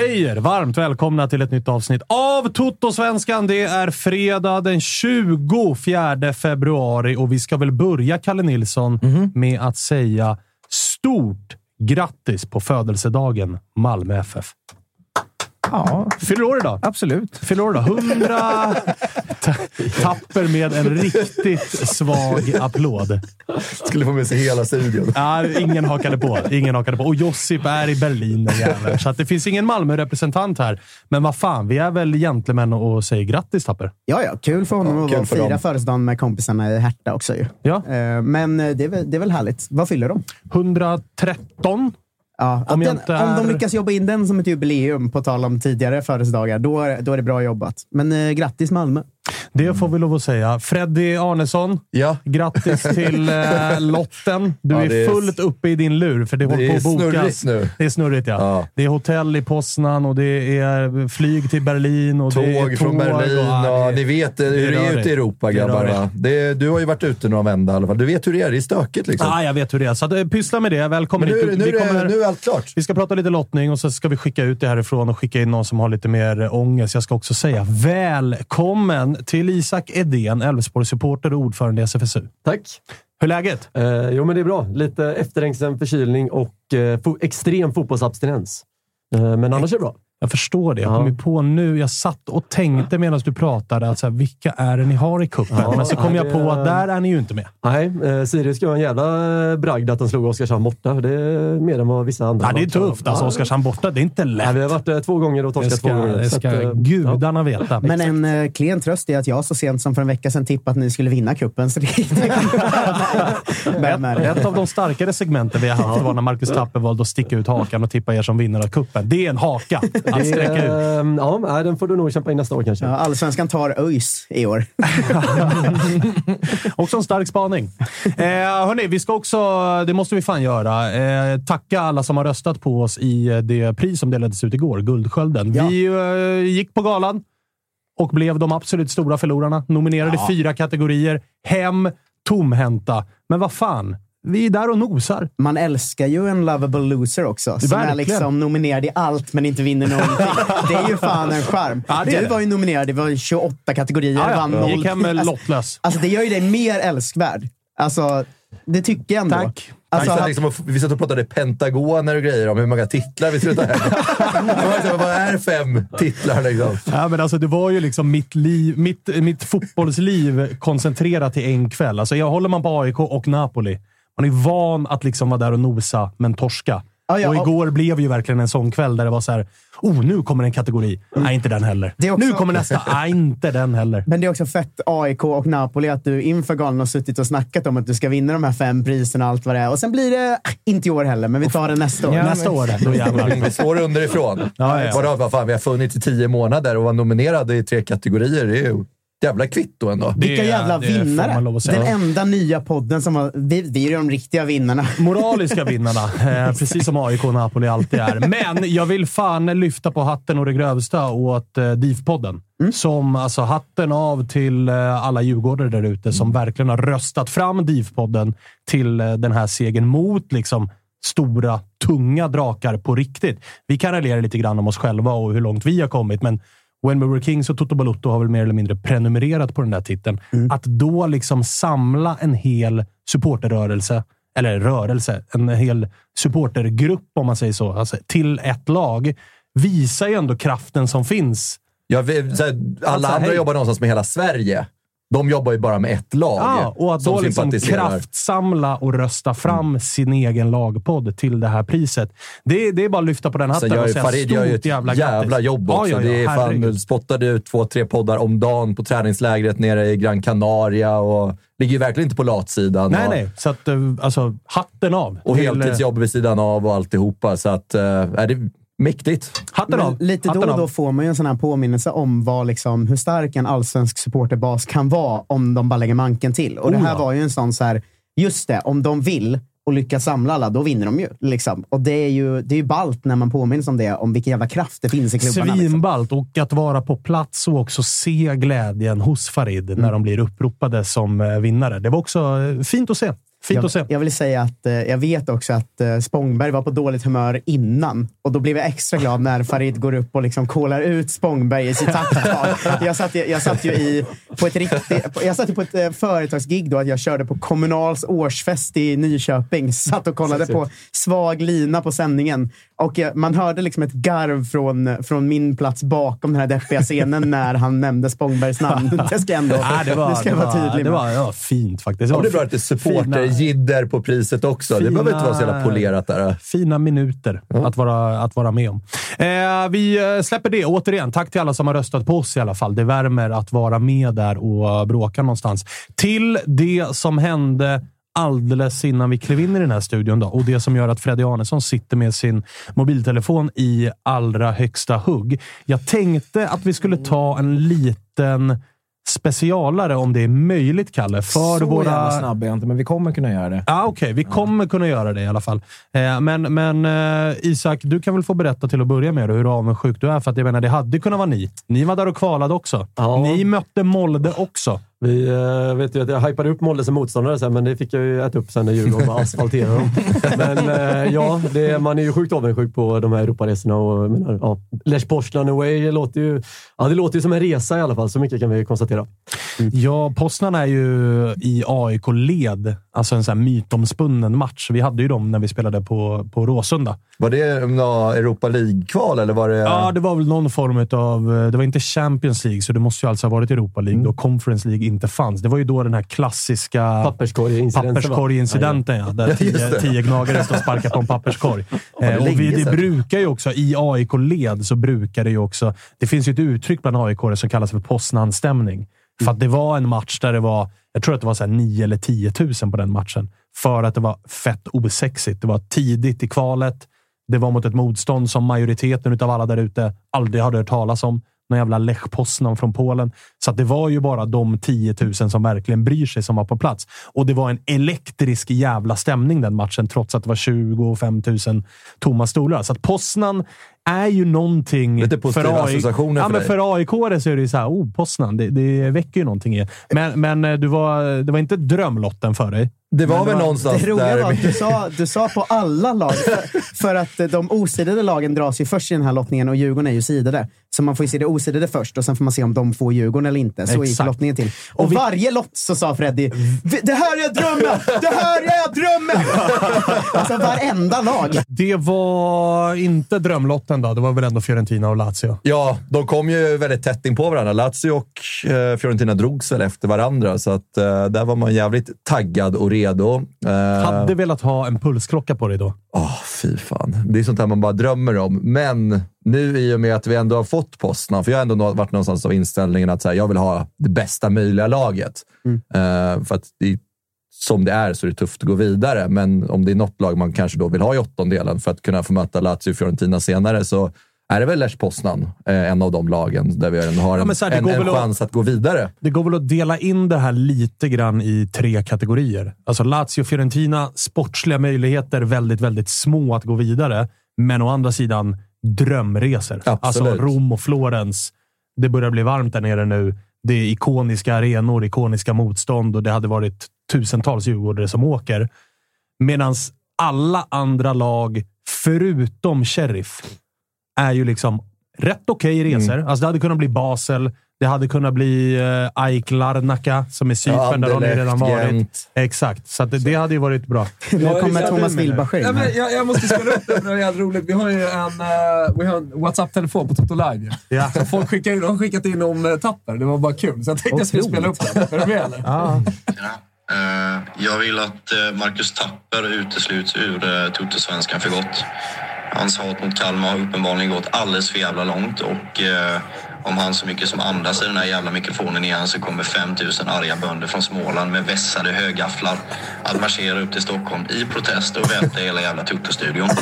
Säger varmt välkomna till ett nytt avsnitt av Toto-svenskan. Det är fredag den 24 februari och vi ska väl börja, Kalle Nilsson, med att säga stort grattis på födelsedagen Malmö FF. Ja, Fyller år idag. absolut. Fyller år idag. 100 ta- tapper med en riktigt svag applåd. Skulle få med sig hela studion. Ja, ingen hakade på. Ingen hakade på. Och Josip är i Berlin, den jäveln. Så att det finns ingen Malmö-representant här. Men vad fan, vi är väl gentlemän och säger grattis, Tapper. Ja, ja. Kul för honom Ja, att kul för fira födelsedagen med kompisarna i Herta också. Ju. Ja. Eh, Men eh, det är, väl, det är väl härligt. Vad fyller de? 113. Ja, Om den, inte om de är- lyckas jobba in den som ett jubileum, på tal om tidigare födelsedagar, då är, då är det bra jobbat. Men eh, grattis Malmö! Det får vi lov att säga. Freddy Arnesson, Ja, grattis till eh, lotten. Du Ja, är det är- fullt uppe i din lur, för det, håller det på är att bokas. snurrigt nu. Det är snurrigt, ja. Ja. Det är hotell i Poznan och det är flyg till Berlin. Och det är Tåg från tåg Berlin. och- ja, Och, det- ni vet hur det är rörigt. ute i Europa, Det är. Det, du har ju varit ute några vända i alla fall. Du vet hur det är. Det är stökigt liksom. Ja, jag vet hur det är. Så att, eh, pyssla med det. Välkommen Men nu, hit. nu, Vi är det- kommer- nu är allt klart. Vi ska prata lite lottning och så ska vi skicka ut det härifrån och skicka in någon som har lite mer ångest. Jag ska också säga välkommen till Isak Edén, Elfsborgssupporter och ordförande i SFSU. Tack! Hur är läget? Eh, jo, men det är bra. Lite efterhängsen förkylning och eh, fo- extrem fotbollsabstinens. Eh, men annars är det bra. Jag förstår det. Jag Ja. kom ju på nu. Jag satt och tänkte medan du pratade att så här, vilka är det ni har i cupen? Ja, Men så kom ja, jag på att där är ni ju inte med. Nej, eh, Sirius ska ha en jävla eh, bragd att de slog Oskarshamn borta. för Det är mer än vad vissa andra Ja, det är tufft. Alltså, Ja. Oskarshamn borta, det är inte Ja, lätt. vi har varit eh, två gånger och torskat två gånger. det så ska att, eh, gudarna veta. Men en uh, klen tröst är att jag så sent som för en vecka sedan tippade att ni skulle vinna cupen. så det- men, men, Ett av de starkare segmenten vi har haft var när Marcus Tapper valde att sticka ut hakan och tippa er som vinnare av cupen. Det är en haka att sträcka ut. eh, ja, nej, den får du nog kämpa in nästa år kanske. ja, Allsvenskan tar ÖIS i år. Också en stark spaning. Eh, hörni, vi ska också, det måste vi fan göra, eh, tacka alla som har röstat på oss i eh, det pris som delades ut igår, Guldskölden. Ja. Vi eh, gick på galan och blev de absolut stora förlorarna. Nominerade i fyra kategorier. Hem, tomhänta. Men vad fan, vi är där och nosar. Man älskar ju en lovable loser också. Som är Verkligen. liksom nominerad i allt men inte vinner någonting. det är ju fan en charm. Ja, det är du det. var ju nominerad. Det var 28 kategorier. Ja, ja. vann noll Gick hem. Alltså, lottlös. Alltså det gör ju dig mer älskvärd. Alltså, det tycker jag ändå. Tack. Alltså, vi, satt liksom och, vi satt och pratade pentagoner och grejer om hur många titlar vi skulle ta hem. Liksom, Vad är fem titlar liksom? Ja, men alltså, det var ju liksom mitt, liv, mitt, mitt fotbollsliv koncentrerat till en kväll. Alltså, jag håller man på AIK och Napoli. Man är van att liksom vara där och nosa, men torska. Ja, ja, och och- igår blev ju verkligen en sån kväll där det var så här. Oh, nu kommer en kategori. Nej, inte den heller. Också- Nu kommer nästa. Nej, inte den heller. Men det är också fett AIK och Napoli att du inför galan har suttit och snackat om att du ska vinna de här fem priserna och allt vad det är. Och sen blir det, äh, inte i år heller, men vi tar det nästa år. Ja, nästa år, då jävlar. Vi slår underifrån. Ja, ja. Vadå, vad fan, vi har funnits i tio månader och var nominerade i tre kategorier. Det är ju jävla kvitto ändå. Vilka jävla det vinnare! Den enda nya podden som har... Vi, vi är de riktiga vinnarna. moraliska vinnarna. Eh, precis som AIK och Napoli alltid är. Men jag vill fan lyfta på hatten och det grövsta åt eh, DIF-podden. Som alltså hatten av till eh, alla djurgårdare där ute som verkligen har röstat fram DIF-podden till den här segern mot liksom stora, tunga drakar på riktigt. Vi kan raljera lite grann om oss själva och hur långt vi har kommit, men When We Were Kings och Toto Balotto har väl mer eller mindre prenumererat på den där titeln. Att då liksom samla en hel supporterrörelse, eller rörelse, en hel supportergrupp om man säger så, alltså, till ett lag visar ju ändå kraften som finns. Jag, vet- så här, alla Alltså, andra hej. jobbar någonstans med hela Sverige. De jobbar ju bara med ett lag Ja, och att då liksom kraftsamla och rösta fram sin egen lagpodd till det här priset. Det, det är bara att lyfta på den hatten Sen gör och säga Farid gör ju stort ett jävla, jävla, jobb också. Ja, ja, det är fan, herregud. spottade ut två, tre poddar om dagen på träningslägret nere i Gran Canaria och ligger ju verkligen inte på latsidan. Nej, och, nej. Så att, eh, alltså, hatten av. och till, eh, heltidsjobb vid sidan av och alltihopa. Så att, äh, är det mäktigt. Hatten Men av. lite då hatten och av. då får man ju en sån här påminnelse om vad, liksom, hur stark en allsvensk supporterbas kan vara om de bara lägger manken till. Och det Oh, här ja. var ju en sån så här, just det, om de vill och lyckas samla alla, då vinner de ju. Liksom. Och det är ju, det är ju ballt när man påminns om det, om vilken jävla kraft det finns i klubbarna. Liksom. Svinballt och att vara på plats och också se glädjen hos Farid Mm. när de blir uppropade som eh, vinnare. Det var också eh, fint att se. Fint att se. Jag, jag vill säga att eh, jag vet också att eh, Spångberg var på dåligt humör innan. Och då blev jag extra glad när Farid går upp och liksom kolar ut Spångberg i sitt tacktal. jag, satt, jag satt ju i, på ett riktigt, på- jag satt på ett eh, företagsgig då, att jag körde på Kommunals årsfest i Nyköping. Satt och kollade på svag lina på sändningen. Och man hörde liksom ett garv från, från min plats bakom den här deppiga scenen när han nämnde Spångbergs namn. Det ska jag ändå Ja, det var, det ska det vara var, tydlig det med. var, ja, fint faktiskt. Ja, var det är bra att det är fina- supporterjidder på priset också. det Fina- behöver inte vara så jävla polerat där. Fina minuter att, vara, att vara med om. Eh, vi eh, släpper det. Återigen, tack till alla som har röstat på oss i alla fall. Det värmer att vara med där och bråka någonstans. Till det som hände alldeles innan vi klev in i den här studion då, och det som gör att Freddy Arnesson sitter med sin mobiltelefon i allra högsta hugg. Jag tänkte att vi skulle ta en liten specialare om det är möjligt, Kalle. För så våra... jävla snabb är jag inte, men vi kommer kunna göra det. Ja, Okej, vi kommer kunna göra det i alla fall. Eh, men men eh, Isak, du kan väl få berätta till att börja med hur avundsjuk du är. För att jag menar, det hade kunnat vara ni. Ni var där och kvalade också. Ja. Ni mötte Molde också. Vi eh, vet ju att jag hypade upp Molde som motståndare sen, men det fick jag ju äta upp sen när Djurgården bara asfalterade dem. Men eh, ja, det, man är ju sjukt avundsjuk på de här Europaresorna. Och, jag menar, ja, Lech Poznan away låter ju, ja, det låter ju som en resa i alla fall. Så mycket kan vi konstatera. Ja, Poznan är ju i AIK-led. Alltså en sån här mytomspunnen match. Vi hade ju dem när vi spelade på, på Råsunda. Var det nå Europa League-kval eller var det... Ja, det var väl någon form av... Det var inte Champions League, så det måste ju alltså ha varit Europa League då Conference League inte fanns. Det var ju då den här klassiska... Papperskorg-incidenten. Papperskorg-incidenten, ja. Där tio, tie gnagare står och sparkar på en papperskorg. Eh, och vi, det brukar ju också, i AIK-led så brukar det ju också... Det finns ju ett uttryck bland aik som kallas för Poznan-stämning. För att det var en match där det var, jag tror att det var så här 9 eller 10 000 på den matchen. För att det var fett osexigt. Det var tidigt i kvalet. Det var mot ett motstånd som majoriteten av alla där ute aldrig hade hört talas om. Någon jävla Lech Poznan från Polen. Så att det var ju bara de 10 000 som verkligen bryr sig som var på plats. Och det var en elektrisk jävla stämning den matchen, trots att det var 25 000 tomma stolar. Så att Poznan är ju någonting... Lite positiva associationer ja, för men dig. för AIK så är det ju såhär, oh, Poznan, det, det väcker ju någonting i Men, men eh, du var, det var inte drömlotten för dig. Det var Men väl det var- någonstans Det roliga där... var att du sa, du sa på alla lag, för, för att eh, de osidade lagen dras ju först i den här lottningen och Djurgården är ju sidade. Så man får ju se det osidade först och sen får man se om de får Djurgården eller inte. Så gick Exakt. lottningen till. Och, varje lott så sa Freddy "Vi- “Det här är drömmen! Det här är drömmen!” Alltså varenda lag. Det var inte drömlotten då. Det var väl ändå Fiorentina och Lazio. Ja, de kom ju väldigt tätt in på varandra. Lazio och eh, Fiorentina drogs väl efter varandra, så att, eh, där var man jävligt taggad och redo. Eh, Hade velat ha en pulsklocka på dig då. Åh, fy fan. Det är sånt här man bara drömmer om. Men nu i och med att vi ändå har fått Poznan, för jag har ändå varit någonstans av inställningen att så här, jag vill ha det bästa möjliga laget. Eh, för att det är, som det är så är det tufft att gå vidare, men om det är något lag man kanske då vill ha i åttondelen för att kunna få möta Lazio och Fiorentina senare så är det väl Lech Poznan, eh, en av de lagen där vi ändå har Ja, en, så här, en, en väl att- chans att gå vidare. Det går väl att dela in det här lite grann i tre kategorier. Alltså Lazio och Fiorentina, sportsliga möjligheter, väldigt, väldigt små att gå vidare. Men å andra sidan drömresor. Absolut. Alltså Rom och Florens. Det börjar bli varmt där nere nu. Det är ikoniska arenor, ikoniska motstånd och det hade varit tusentals djurgårdare som åker. Medan alla andra lag, förutom Sheriff, är ju liksom rätt okej resor. Mm. Alltså det hade kunnat bli Basel. Det hade kunnat bli uh, Aik Larnaca, som är Cypern. Ja, där har ni redan varit. Gent. Exakt, så att det, det hade ju varit bra. Nu kommer Thomas Wilbacher Ja, men jag, jag måste spela upp det, för det är jävligt roligt. Vi har ju en, eh, vi har en WhatsApp-telefon på Toto Live. ju. Ja. Så folk skickar in, de har skickat in om uh, tapper. Det var bara kul. Så jag tänkte jag skulle spela upp den. Är du med eller? Ja. Eh, jag vill att eh, Marcus Tapper utesluts ur eh, Toto-svenskan för gott. Hans hat mot Kalmar har uppenbarligen gått alldeles för jävla långt och om han så mycket som andas i den här jävla mikrofonen igen så kommer 5000 arga bönder från Småland med vässade högafflar att marschera upp till Stockholm i protest och välta hela jävla Toto-studion.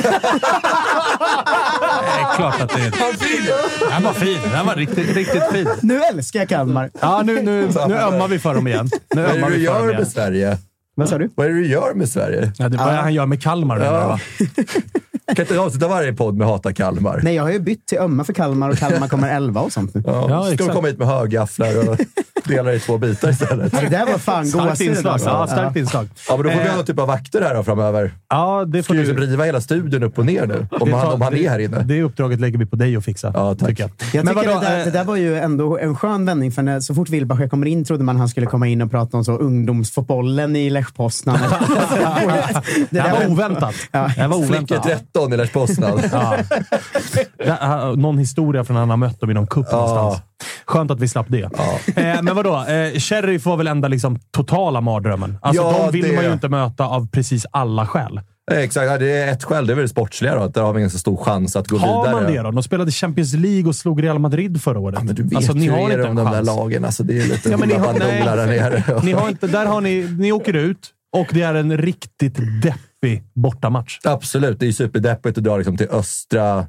Det är klart att det är... Den var fin. Den var riktigt, riktigt fin. Nu älskar jag Kalmar. Ja, nu, nu, nu ömmar vi för dem igen. Nu Vad är ömmar det du vi för dem gör med Sverige? Vad sa du? Vad är det du gör med Sverige? Ja, det är vad han gör med Kalmar. menar jag, va? Kan inte avsluta varje podd med Hata Kalmar? Nej, jag har ju bytt till ömma för Kalmar och Kalmar kommer 11 och sånt nu. Ja, Ja, ska komma hit med högafflar och dela i två bitar istället? Det där var fan Starkt inslag. alltså. Ja, starkt inslag. Ja, men då får vi Eh, ha någon typ av vakter här då framöver. Ja, det Ska får liksom du... riva hela studion upp och ner nu. Om det han, om han det- är här inne. Det uppdraget lägger vi på dig att fixa. Ja, tack. Tycker jag. Jag Men tycker vadå, det, där, eh, det där var ju ändå en skön vändning, för när, så fort Wilbacher kommer in trodde man han skulle komma in och prata om så ungdomsfotbollen i Lech Poznan. Det här var oväntat. Det här var oväntat. 13 i Lech Poznan. Ja. Någon historia från när han har mött dem i någon cup någonstans. Skönt att vi slapp det. Eh, men vadå? Eh, Sheriff var väl enda liksom, totala mardrömmen. Alltså, Ja, de vill det- man ju inte möta av precis alla skäl. Eh, Exakt, ja, det är ett skäl. Det är väl det sportsliga då. Att där har vi en ganska stor chans att gå Har vidare. man det då? De spelade Champions League och slog Real Madrid förra året. Ja, men du vet alltså, ni hur har inte om de där lagen. Alltså, det är lite Ja, men ni har, där nere. ni har inte, där har ni, ni åker ut och det är en riktigt deppig bortamatch. Absolut, det är ju superdeppigt att dra liksom till östra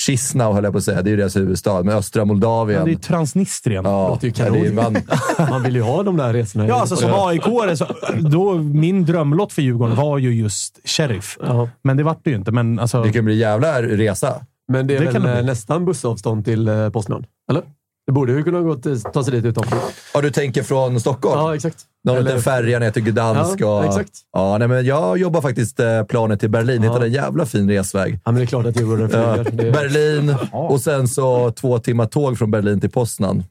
Chisinau, höll jag på att säga. Det är ju deras huvudstad. Men östra Moldavien. Ja, det är Transnistrien. Ja, låter ju det är kanon. man, Man vill ju ha de där resorna. Ja, alltså som aik så då Min drömlott för Djurgården var ju just Sheriff. Ja. Men det vart det ju inte. Men alltså, det kan bli jävla resa. Men det är Det väl nästan bussavstånd till eh, Poznan? Eller? Det borde ju kunna gå till, ta sig dit utan problem. Ja, du tänker från Stockholm? Ja, exakt. Någon Eller- liten färja ner till Gdansk. Ja, och, exakt. Ja, nej, men jag jobbar faktiskt eh, planet till Berlin. Hittade en jävla fin resväg. Ja, men det är klart att Ja, flyger. Det är- Berlin och sen så två timmar tåg från Berlin till Poznan.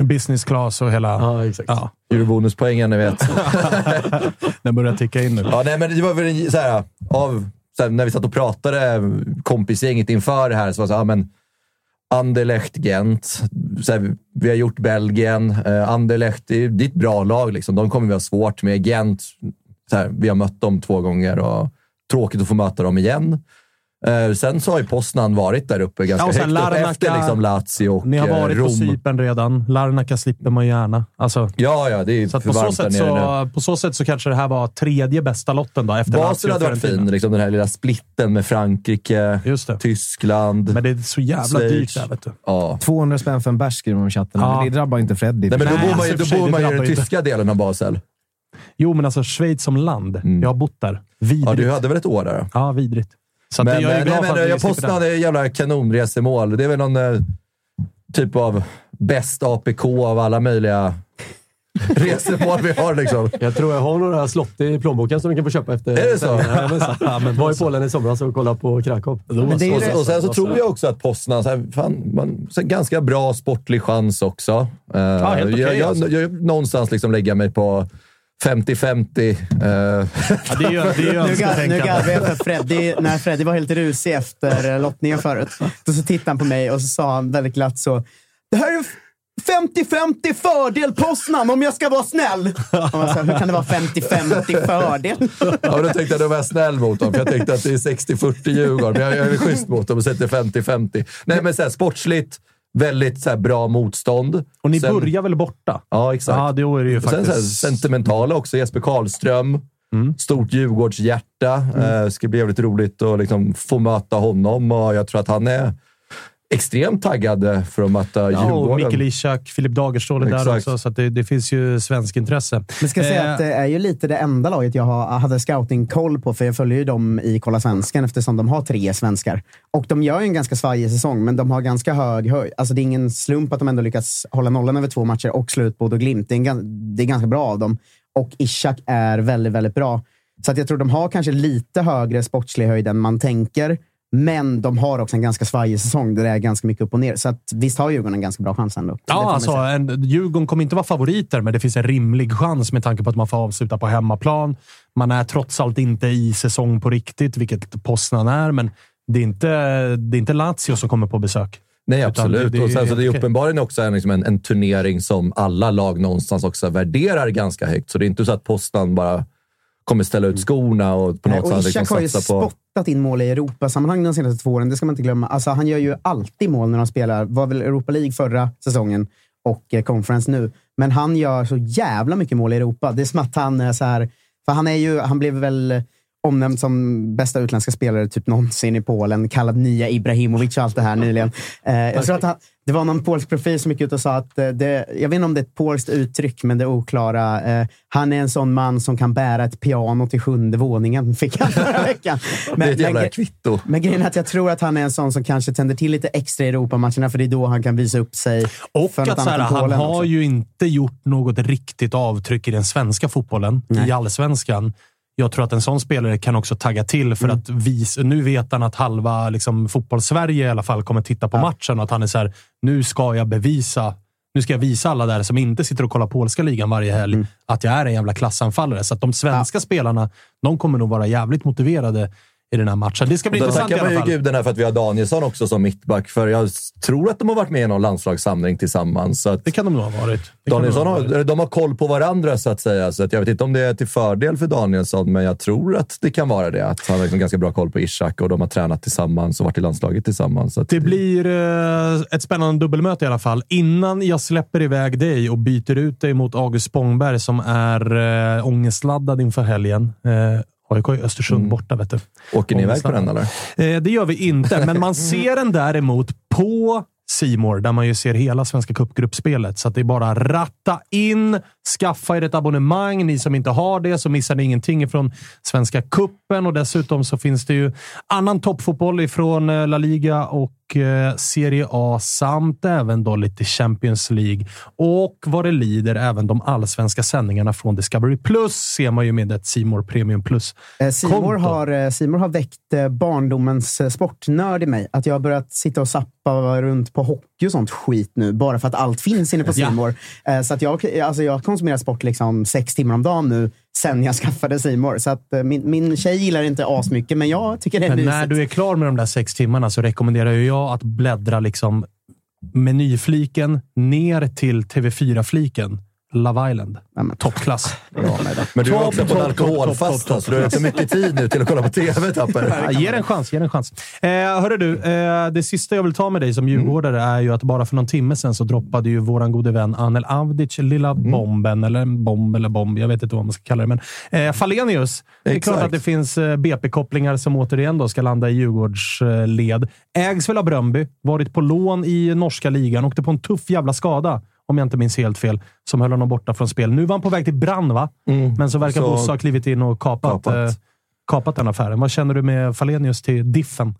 business class och hela... Ja, exakt. Ja, Eurobonuspoängen, ni vet. den börjar ticka in nu. Ja, nej, men det var väl så här, av, så här, när vi satt och pratade, kompisgänget inför det här, så var det så här, ja, men Anderlecht, Gent. Så här, vi har gjort Belgien. Eh, Anderlecht, det är, det är ett bra lag. Liksom. De kommer vi ha svårt med. Gent, så här, vi har mött dem två gånger och tråkigt att få möta dem igen. Eh, sen så har ju Poznan varit där uppe ganska Ja, och sen högt upp efter liksom Lazio och Ni har eh, varit Rom. på Cypern redan. Larnaca slipper man gärna. Alltså, Ja, ja, det är så att för på, så varmt där sätt nere nu. så, på så sätt så kanske det här var tredje bästa lotten då, efter Lazio Basel hade varit fin, liksom den här lilla splitten med Frankrike, Just det. Tyskland. Men det är så jävla Schweiz. dyrt där, vet du. Ja. 200 spänn för en bärs skriver de i chatten. Ja. Men det drabbar inte Freddy. Nej, men då bor man ju, alltså, då bor man ju i den tyska delen av Basel. Jo, men alltså Schweiz som land. Mm. Jag har bott där. Vidrigt. Ja, Ja, du hade väl ett år där? vidrigt. Så att Men, jag är men, glad nej, för men jag postade den. en jävla kanonresemål. Det är väl någon eh, typ av bäst APK av alla möjliga resemål vi har. Liksom. Jag tror jag har några slott i plånboken som vi kan få köpa efter Är det så? Ja, men var i. Polen i somras och kollade på Krakow. Är Och, och sen så tror jag också att Poznan, så här, fan, man, så här, ganska bra sportlig chans också. Uh, helt okej, jag, jag, alltså. jag, någonstans liksom lägga mig på 50-50. eh, Ja, det är ju, det är ju Nu, garvar jag för Freddy, när Freddy var helt rusig efter eh, lottningen förut. Då så tittade han på mig och så sa han väldigt glatt så. Det här är 50-50 fördel Poznan om jag ska vara snäll. Sa, Hur kan det vara 50-50 fördel? Ja, då tänkte jag att jag var snäll mot dem, för jag tänkte att det är 60-40 Djurgården. Men jag, jag är schysst mot dem och sätter 50-50. Nej, men så här, sportsligt, väldigt så här, bra motstånd. Och ni Sen- börjar väl borta? Ja, exakt. Ja, då är det ju Och Sen här, faktiskt... sentimentala också. Jesper Karlström. Mm. Stort Djurgårdshjärta. Eh, ska bli jävligt roligt att liksom få möta honom och jag tror att han är extremt taggad eh, för att möta Ja, och Djurgården. Mikael Ishak, Filip Dagerstål är där Exakt. också, så att det, det finns ju svensk intresse. Men ska jag säga Eh, att det är ju lite det enda laget jag har, hade scouting-koll på, för jag följer ju dem i Kolla Svensken eftersom de har tre svenskar. Och de gör ju en ganska svajig säsong, men de har ganska hög höjd. Alltså det är ingen slump att de ändå lyckats hålla nollan över två matcher och slå ut Bodo Glimt. Det är, en, det är ganska bra av dem. Och Ishak är väldigt, väldigt bra. Så att jag tror de har kanske lite högre sportslig höjd än man tänker. Men de har också en ganska svajig säsong där det är ganska mycket upp och ner. Så att, visst har Djurgården en ganska bra chans ändå. Ja, alltså, en, Djurgården kommer inte vara favoriter, men det finns en rimlig chans med tanke på att man får avsluta på hemmaplan. Man är trots allt inte i säsong på riktigt, vilket Poznan är, men det är inte, det är inte Lazio som kommer på besök. Nej, absolut. det- det och sen så det är uppenbarligen också en, liksom en, en turnering som alla lag någonstans också värderar ganska högt. Så det är inte så att Poznan bara kommer ställa ut skorna och på något sätt liksom Ishak har ju satsa på... spottat in mål i Europasammanhang de senaste två åren. Det ska man inte glömma. Alltså, han gör ju alltid mål när de spelar. var väl Europa League förra säsongen och eh, Conference nu. Men han gör så jävla mycket mål i Europa. Det är som att han är så här... För han, är ju, han blev väl omnämnd som bästa utländska spelare typ någonsin i Polen. Kallad nya Ibrahimovic och allt det här nyligen. Eh, jag tror att han, det var någon polsk profil som gick ut och sa att, eh, det, jag vet inte om det är ett polskt uttryck, men det är oklara. Eh, han är en sån man som kan bära ett piano till sjunde våningen, fick han förra veckan. det är ett jävla gre- kvitto. men grejen är att jag tror att han är en sån som kanske tänder till lite extra i Europamatcherna, för det är då han kan visa upp sig. Och för något att här, annat han har också. ju inte gjort något riktigt avtryck i den svenska fotbollen, i Nej. allsvenskan. Jag tror att en sån spelare kan också tagga till för Mm. att visa... Nu vet han att halva liksom, fotbollssverige i alla fall kommer titta på matchen och att han är så här, nu ska jag bevisa nu ska jag visa alla där som inte sitter och kollar polska ligan varje helg Mm. att jag är en jävla klassanfallare. Så att de svenska spelarna, de kommer nog vara jävligt motiverade i den här matchen. Det ska bli Då intressant i tackar alla man ju fall. gudarna för att vi har Danielsson också som mittback, för jag tror att de har varit med i någon landslagssamling tillsammans. Så Det kan de nog ha varit. Det Danielsson de ha varit. har, de har koll på varandra, så att säga. Så att jag vet inte om det är till fördel för Danielsson, men jag tror att det kan vara det. Att han har liksom ganska bra koll på Ishak och de har tränat tillsammans och varit i landslaget tillsammans. Att Det blir eh, ett spännande dubbelmöte i alla fall. Innan jag släpper iväg dig och byter ut dig mot August Spångberg som är eh, ångestladdad inför helgen. Eh, AIK är Östersund borta, vet du. Åker ni iväg på den, eller? Eh, det gör vi inte, men man ser den däremot på Simor där man ju ser hela Svenska Cupgruppspelet. Så att det är bara ratta in, skaffa er ett abonnemang. Ni som inte har det så missar ni ingenting från Svenska Cupen och dessutom så finns det ju annan toppfotboll ifrån eh, La Liga och Serie A samt även då lite Champions League. Och vad det lider, även de allsvenska sändningarna från Discovery Plus ser man ju med ett Simor Premium Plus. Eh, Simor har, eh, Simor har väckt eh, barndomens eh, sportnörd i mig. Att jag har börjat sitta och sappa runt på hockey och sånt skit nu, bara för att allt finns inne på Ja. Simor. Eh, Så att jag, alltså jag konsumerar sport liksom sex timmar om dagen nu, sen jag skaffade Simor. Så att eh, min, min tjej gillar inte asmycket, men jag tycker det är Men när du är klar med de där sex timmarna så rekommenderar jag att bläddra liksom menyfliken ner till TV4-fliken. Love Island. Ja, men- Toppklass. Men du är också på alkoholfasta, topp, så du har inte mycket tid nu till att kolla på TV, Tapper. Ja, ge den en chans. Ge den en chans. Eh, hörru du, eh, det sista jag vill ta med dig som djurgårdare är ju att bara för någon timme sedan så droppade ju våran gode vän Anel Avdic lilla bomben, eller en bomb eller bomb. Jag vet inte vad man ska kalla det. Men eh, Falenius. Det är Exakt. klart att det finns eh, BP-kopplingar som återigen då ska landa i Djurgårds eh, led. Ägs väl av Bröndby. Varit på lån i norska ligan. Åkte på en tuff jävla skada. Om jag inte minns helt fel. Som höll honom borta från spel. Nu var han på väg till Brann, va? Men så verkar Så- Bosse ha klivit in och kapat, Kapat. Eh, kapat den affären. Vad känner du med Falenius till Diffen?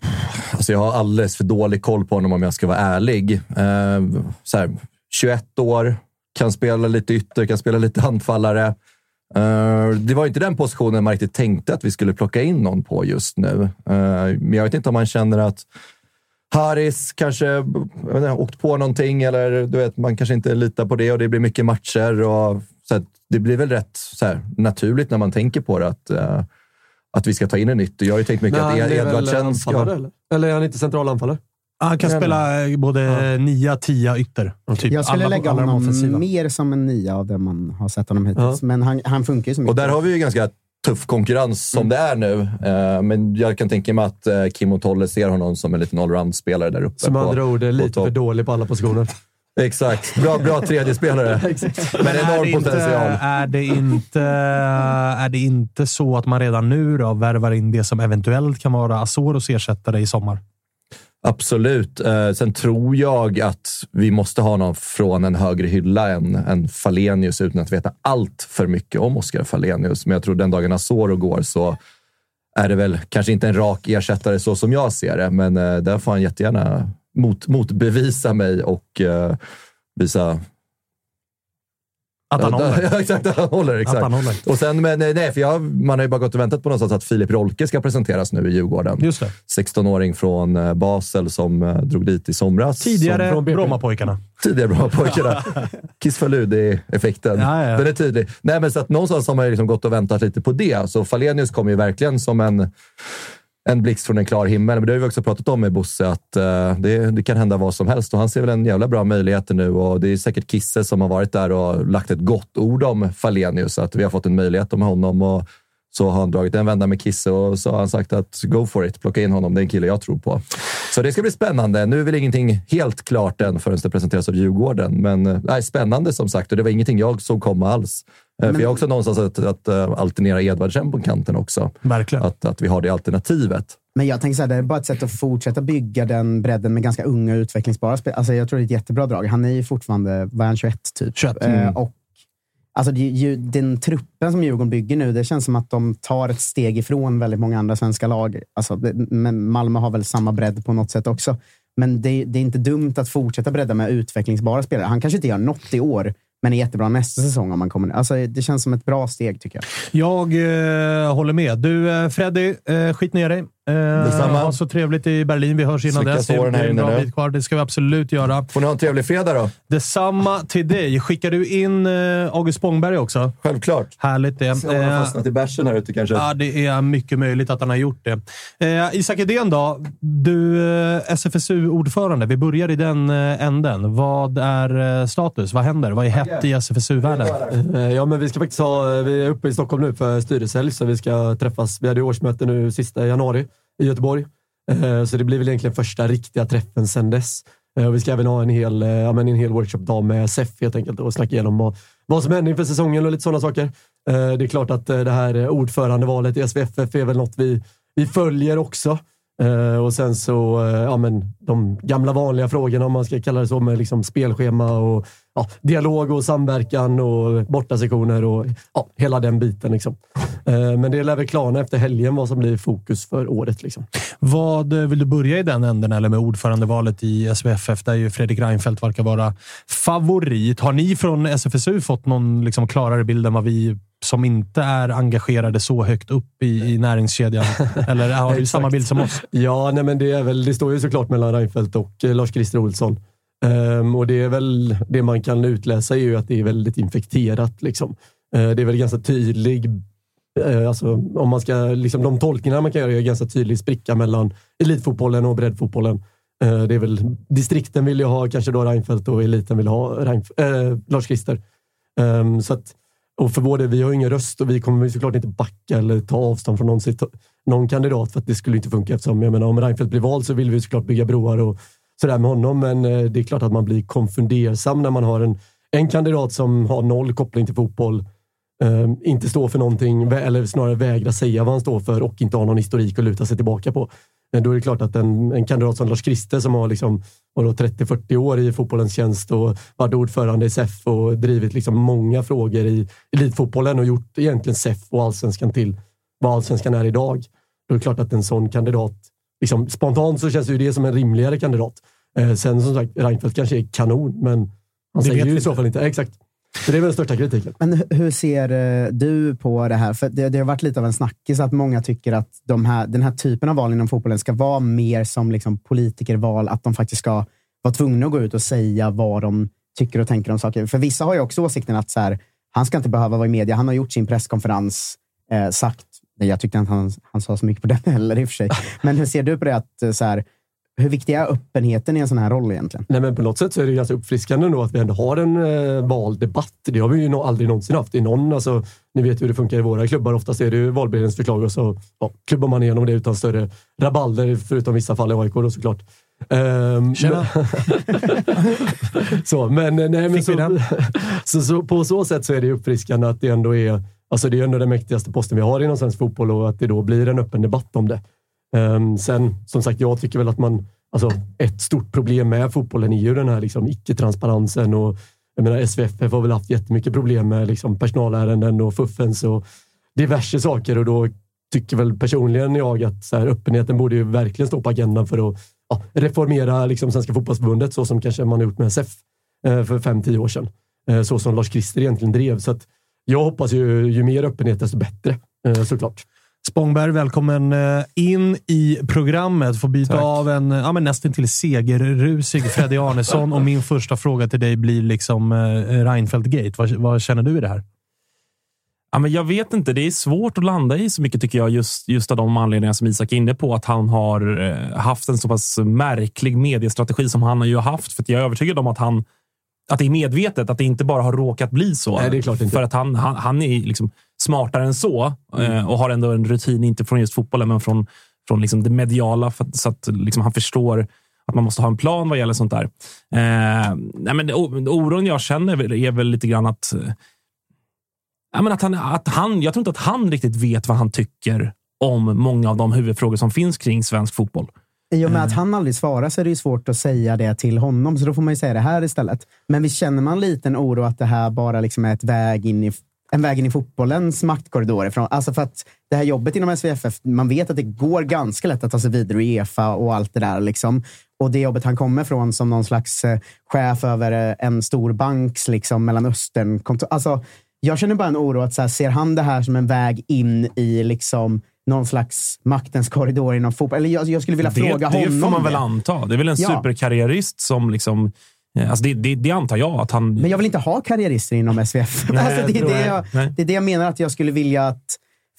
Alltså jag har alldeles för dålig koll på honom om jag ska vara ärlig. Eh, så här, 21 år, kan spela lite ytter, kan spela lite anfallare. Eh, det var inte den positionen man riktigt tänkte att vi skulle plocka in någon på just nu. Eh, men jag vet inte om man känner att Haris kanske inte, åkt på någonting eller du vet, man kanske inte litar på det och det blir mycket matcher. Och, så att, det blir väl rätt så här, naturligt när man tänker på det att, eh, att vi ska ta in en nytt. Jag har ju tänkt mycket Men att Edvardsen ska... eller? Eller är han inte central anfallare? Han kan spela eh, både nia, tia, ytter. Typ jag skulle alla- lägga alla honom offensiva. mer som en nia av det man har sett honom hittills. Men han, han funkar ju så mycket. Och där har vi ju ganska tuff konkurrens som det är nu. Eh, Men jag kan tänka mig att eh, Kim och Tolle ser honom som en liten allround-spelare där uppe. Som andra ord är lite för dålig på alla positioner. Exakt. Bra, bra tredje spelare. Men är enorm inte, potential. är, det inte, är det inte så att man redan nu då värvar in det som eventuellt kan vara Azoros ersättare i sommar? Absolut. Eh, sen tror jag att vi måste ha någon från en högre hylla än, än Falenius utan att veta allt för mycket om Oscar Falenius. Men jag tror den dagen Asoro går så är det väl kanske inte en rak ersättare så som jag ser det, men eh, där får han jättegärna mot, motbevisa mig och eh, visa Att han håller. Ja, exakt, han håller. Exakt. Att han håller. Och sen, men nej, för jag, man har ju bara gått och väntat på någonstans att Filip Rolke ska presenteras nu i Djurgården. Just det. 16-åring från eh, Basel som eh, drog dit i somras. Tidigare Som, Brommapojkarna. tidigare bra pojkarna. Kiss effekten Ja, ja. Den är tydlig. Nej, men så att någonstans har man ju liksom gått och väntat lite på det. Så Falenius kommer ju verkligen som en, en blixt från en klar himmel. Men det har vi också pratat om med Bosse, att uh, det, det kan hända vad som helst. Och han ser väl en jävla bra möjligheter nu och det är säkert Kisse som har varit där och lagt ett gott ord om Falenius. Att vi har fått en möjlighet med honom. Och så har han dragit en vända med Kisse och så har han sagt att go for it, plocka in honom. Det är en kille jag tror på. Så det ska bli spännande. Nu är väl ingenting helt klart än förrän det presenteras av Djurgården. Men eh, nej, spännande som sagt och det var ingenting jag såg komma alls. Eh, För jag har också någonstans att, att, att alternera Edvardsen på kanten också. Verkligen. Att, att vi har det alternativet. Men jag tänker så här, det är bara ett sätt att fortsätta bygga den bredden med ganska unga utvecklingsbara spelare. Alltså jag tror det är ett jättebra drag. Han är ju fortfarande, vad är han, 21 typ? 21. Eh, Mm. och Alltså det, är ju, den truppen som Djurgården bygger nu, det känns som att de tar ett steg ifrån väldigt många andra svenska lag. Alltså, det, men Malmö har väl samma bredd på något sätt också. Men det, det är inte dumt att fortsätta bredda med utvecklingsbara spelare. Han kanske inte gör något i år, men är jättebra nästa säsong om man kommer alltså, Det känns som ett bra steg tycker jag. Jag eh, håller med. Du, eh, Freddy, eh, skit ner dig. Eh, Detsamma. ha så trevligt i Berlin. Vi hörs innan Slicka dess. Det är en bra bit kvar. Det ska vi absolut göra. Får ni ha en trevlig fredag då. Detsamma till dig. Skickar du in eh, August Spångberg också? Självklart. Härligt det. Se om han har Eh, fastnat i bärsen här ute kanske. Ja, det är mycket möjligt att han har gjort det. Eh, Isak Edén då? Du, SFSU-ordförande. Vi börjar i den änden. Vad är status? Vad händer? Vad är hett i SFSU-världen? Ja, men vi ska faktiskt ha, vi är uppe i Stockholm nu för styrelsehelg, så vi ska träffas. Vi hade årsmöte nu sista januari i Göteborg. Eh, så det blir väl egentligen första riktiga träffen sedan dess. Eh, och Vi ska även ha en hel, eh, ja, men en hel workshop-dag med SEF helt enkelt och snacka igenom vad, vad som händer inför säsongen och lite sådana saker. Det är klart att det här ordförandevalet i SVFF är väl något vi, vi följer också. Och sen så, ja men de gamla vanliga frågorna om man ska kalla det så med liksom spelschema och ja, dialog och samverkan och bortasektioner och ja, hela den biten. Liksom. Eh, men det lär väl klarna efter helgen vad som blir fokus för året. Liksom. Vad eh, Vill du börja i den änden eller med ordförandevalet i SVFF där ju Fredrik Reinfeldt verkar vara favorit? Har ni från SFSU fått någon liksom klarare bild än vad vi som inte är engagerade så högt upp i, i näringskedjan? Eller har du samma bild som oss? Ja, nej, men det, är väl, det står ju såklart mellan Reinfeldt och eh, Lars-Christer Olsson. Ehm, och det är väl det man kan utläsa är ju att det är väldigt infekterat. Liksom. Eh, det är väl ganska tydlig, Eh, alltså, om man ska, liksom, de tolkningar man kan göra är ganska tydlig spricka mellan elitfotbollen och breddfotbollen. Eh, det är väl, distrikten vill ju ha kanske då Reinfeldt och eliten vill ha Reinf- eh, äh, Lars-Christer. Um, ehm, så att, och för vår del, vi har ingen röst och vi kommer såklart inte backa eller ta avstånd från någon, någon kandidat för att det skulle inte funka eftersom jag menar, om Reinfeldt blir vald så vill vi såklart bygga broar och sådär med honom. Men det är klart att man blir konfundersam när man har en, en kandidat som har noll koppling till fotboll, inte står för någonting eller snarare vägrar säga vad han står för och inte har någon historik att luta sig tillbaka på. Men då är det klart att en, en kandidat som Lars Christer som har liksom, vadå, 30-40 år i fotbollens tjänst och varit ordförande i SEF och drivit liksom många frågor i elitfotbollen och gjort egentligen SEF och allsvenskan till vad allsvenskan är idag. Då är det klart att en sån kandidat, liksom, spontant så känns ju det som en rimligare kandidat. Eh, sen som sagt, Reinfeldt kanske är kanon, men han Det säger ju i så fall inte. Exakt. Så det är väl den största kritiken. Men hur ser eh, du på det här? För det, det har varit lite av en snackis att många tycker att de här, den här typen av val inom fotbollen ska vara mer som liksom politikerval, att de faktiskt ska vara tvungna att gå ut och säga vad de tycker och tänker om saker. För vissa har ju också åsikten att så här, han ska inte behöva vara i media. Han har gjort sin presskonferens, eh, sagt, nej, jag tyckte inte han, han sa så mycket på den heller i och för sig. Men hur ser du på det? Att, eh, så här, hur viktig är öppenheten i en sån här roll egentligen? Nej, men på något sätt så är det ju ganska uppfriskande ändå att vi ändå har en eh, valdebatt. Det har vi ju aldrig någonsin haft i någon. Alltså, ni vet hur det funkar i våra klubbar. Oftast är det ju valberedningens förslag och så ja, klubbar man igenom det utan större rabalder, förutom vissa fall i AIK då såklart. Um, Tjena. så, men, nej, men så, så, så, på så sätt så är det uppfriskande att det ändå är Alltså det är ändå den mäktigaste posten vi har inom svensk fotboll och att det då blir en öppen debatt om det. Ehm, sen, som sagt, jag tycker väl att man... Alltså, ett stort problem med fotbollen är ju den här liksom, icke-transparensen. Och, jag menar, SVFF har väl haft jättemycket problem med liksom, personalärenden och fuffens och diverse saker. Och då tycker väl personligen jag att så här, öppenheten borde ju verkligen stå på agendan för att ja, reformera liksom, Svenska fotbollsförbundet så som kanske man har gjort med SF eh, för fem tio år sedan. Eh, så som Lars Christer egentligen drev. Så att jag hoppas ju, ju mer öppenhet desto bättre, eh, såklart. Spångberg, välkommen eh, in i programmet. Får byta Tack. av en ja, men nästan till segerrusig Freddy Arnesson. och min första fråga till dig blir liksom eh, Reinfeldt-gate. Vad, vad känner du i det här? Ja, men jag vet inte. Det är svårt att landa i så mycket tycker jag. Just, just av de anledningar som Isak är inne på. Att han har eh, haft en så pass märklig mediestrategi som han har ju haft. För jag är övertygad om att han att det är medvetet, att det inte bara har råkat bli så. Nej, det är klart inte. För att han, han, han är liksom smartare än så eh, och har ändå en rutin, inte från just fotbollen, men från, från liksom det mediala. För, så att liksom han förstår att man måste ha en plan vad gäller sånt där. Eh, nej, men oron jag känner är väl- lite grann att eh, Ja, men att han, att han, jag tror inte att han riktigt vet vad han tycker om många av de huvudfrågor som finns kring svensk fotboll. I och med att han aldrig svarar så är det ju svårt att säga det till honom, så då får man ju säga det här istället. Men visst känner man lite en oro att det här bara liksom är ett väg in i, en väg in i fotbollens maktkorridorer? Från, alltså för att det här jobbet inom SVFF, man vet att det går ganska lätt att ta sig vidare i Uefa och allt det där. Liksom. Och det jobbet han kommer från som någon slags eh, chef över eh, en stor banks liksom, Mellanöstern. Alltså, jag känner bara en oro att så här, ser han det här som en väg in i liksom, någon slags maktens korridor inom fotboll? Eller jag, jag skulle vilja det, fråga det honom får man väl det. anta. Det är väl en Ja. superkarriärist som liksom... Alltså det, det, det antar jag att han... Men jag vill inte ha karriärister inom SVF. Nej, alltså, det, är det, jag. det är det jag menar att jag skulle vilja att...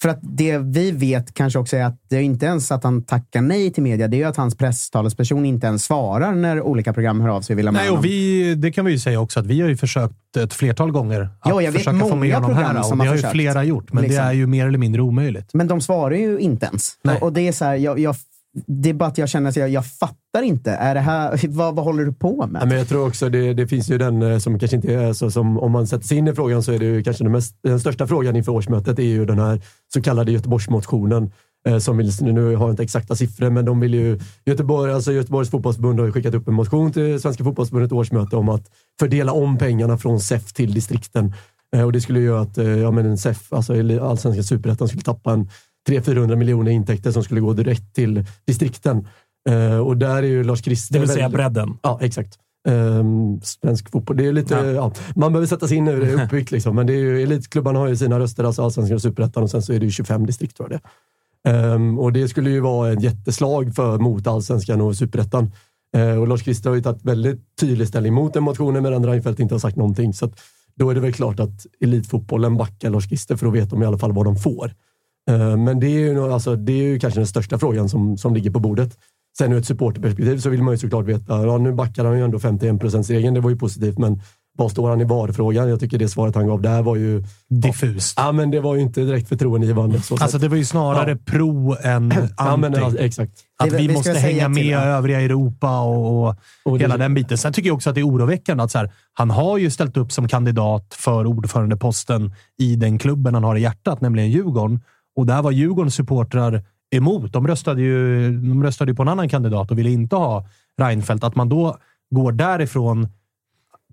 För att det vi vet kanske också är att det är inte ens att han tackar nej till media. Det är ju att hans presstalesperson inte ens svarar när olika program hör av sig och vill ha med Nej, honom. och vi, det kan vi ju säga också att vi har ju försökt ett flertal gånger att Ja, jag vet försöka få med honom här. program Och som det har ju flera gjort, men Liksom. det är ju mer eller mindre omöjligt. Men de svarar ju inte ens. Nej. Och, och det är så här, jag, jag, det är bara att jag känner att jag, jag fattar inte. Är det här, vad, vad håller du på med? Ja, men jag tror också det, det finns ju den eh, som kanske inte är så som om man sätter sig in i frågan så är det ju kanske den, mest, den största frågan inför årsmötet är ju den här så kallade Göteborgsmotionen. Eh, som vill, nu har jag inte exakta siffror, men de vill ju, Göteborg, alltså Göteborgs fotbollsförbund har ju skickat upp en motion till Svenska fotbollsförbundet årsmöte om att fördela om pengarna från SEF till distrikten. Eh, och det skulle göra att ja, men SEF, alltså allsvenska superettan, skulle tappa en 300-400 miljoner intäkter som skulle gå direkt till distrikten. Eh, och där är ju Lars Christer Det vill säga väldigt- bredden. Ja, exakt. Ehm, svensk fotboll. Det är lite, Ja. ja. man behöver sätta sig in i hur det är uppbyggt. Liksom. Men det är ju, elitklubbarna har ju sina röster, alltså allsvenskan och superettan och sen så är det ju 25 distrikt tror jag det Ehm, Och det skulle ju vara ett jätteslag för, mot allsvenskan och superettan. Eh, och Lars Christer har ju tagit väldigt tydlig ställning mot den motionen medan Reinfeldt inte har sagt någonting. Så att då är det väl klart att elitfotbollen backar Lars Christer för då vet de i alla fall vad de får. Eh, Men det är, ju, nog- alltså, det är ju kanske den största frågan som, som ligger på bordet. Sen ur ett supporterperspektiv så vill man ju såklart veta, ja, nu backar han ju ändå 51 regeln det var ju positivt, men var står han i VAR-frågan? Jag tycker det svaret han gav där var ju... Diffust. Ja, men det var ju inte direkt förtroendegivande. Så Alltså det var ju snarare Ja. pro än anti. Ja, men, ja, exakt. Att Det- vi, vi måste hänga med till- övriga Europa och, och, Och det- hela den biten. Sen tycker jag också att det är oroväckande att så här, han har ju ställt upp som kandidat för ordförandeposten i den klubben han har i hjärtat, nämligen Djurgården. Och där var Djurgårdens supportrar emot. De röstade, ju, de röstade ju på en annan kandidat och ville inte ha Reinfeldt. Att man då går därifrån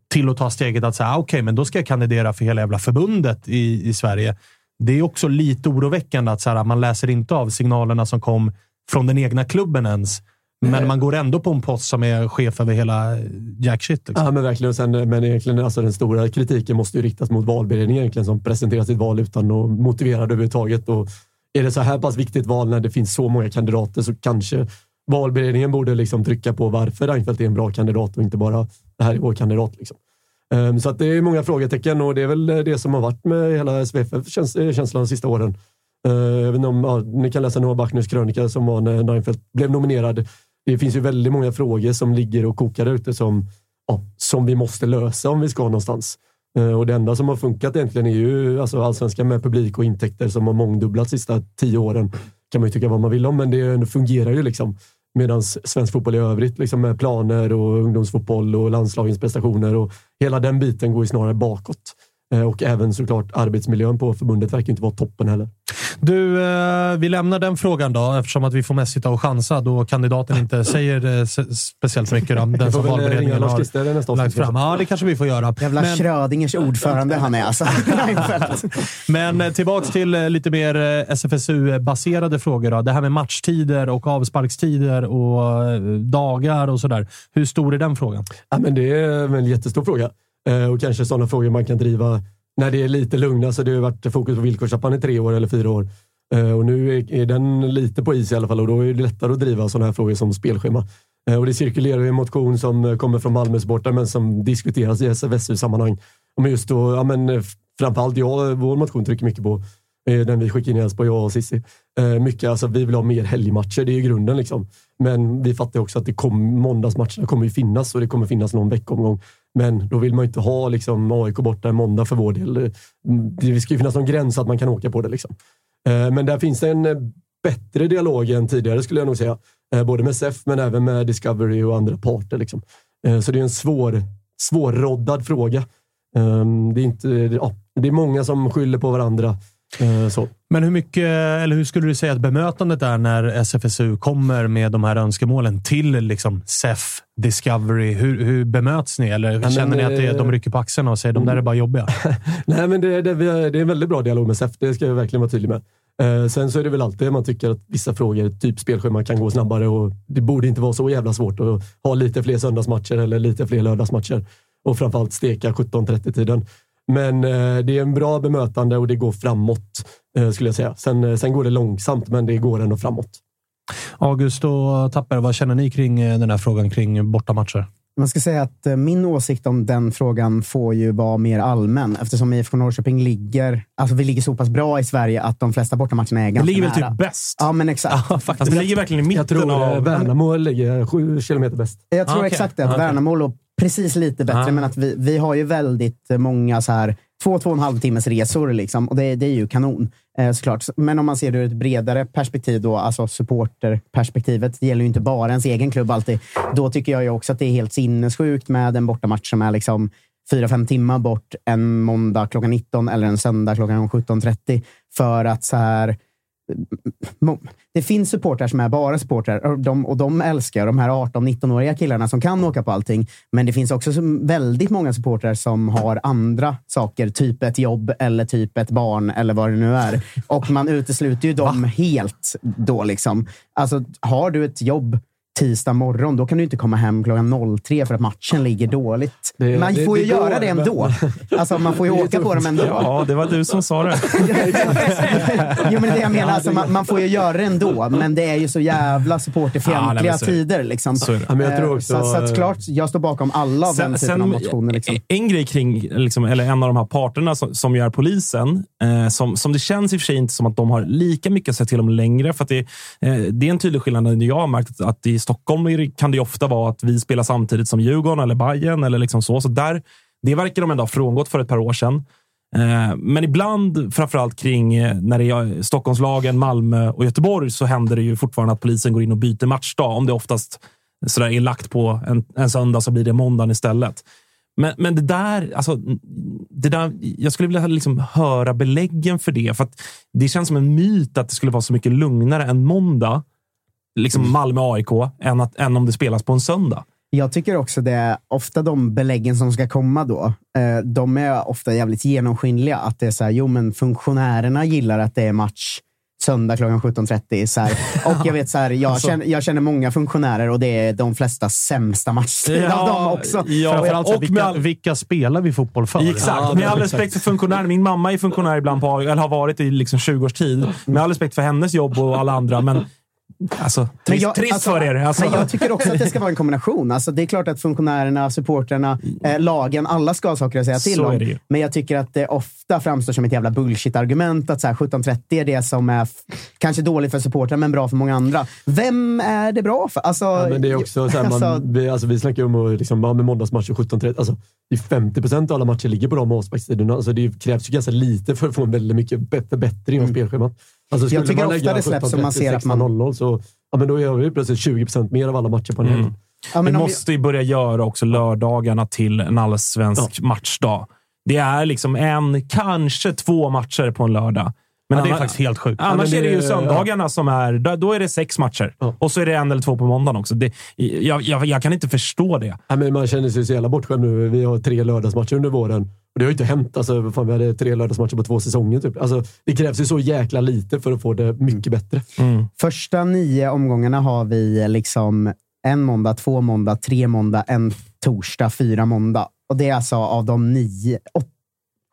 till att ta steget att säga, okej, okej, men då ska jag kandidera för hela jävla förbundet i, i Sverige. Det är också lite oroväckande att så här, man läser inte av signalerna som kom från den egna klubben ens. Men man går ändå på en post som är chef över hela jack shit. Liksom. Ja, men verkligen. Sen, men egentligen, alltså, den stora kritiken måste ju riktas mot valberedningen egentligen, som presenterar sitt val utan att motivera det överhuvudtaget. Och är det så här pass viktigt val när det finns så många kandidater så kanske valberedningen borde liksom trycka på varför Reinfeldt är en bra kandidat och inte bara det här är vår kandidat. Liksom. Um, så att det är många frågetecken och det är väl det som har varit med hela SVFF käns känslan de sista åren. Uh, om, ja, ni kan läsa Noah Bachners krönika som var när Reinfeldt blev nominerad. Det finns ju väldigt många frågor som ligger och kokar där ute som, ja, som vi måste lösa om vi ska någonstans. Eh, och det enda som har funkat egentligen är ju alltså allsvenskan med publik och intäkter som har mångdubblats de sista tio åren. kan man ju tycka vad man vill om, men det fungerar ju liksom. Medan svensk fotboll i övrigt, liksom med planer och ungdomsfotboll och landslagens prestationer och hela den biten går ju snarare bakåt. Eh, Och även såklart arbetsmiljön på förbundet verkar inte vara toppen heller. Du, eh, vi lämnar den frågan då, eftersom att vi får mest sitta och chansa då kandidaten inte säger eh, speciellt mycket. Då, den som valberedningen har lagt fram. Ja, det kanske vi får göra. Jävla Men- Schrödingers ordförande han är alltså. Men tillbaks till lite mer SFSU-baserade frågor. Då. Det här med matchtider och avsparkstider och dagar och sådär. Hur stor är den frågan? Ja, men det är väl en jättestor fråga. Eh, och kanske sådana frågor man kan driva när det är lite lugnare. Så det har varit fokus på villkorstrappan i tre år eller fyra år. Eh, och nu är, den lite på is i alla fall och då är det lättare att driva sådana här frågor som spelschema. Eh, och det cirkulerar en motion som kommer från Malmösporten men som diskuteras i SFSU-sammanhang. Men just då, ja, men, framförallt jag, vår motion trycker mycket på den vi skickade in i Elfsborg, jag och Cissi. Mycket, alltså, vi vill ha mer helgmatcher, det är ju grunden. Liksom. Men vi fattar också att det kom, måndagsmatcherna kommer ju finnas och det kommer finnas någon veckomgång. Men då vill man ju inte ha liksom, AIK borta en måndag för vår del. Det ska ju finnas någon gräns så att man kan åka på det. Liksom. Eh, men där finns det en eh, bättre dialog än tidigare skulle jag nog säga. Eh, både med SEF men även med Discovery och andra parter. Liksom. Så det är en svår, svårroddad fråga. Ehm, det är, inte, ja, det är många som skyller på varandra. Eh, Så. Men hur mycket, eller hur skulle du säga att bemötandet är när SFSU kommer med de här önskemålen till liksom SEF, Discovery? Hur, hur bemöts ni? Eller men, känner ni att det, de rycker på axlarna och säger de där är bara jobbiga? Nej, men det, det, det är en väldigt bra dialog med SEF. Det ska jag verkligen vara tydlig med. Eh, sen så är det väl alltid man tycker att vissa frågor, typ spelschema, kan gå snabbare och det borde inte vara så jävla svårt att ha lite fler söndagsmatcher eller lite fler lördagsmatcher och framförallt steka 17.30-tiden. Men eh, det är en bra bemötande och det går framåt, eh, skulle jag säga. Sen, eh, sen går det långsamt, men det går ändå framåt. August och Tapper, vad känner ni kring den här frågan kring bortamatcher? Man ska säga att min åsikt om den frågan får ju vara mer allmän eftersom IFK Norrköping ligger, alltså vi ligger så pass bra i Sverige att de flesta bortamatcherna är Det ganska ligger väl nära. typ bäst? Ja, men exakt. Alltså, det ligger verkligen i mitten Jag tror av... Värnamo ligger sju kilometer bäst. Jag tror Ah, okej. exakt det. Att Ah, okej. Värnamo låg precis lite bättre, Ah. men att vi, vi har ju väldigt många så här två, två och en halv timmes resor liksom, och det, det är ju kanon eh, såklart. Men om man ser det ur ett bredare perspektiv, då, alltså supporterperspektivet, det gäller ju inte bara ens egen klubb alltid. Då tycker jag ju också att det är helt sinnessjukt med en bortamatch som är liksom fyra, fem timmar bort en måndag klockan 19 eller en söndag klockan 17.30. För att så här det finns supportrar som är bara supportrar och de, och de älskar de här 18-19-åriga killarna som kan åka på allting. Men det finns också väldigt många supportrar som har andra saker, typ ett jobb eller typ ett barn eller vad det nu är. Och man utesluter ju dem helt då. liksom. Alltså, har du ett jobb tisdag morgon, då kan du inte komma hem klockan 03 för att matchen ligger dåligt. Det- man det- får ju det går, göra det men- ändå. Alltså, man får ju Det åka på dem ändå. Ja, det var du som sa det. jo, men det är det jag menar. Alltså, man, man får ju göra det ändå, men det är ju så jävla Ja, supporterfientliga men det. tider. Liksom. Så är det. Ja, men jag tror Eh, också- så, så att klart, jag står bakom alla av den typen av motioner. Liksom. En grej kring, liksom, eller en av de här parterna som, som gör polisen, eh, som, som det känns i och för sig inte som att de har lika mycket att säga till om längre. För att det, eh, det är en tydlig skillnad. när Jag har märkt att, att Stockholm är Stockholm kan det ju ofta vara att vi spelar samtidigt som Djurgården eller Bayern eller liksom så. så där, det verkar de ändå ha frångått för ett par år sedan. Eh, men ibland, framförallt kring eh, när det är Stockholmslagen, Malmö och Göteborg, så händer det ju fortfarande att polisen går in och byter matchdag. Om det oftast sådär är lagt på en, en söndag så blir det måndagen istället. Men, men det där, alltså, det där, jag skulle vilja liksom höra beläggen för det. För att det känns som en myt att det skulle vara så mycket lugnare en måndag, liksom Malmö-AIK, än, att, än om det spelas på en söndag. Jag tycker också det är ofta de beläggen som ska komma då. Eh, de är ofta jävligt genomskinliga. Att det är så här, jo men funktionärerna gillar att det är match söndag klockan 17.30. Så här. Och jag vet, så här, jag, Alltså- känner, jag känner många funktionärer och det är de flesta sämsta matchtider av dem också. Ja, så här, och vilka, all- vilka spelar vi fotboll för? Exakt. med all respekt för funktionärer. Min mamma är funktionär ibland, på, eller har varit i liksom 20 års tid. Med all respekt för hennes jobb och alla andra, men alltså, trist, jag- trist alltså, för er. Alltså. Men jag tycker också att det ska vara en kombination. Alltså, det är klart att funktionärerna, supporterna, eh, lagen, alla ska ha saker att säga till om. Men jag tycker att det ofta framstår som ett jävla bullshit-argument att så här, 17.30 är det som är kanske dåligt för supportrarna men bra för många andra. Vem är det bra för? Alltså, Ja, men det är också så här, man, alltså, vi, alltså, vi snackar om att liksom, med måndagsmatcher 17.30. Alltså, det är 50 procent av alla matcher ligger på de avsparkstiderna. Alltså, det krävs ju ganska lite för att få en väldigt mycket bä- förbättring av spelschemat. Alltså. Jag tycker ofta det släpps som man ser att man- 16.00 så ja, men då gör vi plötsligt 20 procent mer av alla matcher på en helg. Mm. ja, Vi men om måste ju börja göra också lördagarna till en allsvensk matchdag. Det är liksom en, kanske två matcher på en lördag. Men Ja, det är faktiskt helt sjukt. Annars men är det ju det- söndagarna som är... Då, då är det sex matcher. Ja. Och så är det en eller två på måndagen också. Det, jag, jag, jag kan inte förstå det. Ja, men man känner sig så jävla bortskämd nu. Vi har tre lördagsmatcher under våren. Och det har ju inte hänt. Alltså, fan, vi hade tre lördagsmatcher på två säsonger. Typ. Alltså, det krävs ju så jäkla lite för att få det mycket bättre. Första nio omgångarna har vi liksom en måndag, två måndag, tre måndag, en torsdag, fyra måndag. Och det är alltså av de nio, åt,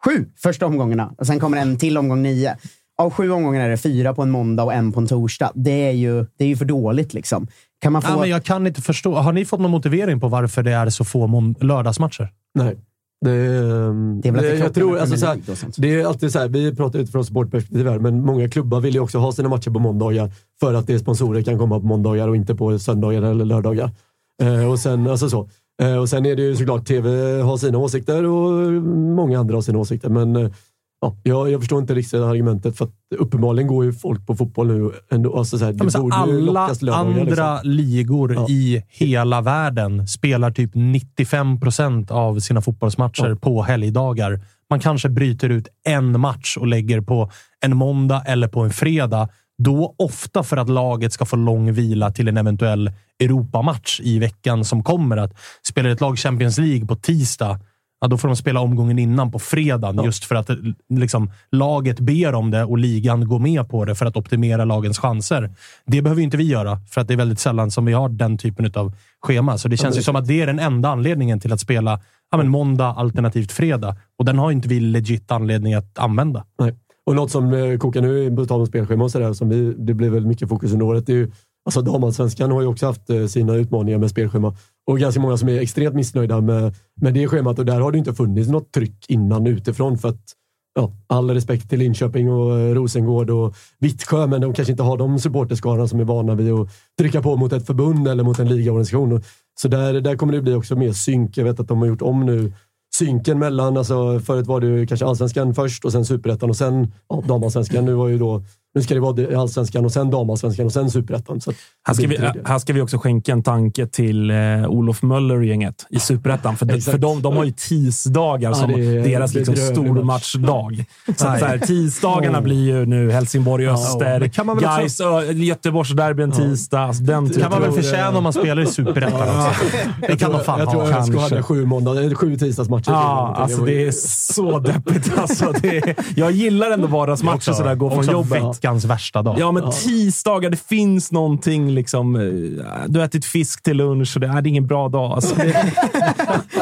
sju första omgångarna. Och sen kommer en till omgång nio. Av sju omgångar är det fyra på en måndag och en på en torsdag. Det är ju, det är ju för dåligt. liksom. Kan man få... Ja, men jag kan inte förstå. Har ni fått någon motivering på varför det är så få lördagsmatcher? Nej. Det, ehm, Det är väl det jag tror, med alltså, det är alltid så här, vi pratar utifrån supportperspektiv här, men många klubbar vill ju också ha sina matcher på måndagar för att det sponsorer kan komma på måndagar och inte på söndagar eller lördagar. Eh, och, sen, alltså så. Eh, och sen är det ju såklart, TV har sina åsikter och många andra har sina åsikter. Men eh, ja, jag, jag förstår inte riktigt argumentet för uppenbarligen går ju folk på fotboll nu ändå. Alltså så här, Ja, så alla lördagar, andra liksom. ligor Ja. i hela världen spelar typ 95 procent av sina fotbollsmatcher Ja. på helgdagar. Man kanske bryter ut en match och lägger på en måndag eller på en fredag. Då ofta för att laget ska få lång vila till en eventuell Europamatch i veckan som kommer. Att spelar ett lag Champions League på tisdag, ja, då får de spela omgången innan på fredagen. Just för att eh, liksom, laget ber om det och ligan går med på det för att optimera lagens chanser. Det behöver inte vi göra, för att det är väldigt sällan som vi har den typen av schema. Så det känns ju som att det är den enda anledningen till att spela ja, men måndag alternativt fredag. Och den har ju inte vi legit anledning att använda. Nej. Och något som eh, kokar nu, tal om spelschema och sådär, som vi, det blev väl mycket fokus under året, det är ju Alltså damallsvenskan har ju också haft eh, sina utmaningar med spelschema. Och ganska många som är extremt missnöjda med, med det schemat. Och där har det inte funnits något tryck innan utifrån. För att, ja, all respekt till Linköping och eh, Rosengård och Vittsjö, men de kanske inte har de supporterskarorna som är vana vid att trycka på mot ett förbund eller mot en ligaorganisation. Så där, där kommer det bli också mer synk. Jag vet att de har gjort om nu synken mellan, alltså förut var det ju kanske allsvenskan först och sen superettan och sen ja, damallsvenskan. Nu var ju då, nu ska det vara allsvenskan och sen damallsvenskan och sen superettan. Här ska, vi, här ska vi också skänka en tanke till eh, Olof Möller och gänget i Superettan. För, de, för de, de har ju tisdagar Ja, som det är- deras liksom, stormatchdag. Så, att, så här, tisdagarna blir ju nu Helsingborg, Öster, men kan man väl också- Gais, Ö- Göteborgsderby en tisdag. Alltså, den Det kan man väl tror, förtjäna om man spelar i Superettan också. Det kan de fan jag tror ha. ÖSK hade sju, måndag, sju tisdagsmatcher. Ja, alltså det är så deppigt. Alltså, det är, jag gillar ändå vardagsmatcher sådär, gå från också jobbet. Veckans värsta dag. Ja, men tisdagar, det finns någonting liksom... eh, Du har ätit fisk till lunch och det är, det är ingen bra dag. Alltså, det,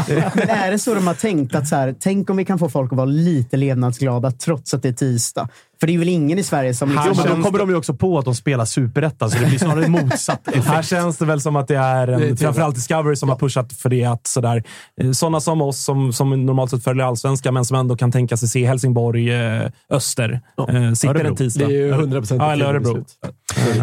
Men är det så de har tänkt? att så här, Tänk om vi kan få folk att vara lite levnadsglada trots att det är tisdag. För det är väl ingen i Sverige som... Jo, Liksom men då kommer de ju också på att de spelar Superettan, så det blir snarare motsatt effekt. här känns det väl som att det är, en, framförallt Discovery som har pushat för det. Att sådär, eh, sådana som oss som, som normalt sett följer allsvenskan, men som ändå kan tänka sig se Helsingborg, eh, Öster, eh, sitter Örebro. en tisdag. Det är ju 100 procent Ja, eller Örebro.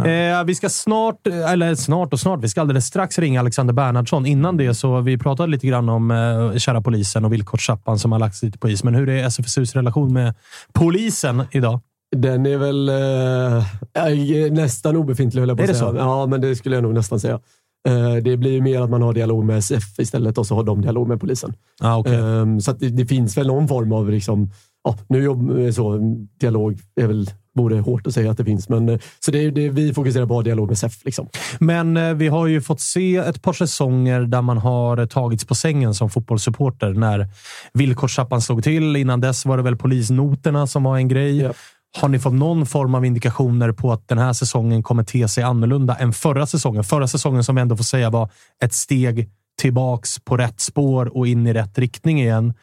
Eh, vi ska snart, eller snart och snart, vi ska alldeles strax ringa Alexander Bernhardsson. Innan det så vi pratade lite grann om eh, kära polisen och villkorstrappan som har lagts lite på is. Men hur är SFSUs relation med polisen idag? Den är väl eh, nästan obefintlig, höll jag på att säga. så? Ja, men det skulle jag nog nästan säga. Eh, det blir ju mer att man har dialog med SF istället och så har de dialog med polisen. Ah, okay. Ehm, så det, det finns väl någon form av liksom, ja, nu jobb, så, dialog är väl, vore hårt att säga att det finns, men eh, så det är, det, vi fokuserar på dialog med SEF. Liksom. Men eh, vi har ju fått se ett par säsonger där man har eh, tagits på sängen som fotbollssupporter när villkorstrappan slog till. Innan dess var det väl polisnoterna som var en grej. Ja. Har ni fått någon form av indikationer på att den här säsongen kommer te sig annorlunda än förra säsongen? Förra säsongen som vi ändå får säga var ett steg tillbaks på rätt spår och in i rätt riktning igen.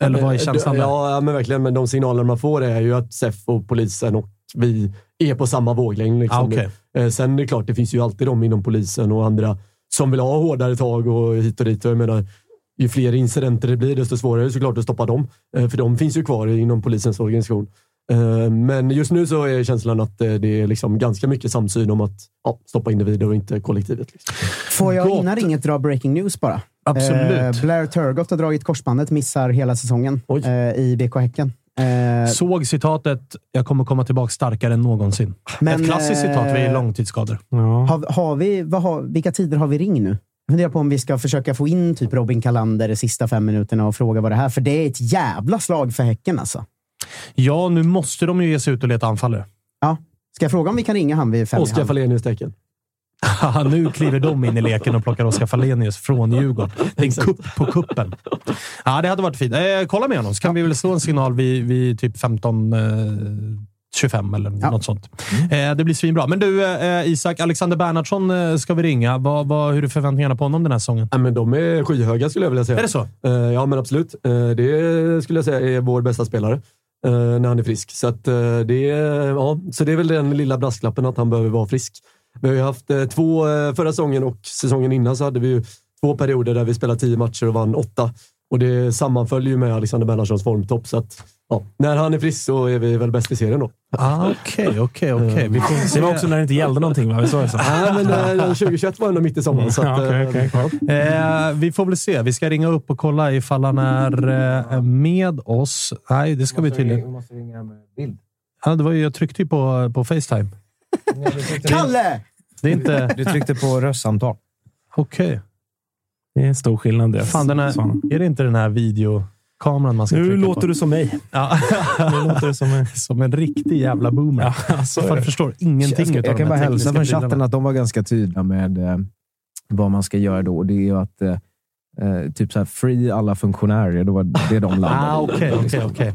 Eller vad är känslan där? Ja, men verkligen. Men de signaler man får är ju att SEF och polisen och vi är på samma våglängd. Liksom. Ah, okej. Eh, Sen är det klart, det finns ju alltid de inom polisen och andra som vill ha hårdare tag och hit och dit. Jag menar, ju fler incidenter det blir, desto svårare är det såklart att stoppa dem. Eh, För de finns ju kvar inom polisens organisation. Eh, Men just nu så är känslan att eh, det är liksom ganska mycket samsyn om att ja, stoppa individer och inte kollektivet. Liksom. Får jag Gott. innan ringet dra breaking news bara? Absolut. Eh, Blair Turgott har dragit korsbandet, missar hela säsongen eh, i BK Häcken. Eh, Såg citatet “Jag kommer komma tillbaka starkare än någonsin”. Men, Ett klassiskt citat vid eh, långtidsskador. har, har vi, vad har, vilka tider har vi ring nu? Jag funderar på om vi ska försöka få in typ Robin Kalander de sista fem minuterna och fråga vad det är. För det är ett jävla slag för Häcken alltså. Ja, nu måste de ju ge sig ut och leta anfallare. Ja. Ska jag fråga om vi kan ringa han vid fem Oskar. Haha, nu kliver de in i leken och plockar Oskar Fallenius från Djurgården. En kupp på kuppen. Ja, det hade varit fint. Eh, kolla med honom, så kan vi väl slå en signal vid, vid typ 15... Eh, 25 eller något sånt. Eh, det blir svinbra. Men du, eh, Isak. Alexander Bernhardsson eh, ska vi ringa. Vad, vad, hur är förväntningarna på honom den här säsongen? Ja, men de är skyhöga skulle jag vilja säga. Är det så? Eh, ja, men absolut. Eh, det skulle jag säga är vår bästa spelare Eh, när han är frisk. Så, att, eh, det, är- ja, så det är väl den lilla brasklappen att han behöver vara frisk. Vi har ju haft eh, två, eh, förra säsongen och säsongen innan så hade vi ju två perioder där vi spelade tio matcher och vann åtta. Och det sammanföljer ju med Alexander Bernhardssons formtopp. Så att, ja, när han är frisk så är vi väl bäst i serien då. Ah, Okej, okej, okej. Vi Det var också när det inte gällde någonting, va? Vi sa det så. Nej, men eh, 2021 var ändå mitt i sommaren. Så att, eh, okej. ja. Eh, vi får väl se. Vi ska ringa upp och kolla ifall han är eh, med oss. Nej, det ska vi tydligen. måste ringa med bild. Ja, det var ju, jag tryckte ju på, på Facetime. Kalle! Det är inte... Du tryckte på röstsamtal. Okej. Det är en stor skillnad. Det. Fan, den här, är det inte den här videokameran man ska Nu trycka låter på? du som mig. Ja. Nu låter du som mig. som en riktig jävla boomer. Ja, så det. förstår ingenting Jag, ska, jag kan bara hälsa från chatten prylarna. att de var ganska tydliga med eh, vad man ska göra då. Det är ju att eh, eh, typ så här, free alla funktionärer. Det var det de landade Ah, okej, okej, okej.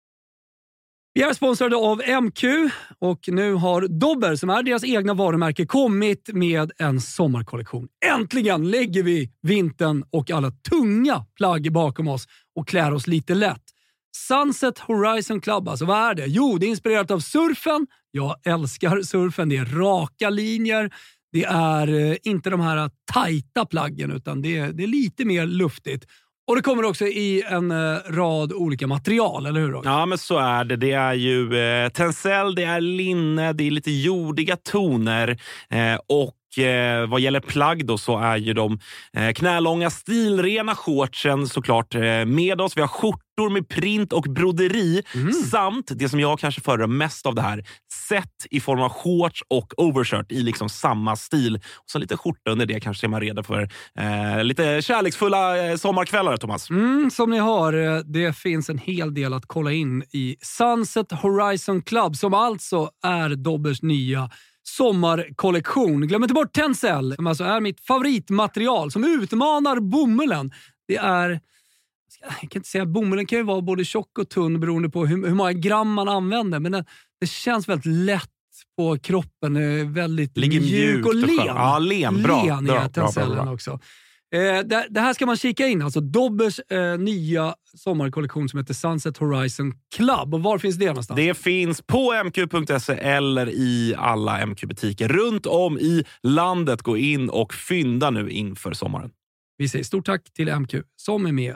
Vi är sponsrade av MQ och nu har Dobber, som är deras egna varumärke, kommit med en sommarkollektion. Äntligen lägger vi vintern och alla tunga plagg bakom oss och klär oss lite lätt. Sunset Horizon Club, alltså vad är det? Jo, det är inspirerat av surfen. Jag älskar surfen. Det är raka linjer. Det är eh, inte de här tajta plaggen, utan det är, det är lite mer luftigt. Och det kommer också i en eh, rad olika material, eller hur? Ja, men så är det. Det är ju eh, tencel, det är linne, det är lite jordiga toner eh, och eh, vad gäller plagg då så är ju de eh, knälånga stilrena shortsen såklart med oss. Vi har skjortor med print och broderi samt det som jag kanske föredrar mest av det här, set i form av shorts och overshirt i liksom samma stil. Och så lite skjorta under det kanske är man redo för eh, lite kärleksfulla eh, sommarkvällar, Thomas. Mm, som ni hör, eh, det finns en hel del att kolla in i Sunset Horizon Club som alltså är Dobbers nya sommarkollektion. Glöm inte bort Tencel som alltså är mitt favoritmaterial som utmanar bomullen. Det är jag kan inte säga bomullen kan ju vara både tjock och tunn beroende på hur, hur många gram man använder, men det, det känns väldigt lätt på kroppen. eh, Väldigt Ligger mjuk och och len. Ja, len. Bra. Len Bra, bra. också. Eh, det, det här ska man kika in. Alltså Dobbers eh, nya sommarkollektion som heter Sunset Horizon Club. Och var finns det någonstans? Det finns på mq.se eller i alla MQ-butiker runt om i landet. Gå in och fynda nu inför sommaren. Vi säger stort tack till MQ som är med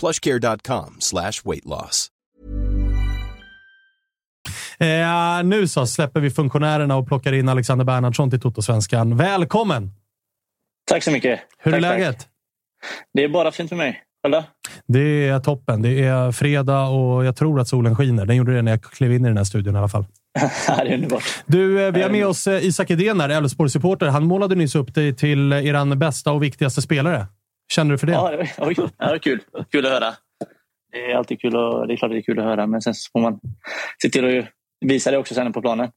plushcare.com slash weight loss. Eh, nu så släpper vi funktionärerna och plockar in Alexander Bernhardsson till Toto-svenskan. Välkommen! Tack så mycket. Hur är Tack, tack. läget? Det är bara fint för mig. Eller? Det är toppen. Det är fredag och jag tror att solen skiner. Den gjorde det när jag klev in i den här studion i alla fall. det är underbart. Du, eh, vi har med oss eh, Isak Edén här, Elfsborg-supporter. Han målade nyss upp dig till eh, er bästa och viktigaste spelare. Känner du för det? Ja, det var, oj, ja, det var kul. Kul att höra. Det är alltid kul att, det är klart det är kul att höra, men sen får man se till att visa det också sen på planen.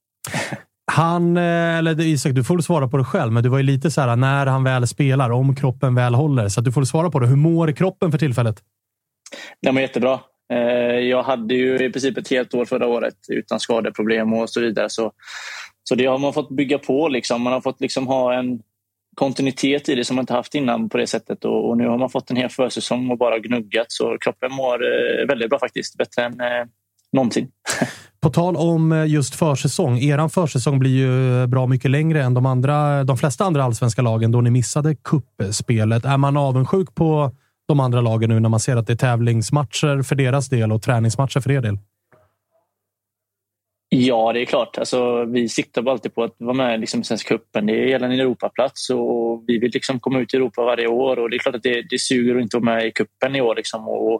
Han, eh, eller Isak, du får väl svara på det själv, men du var ju lite så här när han väl spelar, om kroppen väl håller. Så att du får svara på det. Hur mår kroppen för tillfället? Den var jättebra. Eh, Jag hade ju i princip ett helt år förra året utan skadeproblem och så vidare. Så, så det har man fått bygga på. Liksom. Man har fått liksom ha en kontinuitet i det som man inte haft innan på det sättet. Och, och nu har man fått en hel försäsong och bara gnuggat. Så kroppen mår eh, väldigt bra faktiskt. Bättre än eh, någonsin. På tal om eh, just försäsong. Eran försäsong blir ju eh, bra mycket längre än de, andra, de flesta andra allsvenska lagen då ni missade kuppspelet. Är man avundsjuk på de andra lagen nu när man ser att det är tävlingsmatcher för deras del och träningsmatcher för er del? Ja, det är klart. Alltså, vi siktar alltid på att vara med liksom, i Svenska cupen. Det gäller en Europaplats och vi vill liksom komma ut i Europa varje år. Och Det är klart att det, det suger att inte vara med i cupen i år. Liksom. Och,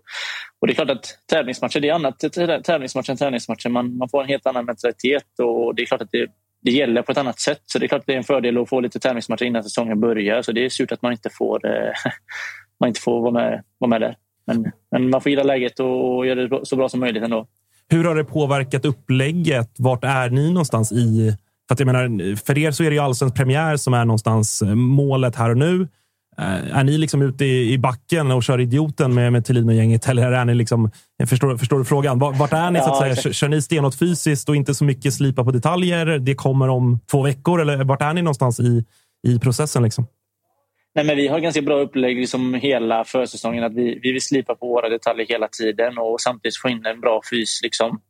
och Det är klart att tävlingsmatcher det är annat. tävlingsmatch än tävlingsmatcher. Man, man får en helt annan mentalitet och det är klart att det, det gäller på ett annat sätt. Så det är klart att det är en fördel att få lite tävlingsmatcher innan säsongen börjar. Så det är surt att man inte får, eh, man inte får vara, med, vara med där. Men, men man får gilla läget och göra det så bra som möjligt ändå. Hur har det påverkat upplägget? Vart är ni någonstans i... För, att jag menar, för er så är det ju allsvensk premiär som är någonstans eh, målet här och nu. Eh, Är ni liksom ute i i backen och kör idioten med, med Thelin och gänget? Eller är ni liksom... Förstår, förstår du frågan? Vart är ni? så att Ja, säga? exakt. Kör ni stenhårt fysiskt och inte så mycket slipa på detaljer? Det kommer om två veckor? Eller vart är ni någonstans i, i processen? Liksom? Nej, men vi har ganska bra upplägg liksom hela försäsongen. Att vi, vi vill slipa på våra detaljer hela tiden och samtidigt få in en bra fys liksom,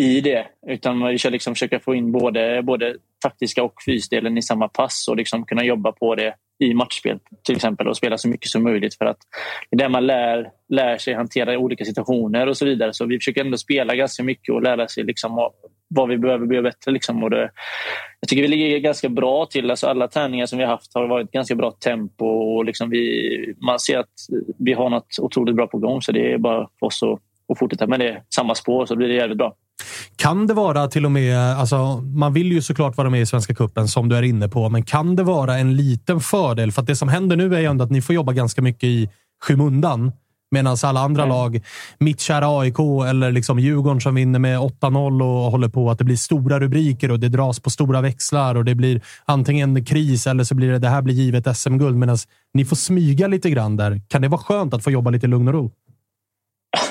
i det. Utan vi ska liksom försöka få in både, både taktiska och fysdelen i samma pass och liksom kunna jobba på det i matchspel till exempel och spela så mycket som möjligt. För att det är där man lär, lär sig hantera olika situationer och så vidare. Så vi försöker ändå spela ganska mycket och lära sig liksom vad- vi behöver bli bättre. Liksom. Och det, jag tycker vi ligger ganska bra till. Alltså alla träningar som vi har haft har varit ganska bra tempo. Och liksom vi, man ser att vi har något otroligt bra på gång. Så det är bara för oss att, att fortsätta med det. Samma spår så blir det jävligt bra. Kan det vara till och med, alltså, man vill ju såklart vara med i Svenska Cupen som du är inne på, men kan det vara en liten fördel? För att det som händer nu är ju ändå att ni får jobba ganska mycket i skymundan. Medan alla andra lag, mitt kära AIK eller liksom Djurgården som vinner med 8-0 och håller på att det blir stora rubriker och det dras på stora växlar och det blir antingen kris eller så blir det det här blir givet SM-guld. Medan ni får smyga lite grann där. Kan det vara skönt att få jobba lite lugn och ro?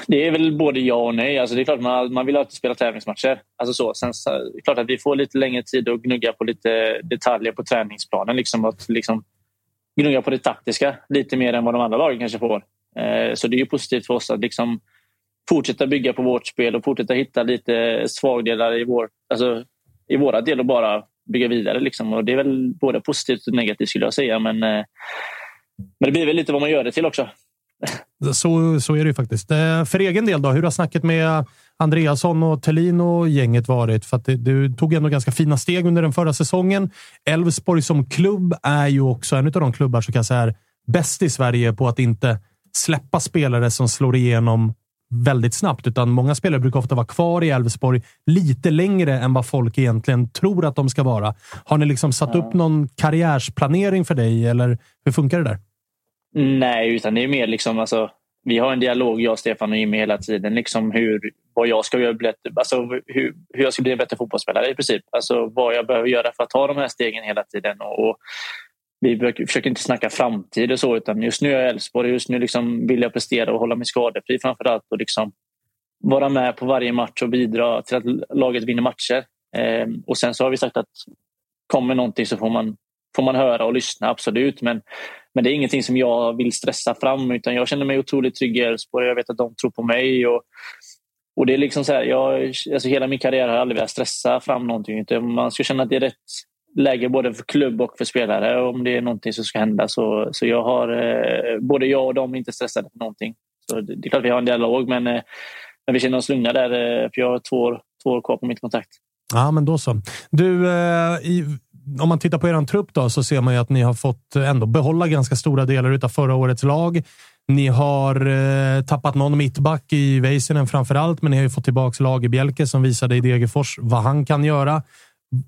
Det är väl både ja och nej. Alltså det är klart man, man vill alltid spela tävlingsmatcher. Alltså så. Sen så, det är klart att vi får lite längre tid att gnugga på lite detaljer på träningsplanen. Liksom att liksom gnugga på det taktiska lite mer än vad de andra lagen kanske får. Eh, så det är ju positivt för oss att liksom fortsätta bygga på vårt spel och fortsätta hitta lite svagdelar i, vår, alltså, i våra del och bara bygga vidare. Liksom. Och det är väl både positivt och negativt skulle jag säga. Men, eh, men det blir väl lite vad man gör det till också. Så, så är det ju faktiskt. Eh, för egen del, då, hur har snacket med Andreasson och Tellin och gänget varit? För att det, du tog ändå ganska fina steg under den förra säsongen. Elfsborg som klubb är ju också en av de klubbar som kan säga är bäst i Sverige på att inte släppa spelare som slår igenom väldigt snabbt, utan många spelare brukar ofta vara kvar i Elfsborg lite längre än vad folk egentligen tror att de ska vara. Har ni liksom satt upp någon karriärsplanering för dig eller hur funkar det där? Nej, utan det är mer liksom alltså, vi har en dialog, jag, Stefan och Jimmy hela tiden. Liksom hur, vad jag ska göra bättre, alltså hur, hur jag ska bli en bättre fotbollsspelare i princip. Alltså vad jag behöver göra för att ta de här stegen hela tiden. Och, och vi försöker inte snacka framtid och så, utan just nu är jag i Elfsborg. Just nu liksom vill jag prestera och hålla mig skadefri framför allt. Och liksom vara med på varje match och bidra till att laget vinner matcher. Eh, och sen så har vi sagt att kommer någonting så får man, får man höra och lyssna, absolut. Men men det är ingenting som jag vill stressa fram utan jag känner mig otroligt trygg i Elfsborg. Jag vet att de tror på mig. Och, och det är liksom så här, jag, alltså hela min karriär har jag aldrig velat stressa fram någonting. Utan man ska känna att det är rätt läge både för klubb och för spelare om det är någonting som ska hända. Så, så jag har, eh, både jag och de är inte stressade för någonting. Så det, det är klart vi har en dialog men, eh, men vi känner oss lugna där eh, för jag har två år, två år kvar på mitt kontrakt. Ja, men då så. Du, eh, i, om man tittar på er trupp då, så ser man ju att ni har fått ändå behålla ganska stora delar av förra årets lag. Ni har eh, tappat någon mittback i Väisänen framför allt, men ni har ju fått tillbaka Lagerbjälke som visade i Degerfors vad han kan göra.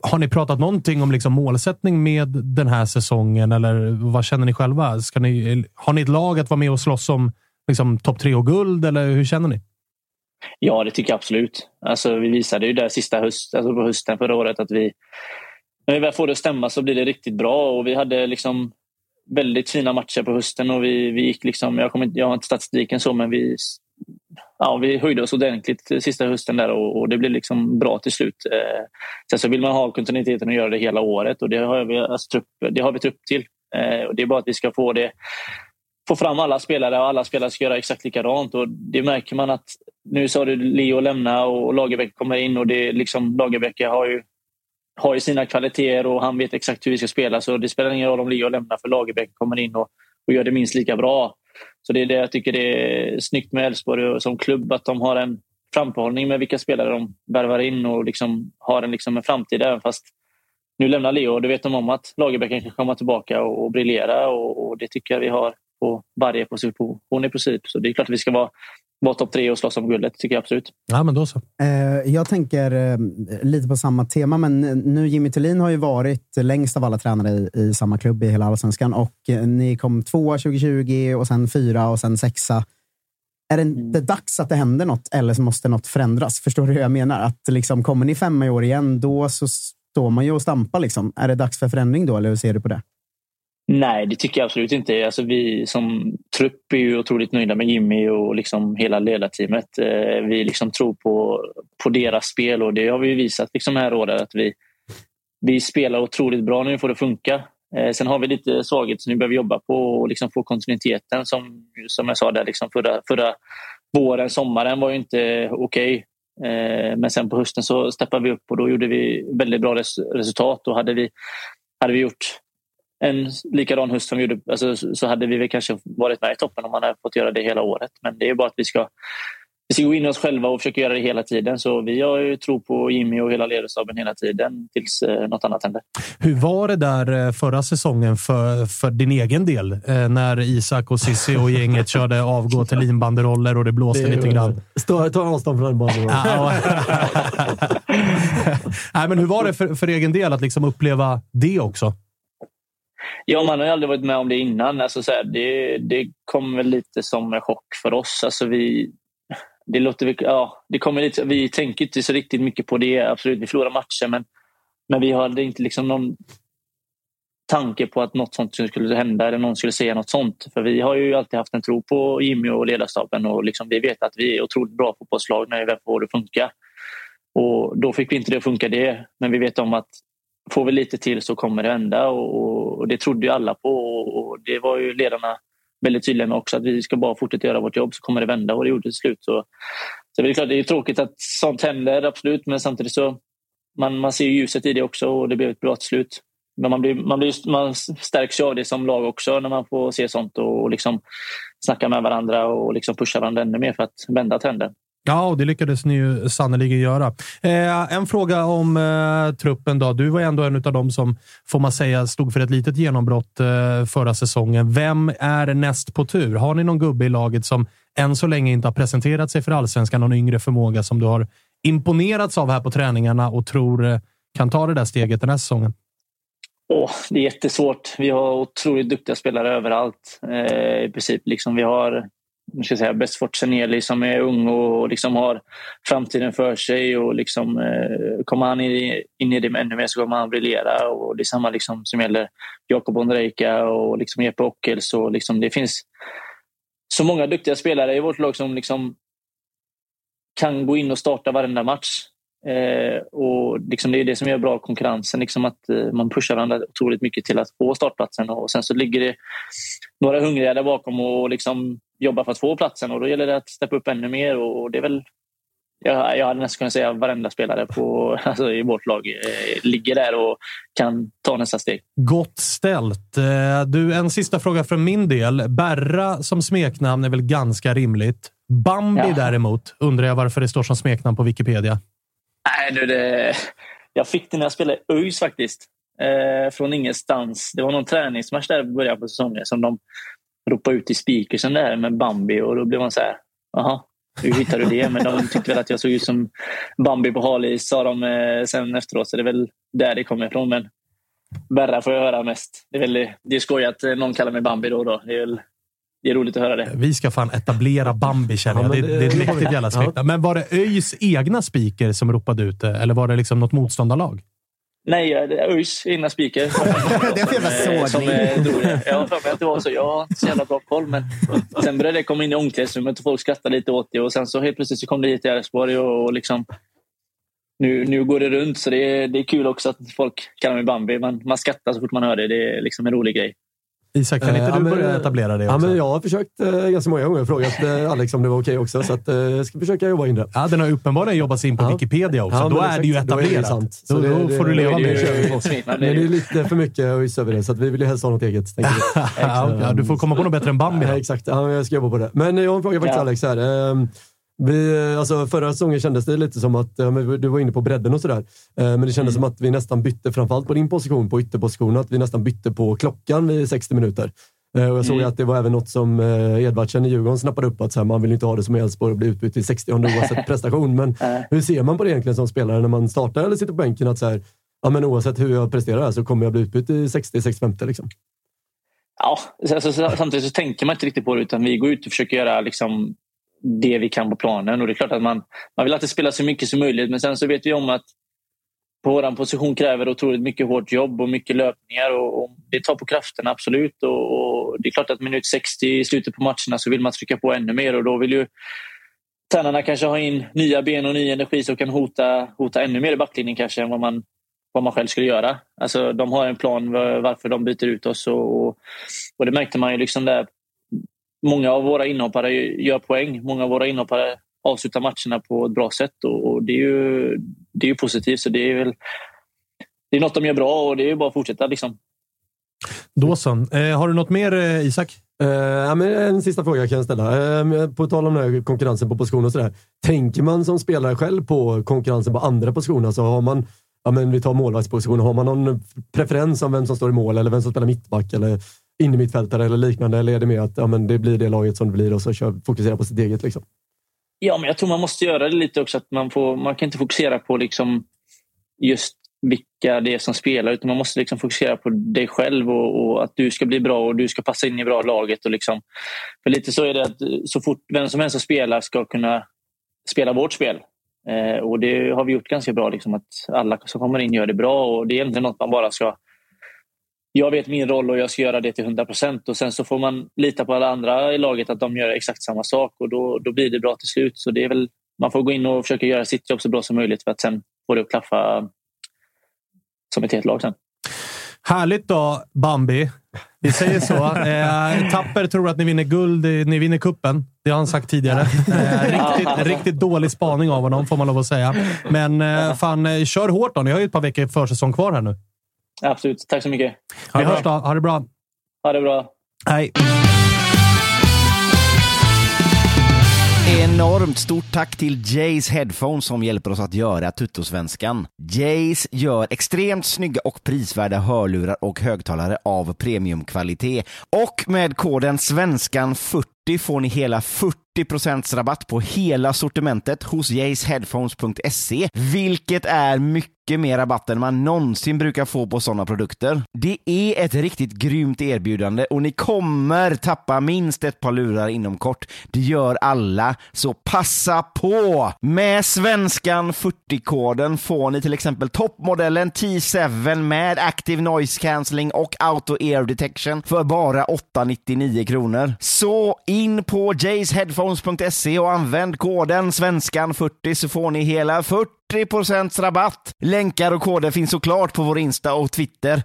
Har ni pratat någonting om liksom målsättning med den här säsongen eller vad känner ni själva? Ska ni, har ni ett lag att vara med och slåss om liksom, topp tre och guld eller hur känner ni? Ja, det tycker jag absolut. Alltså, vi visade ju där sista höst, alltså på hösten förra året att vi när vi väl får det att stämma så blir det riktigt bra och vi hade liksom väldigt fina matcher på hösten och vi, vi gick liksom, jag, kommer, jag har inte statistiken så men vi, ja, vi höjde oss ordentligt sista hösten där och, och det blev liksom bra till slut. Eh, sen så vill man ha kontinuiteten och göra det hela året och det har vi, alltså, trupp, det har vi trupp till. Eh, och det är bara att vi ska få det få fram alla spelare och alla spelare ska göra exakt likadant. Och det märker man att nu sa du Leo lämna och Lagerbäck kommer in och det liksom, Lagerbäck har ju har ju sina kvaliteter och han vet exakt hur vi ska spela. Så det spelar ingen roll om Leo lämnar för Lagerbäck kommer in och, och gör det minst lika bra. Så det är det jag tycker det är snyggt med Elfsborg som klubb, att de har en framförhållning med vilka spelare de värvar in och liksom har en, liksom en framtid. Även fast nu lämnar Leo och då vet de om att Lagerbäck kan komma tillbaka och, och briljera och, och, det tycker jag vi har på varje position i princip. Så det är klart att vi ska vara vara topp tre och slåss om guldet, tycker jag absolut. Ja, men då så. Eh, jag tänker eh, lite på samma tema, men nu Jimmy Tillin har ju varit längst av alla tränare i, i samma klubb i hela allsvenskan och eh, ni kom tvåa 2020 och sen fyra och sen sexa. Är det inte mm. dags att det händer något eller så måste något förändras? Förstår du hur jag menar? Att liksom, kommer ni femma i år igen, då så står man ju och stampar. Liksom. Är det dags för förändring då, eller hur ser du på det? Nej, det tycker jag absolut inte. Alltså vi som trupp är ju otroligt nöjda med Jimmy och liksom hela ledarteamet. Eh, vi liksom tror på, på deras spel och det har vi visat liksom här året att vi, vi spelar otroligt bra när vi får det att funka. Eh, sen har vi lite svaghet som vi behöver jobba på och liksom få kontinuiteten. Som, som jag sa där, liksom förra, förra våren, sommaren var ju inte okej. Okay. Men sen på hösten så steppade vi upp och då gjorde vi väldigt bra resultat. Och hade vi, hade vi gjort en likadan höst som vi gjorde alltså, så hade vi väl kanske varit med i toppen om man hade fått göra det hela året. Men det är bara att vi ska, vi ska gå in i oss själva och försöka göra det hela tiden. Så vi har ju tro på Jimmy och hela ledarstaben hela tiden tills eh, något annat händer. Hur var det där eh, förra säsongen för, för din egen del? Eh, när Isak och Sissi och gänget körde avgå till linbanderoller och det blåste det lite grann. Stå, ta avstånd från den banderollen. Nej, men hur var det för, för egen del att liksom uppleva det också? Ja, man har ju aldrig varit med om det innan. Alltså, så här, det, det kom väl lite som en chock för oss. Alltså vi, det låter, ja, det kommer lite, vi tänker inte så riktigt mycket på det. Absolut, vi förlorar matcher, men, men vi hade inte liksom någon tanke på att något sånt skulle hända eller någon skulle säga något sånt. För vi har ju alltid haft en tro på Jimmy och ledarstaben och liksom vi vet att vi är otroligt bra fotbollslag när vi väl får det att funka. Och då fick vi inte det att funka det, men vi vet om att får vi lite till så kommer det vända och, och det trodde ju alla på och, och det var ju ledarna väldigt tydliga med också att vi ska bara fortsätta göra vårt jobb så kommer det vända och det gjorde det till slut. Så, så det är klart, det är tråkigt att sånt händer, absolut, men samtidigt så man, man ser ljuset i det också och det blev ett bra till slut. Men man, blir, man, blir, man stärks ju av det som lag också när man får se sånt och, och liksom snacka med varandra och liksom pusha varandra ännu mer för att vända trenden. Ja, och det lyckades ni ju sannerligen göra. Eh, en fråga om eh, truppen. då. Du var ändå en av dem som, får man säga, stod för ett litet genombrott eh, förra säsongen. Vem är näst på tur? Har ni någon gubbe i laget som än så länge inte har presenterat sig för allsvenskan? Någon yngre förmåga som du har imponerats av här på träningarna och tror eh, kan ta det där steget den här säsongen? Oh, det är jättesvårt. Vi har otroligt duktiga spelare överallt. Eh, I princip. Liksom vi har ska säga, Besfort Zeneli som är ung och liksom har framtiden för sig. Och liksom, eh, kommer han in, in i det ännu mer så kommer han briljera. Och det är samma liksom som gäller Jakob Ondrejka och liksom Jeppe Ockels. Och liksom, det finns så många duktiga spelare i vårt lag som liksom kan gå in och starta varenda match. Eh, och liksom det är det som gör bra konkurrensen, liksom att eh, man pushar varandra otroligt mycket till att få startplatsen. Och sen så ligger det några hungriga där bakom och liksom jobbar för att få platsen. Och då gäller det att steppa upp ännu mer. Och det är väl, jag, jag hade nästan kunnat säga varenda spelare på, alltså i vårt lag eh, ligger där och kan ta nästa steg. Gott ställt. Eh, Du, en sista fråga från min del. Berra som smeknamn är väl ganska rimligt. Bambi Ja. däremot undrar jag varför det står som smeknamn på Wikipedia. Nej, du, det, jag fick det när jag spelade ÖIS faktiskt. Eh, från ingenstans. Det var någon träningsmatch där i början på säsongen som de ropade ut i speakersen där med Bambi och då blev man så här, jaha, hur hittade du det? Men de tyckte väl att jag såg ut som Bambi på halis sa de eh, sen efteråt. Så det är väl där det kommer ifrån. Men Berra får jag höra mest. Det är, väl, det är skoj att eh, någon kallar mig Bambi då och då. Det är, väl, det är roligt att höra det. Vi ska fan etablera Bambi känner jag. Ja, det, det, det- är ett mäktigt jävla smeknamn. Men var det ÖIS egna speaker som ropade ut det? Eller var det liksom något motståndarlag? Nej, eh, ÖIS egna speaker. Det är för jävla som sågning. Jag har för mig att det var så. Jag har inte så jävla bra koll. Men sen började det komma in i omklädningsrummet och folk skrattade lite åt det. Och sen så helt plötsligt så kom det hit till Elfsborg och, och liksom nu, nu går det runt. Så det är, det är kul också att folk kallar mig Bambi. Man, man skrattar så fort man hör det. Det är liksom en rolig grej. Isak, kan Eh, inte ja, du men- börja etablera det Ja, också? men jag har försökt eh, ganska många gånger och frågat eh, Alex om det var okej också, så att, eh, jag ska försöka jobba in det. Ja, den har uppenbarligen jobbat sig in på Wikipedia också. Ja, då är det ju exakt. Då det etablerat. Då, Så det- då det- får du leva med det. Men det är lite för mycket ÖIS över det, så att vi vill ju helst ha något eget. Ja, ja, du får komma på något bättre än Bambi. Ja, exakt, ja, jag ska jobba på det. Men jag har en fråga faktiskt Ja. Alex. Här. Vi, eh, alltså förra säsongen kändes det lite som att, du var inne på bredden och sådär, Eh, men det kändes som att vi nästan bytte, framförallt på din position, på ytterpositionen, att vi nästan bytte på klockan vid 60 minuter. Eh, Och jag såg Mm. att det var även något som Edvardsen i Djurgården snappade upp, att så här, man vill inte ha det som i Elfsborg och bli utbytt i 60 oavsett prestation. Men hur ser man på det egentligen som spelare när man startar eller sitter på bänken? Att så här, ja, men oavsett hur jag presterar så kommer jag bli utbytt i 60-65 liksom. Ja, alltså, så- samtidigt så tänker man inte riktigt på det utan vi går ut och försöker göra liksom, det vi kan på planen. Och det är klart att man, man vill alltid spela så mycket som möjligt men sen så vet vi om att på vår position kräver otroligt mycket hårt jobb och mycket löpningar och, och det tar på krafterna absolut. Och, och Det är klart att minut 60 i slutet på matcherna så vill man trycka på ännu mer och då vill ju tränarna kanske ha in nya ben och ny energi som kan hota, hota ännu mer i backlinjen kanske än vad man, vad man själv skulle göra. Alltså, de har en plan varför de byter ut oss och, och, och det märkte man ju liksom där. Många av våra inhoppare gör poäng. Många av våra inhoppare avslutar matcherna på ett bra sätt och, och det, är ju, det är ju positivt. Så det är väl det är något de gör bra och det är ju bara att fortsätta. Liksom. Då så. Eh, har du något mer, eh, Isak? Eh, ja, men en sista fråga kan jag ställa. Eh, på tal om den här konkurrensen på position och sådär. Tänker man som spelare själv på konkurrensen på andra positioner? Så har man, ja, men vi tar målvaktspositionen. Har man någon preferens om vem som står i mål eller vem som spelar mittback eller innermittfältare eller liknande? Eller är det mer att ja, men det blir det laget som det blir och så kör, fokusera på sitt eget? Liksom? Ja, men jag tror man måste göra det lite också. att Man, får, man kan inte fokusera på liksom just vilka det är som spelar utan man måste liksom fokusera på dig själv och, och, att du ska bli bra och du ska passa in i bra laget. Och liksom, för lite så är det att så fort vem som helst som spelar ska kunna spela vårt spel. Eh, och det har vi gjort ganska bra, liksom, att alla som kommer in gör det bra och det är inte något man bara ska jag vet min roll och jag ska göra det till 100 procent. Och sen så får man lita på alla andra i laget att de gör exakt samma sak och då, då blir det bra till slut. Så det är väl, man får gå in och försöka göra sitt jobb så bra som möjligt för att sen få det att klaffa som ett helt lag sen. Härligt då, Bambi. Vi säger så. Eh, Tapper tror att ni vinner guld, ni vinner kuppen. Det har han sagt tidigare. Eh, riktigt, riktigt dålig spaning av honom, får man lov att säga. Men eh, fan, eh, kör hårt då. Ni har ju ett par veckor försäsong kvar här nu. Absolut. Tack så mycket. Vi hörs då. Ha det bra. Ha det bra. Hej. Enormt stort tack till Jays Headphones som hjälper oss att göra Tuttosvenskan. Jays gör extremt snygga och prisvärda hörlurar och högtalare av premiumkvalitet. Och med koden SVENSKAN40 får ni hela 40% rabatt på hela sortimentet hos jaysheadphones.se, vilket är mycket mer rabatt än man någonsin brukar få på sådana produkter. Det är ett riktigt grymt erbjudande och ni kommer tappa minst ett par lurar inom kort. Det gör alla, så passa på! Med svenskan 40-koden får ni till exempel toppmodellen T7 med Active Noise Cancelling och Auto Ear Detection för bara 899 kronor. Så in på jaysheadphones.se och använd koden svenskan40 så får ni hela 40% rabatt. Länkar och koder finns såklart på vår Insta och Twitter.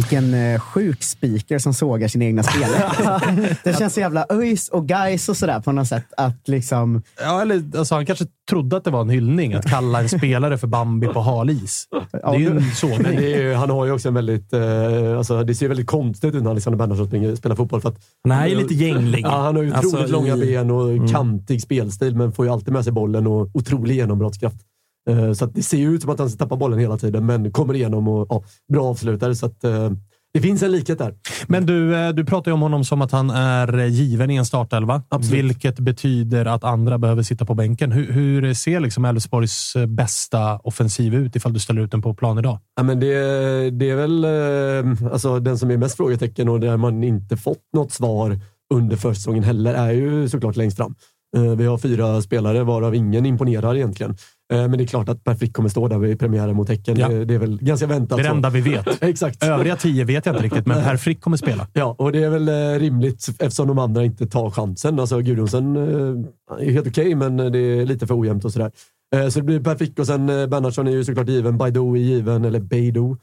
Vilken eh, sjuk speaker som sågar sina egna spelare. det känns så jävla ÖIS och guys och sådär på något sätt. Att liksom... Ja, eller alltså, han kanske trodde att det var en hyllning, att kalla en spelare för Bambi på halis. Det är ju en sågning. Men det är ju, han har ju också en väldigt... Eh, alltså, det ser väldigt konstigt ut när Alexander Bernhardsson spelar fotboll. För att, Han är ju lite gänglig. Ja, han har ju otroligt Alltså, långa ben och Mm. kantig spelstil, men får ju alltid med sig bollen och otrolig genombrottskraft. Eh, Så att det ser ut som att han tappar bollen hela tiden, men kommer igenom och ja, bra avslutare. Så att, eh, det finns en likhet där. Men du, eh, du pratar ju om honom som att han är given i en startelva, Absolut. vilket betyder att andra behöver sitta på bänken. Hur, hur ser liksom Elfsborgs bästa offensiv ut ifall du ställer ut den på plan idag? Ja, men det, det är väl alltså, den som är mest frågetecken och där man inte fått något svar under försäsongen heller är ju såklart längst fram. Vi har fyra spelare varav ingen imponerar egentligen. Eh, Men det är klart att Per Frick kommer stå där vid premiären mot Häcken. Ja. Det, är väl ganska väntat. Det är det enda vi vet. Exakt. Övriga tio vet jag inte riktigt, men Nej. Per Frick kommer spela. Ja, och det är väl eh, rimligt eftersom de andra inte tar chansen. Alltså Gudjonsen eh, är helt okej, men det är lite för ojämnt och sådär. Så det blir Per Frick och sen Bernhardsson är ju såklart given. Baidoo är given, eller Beidou.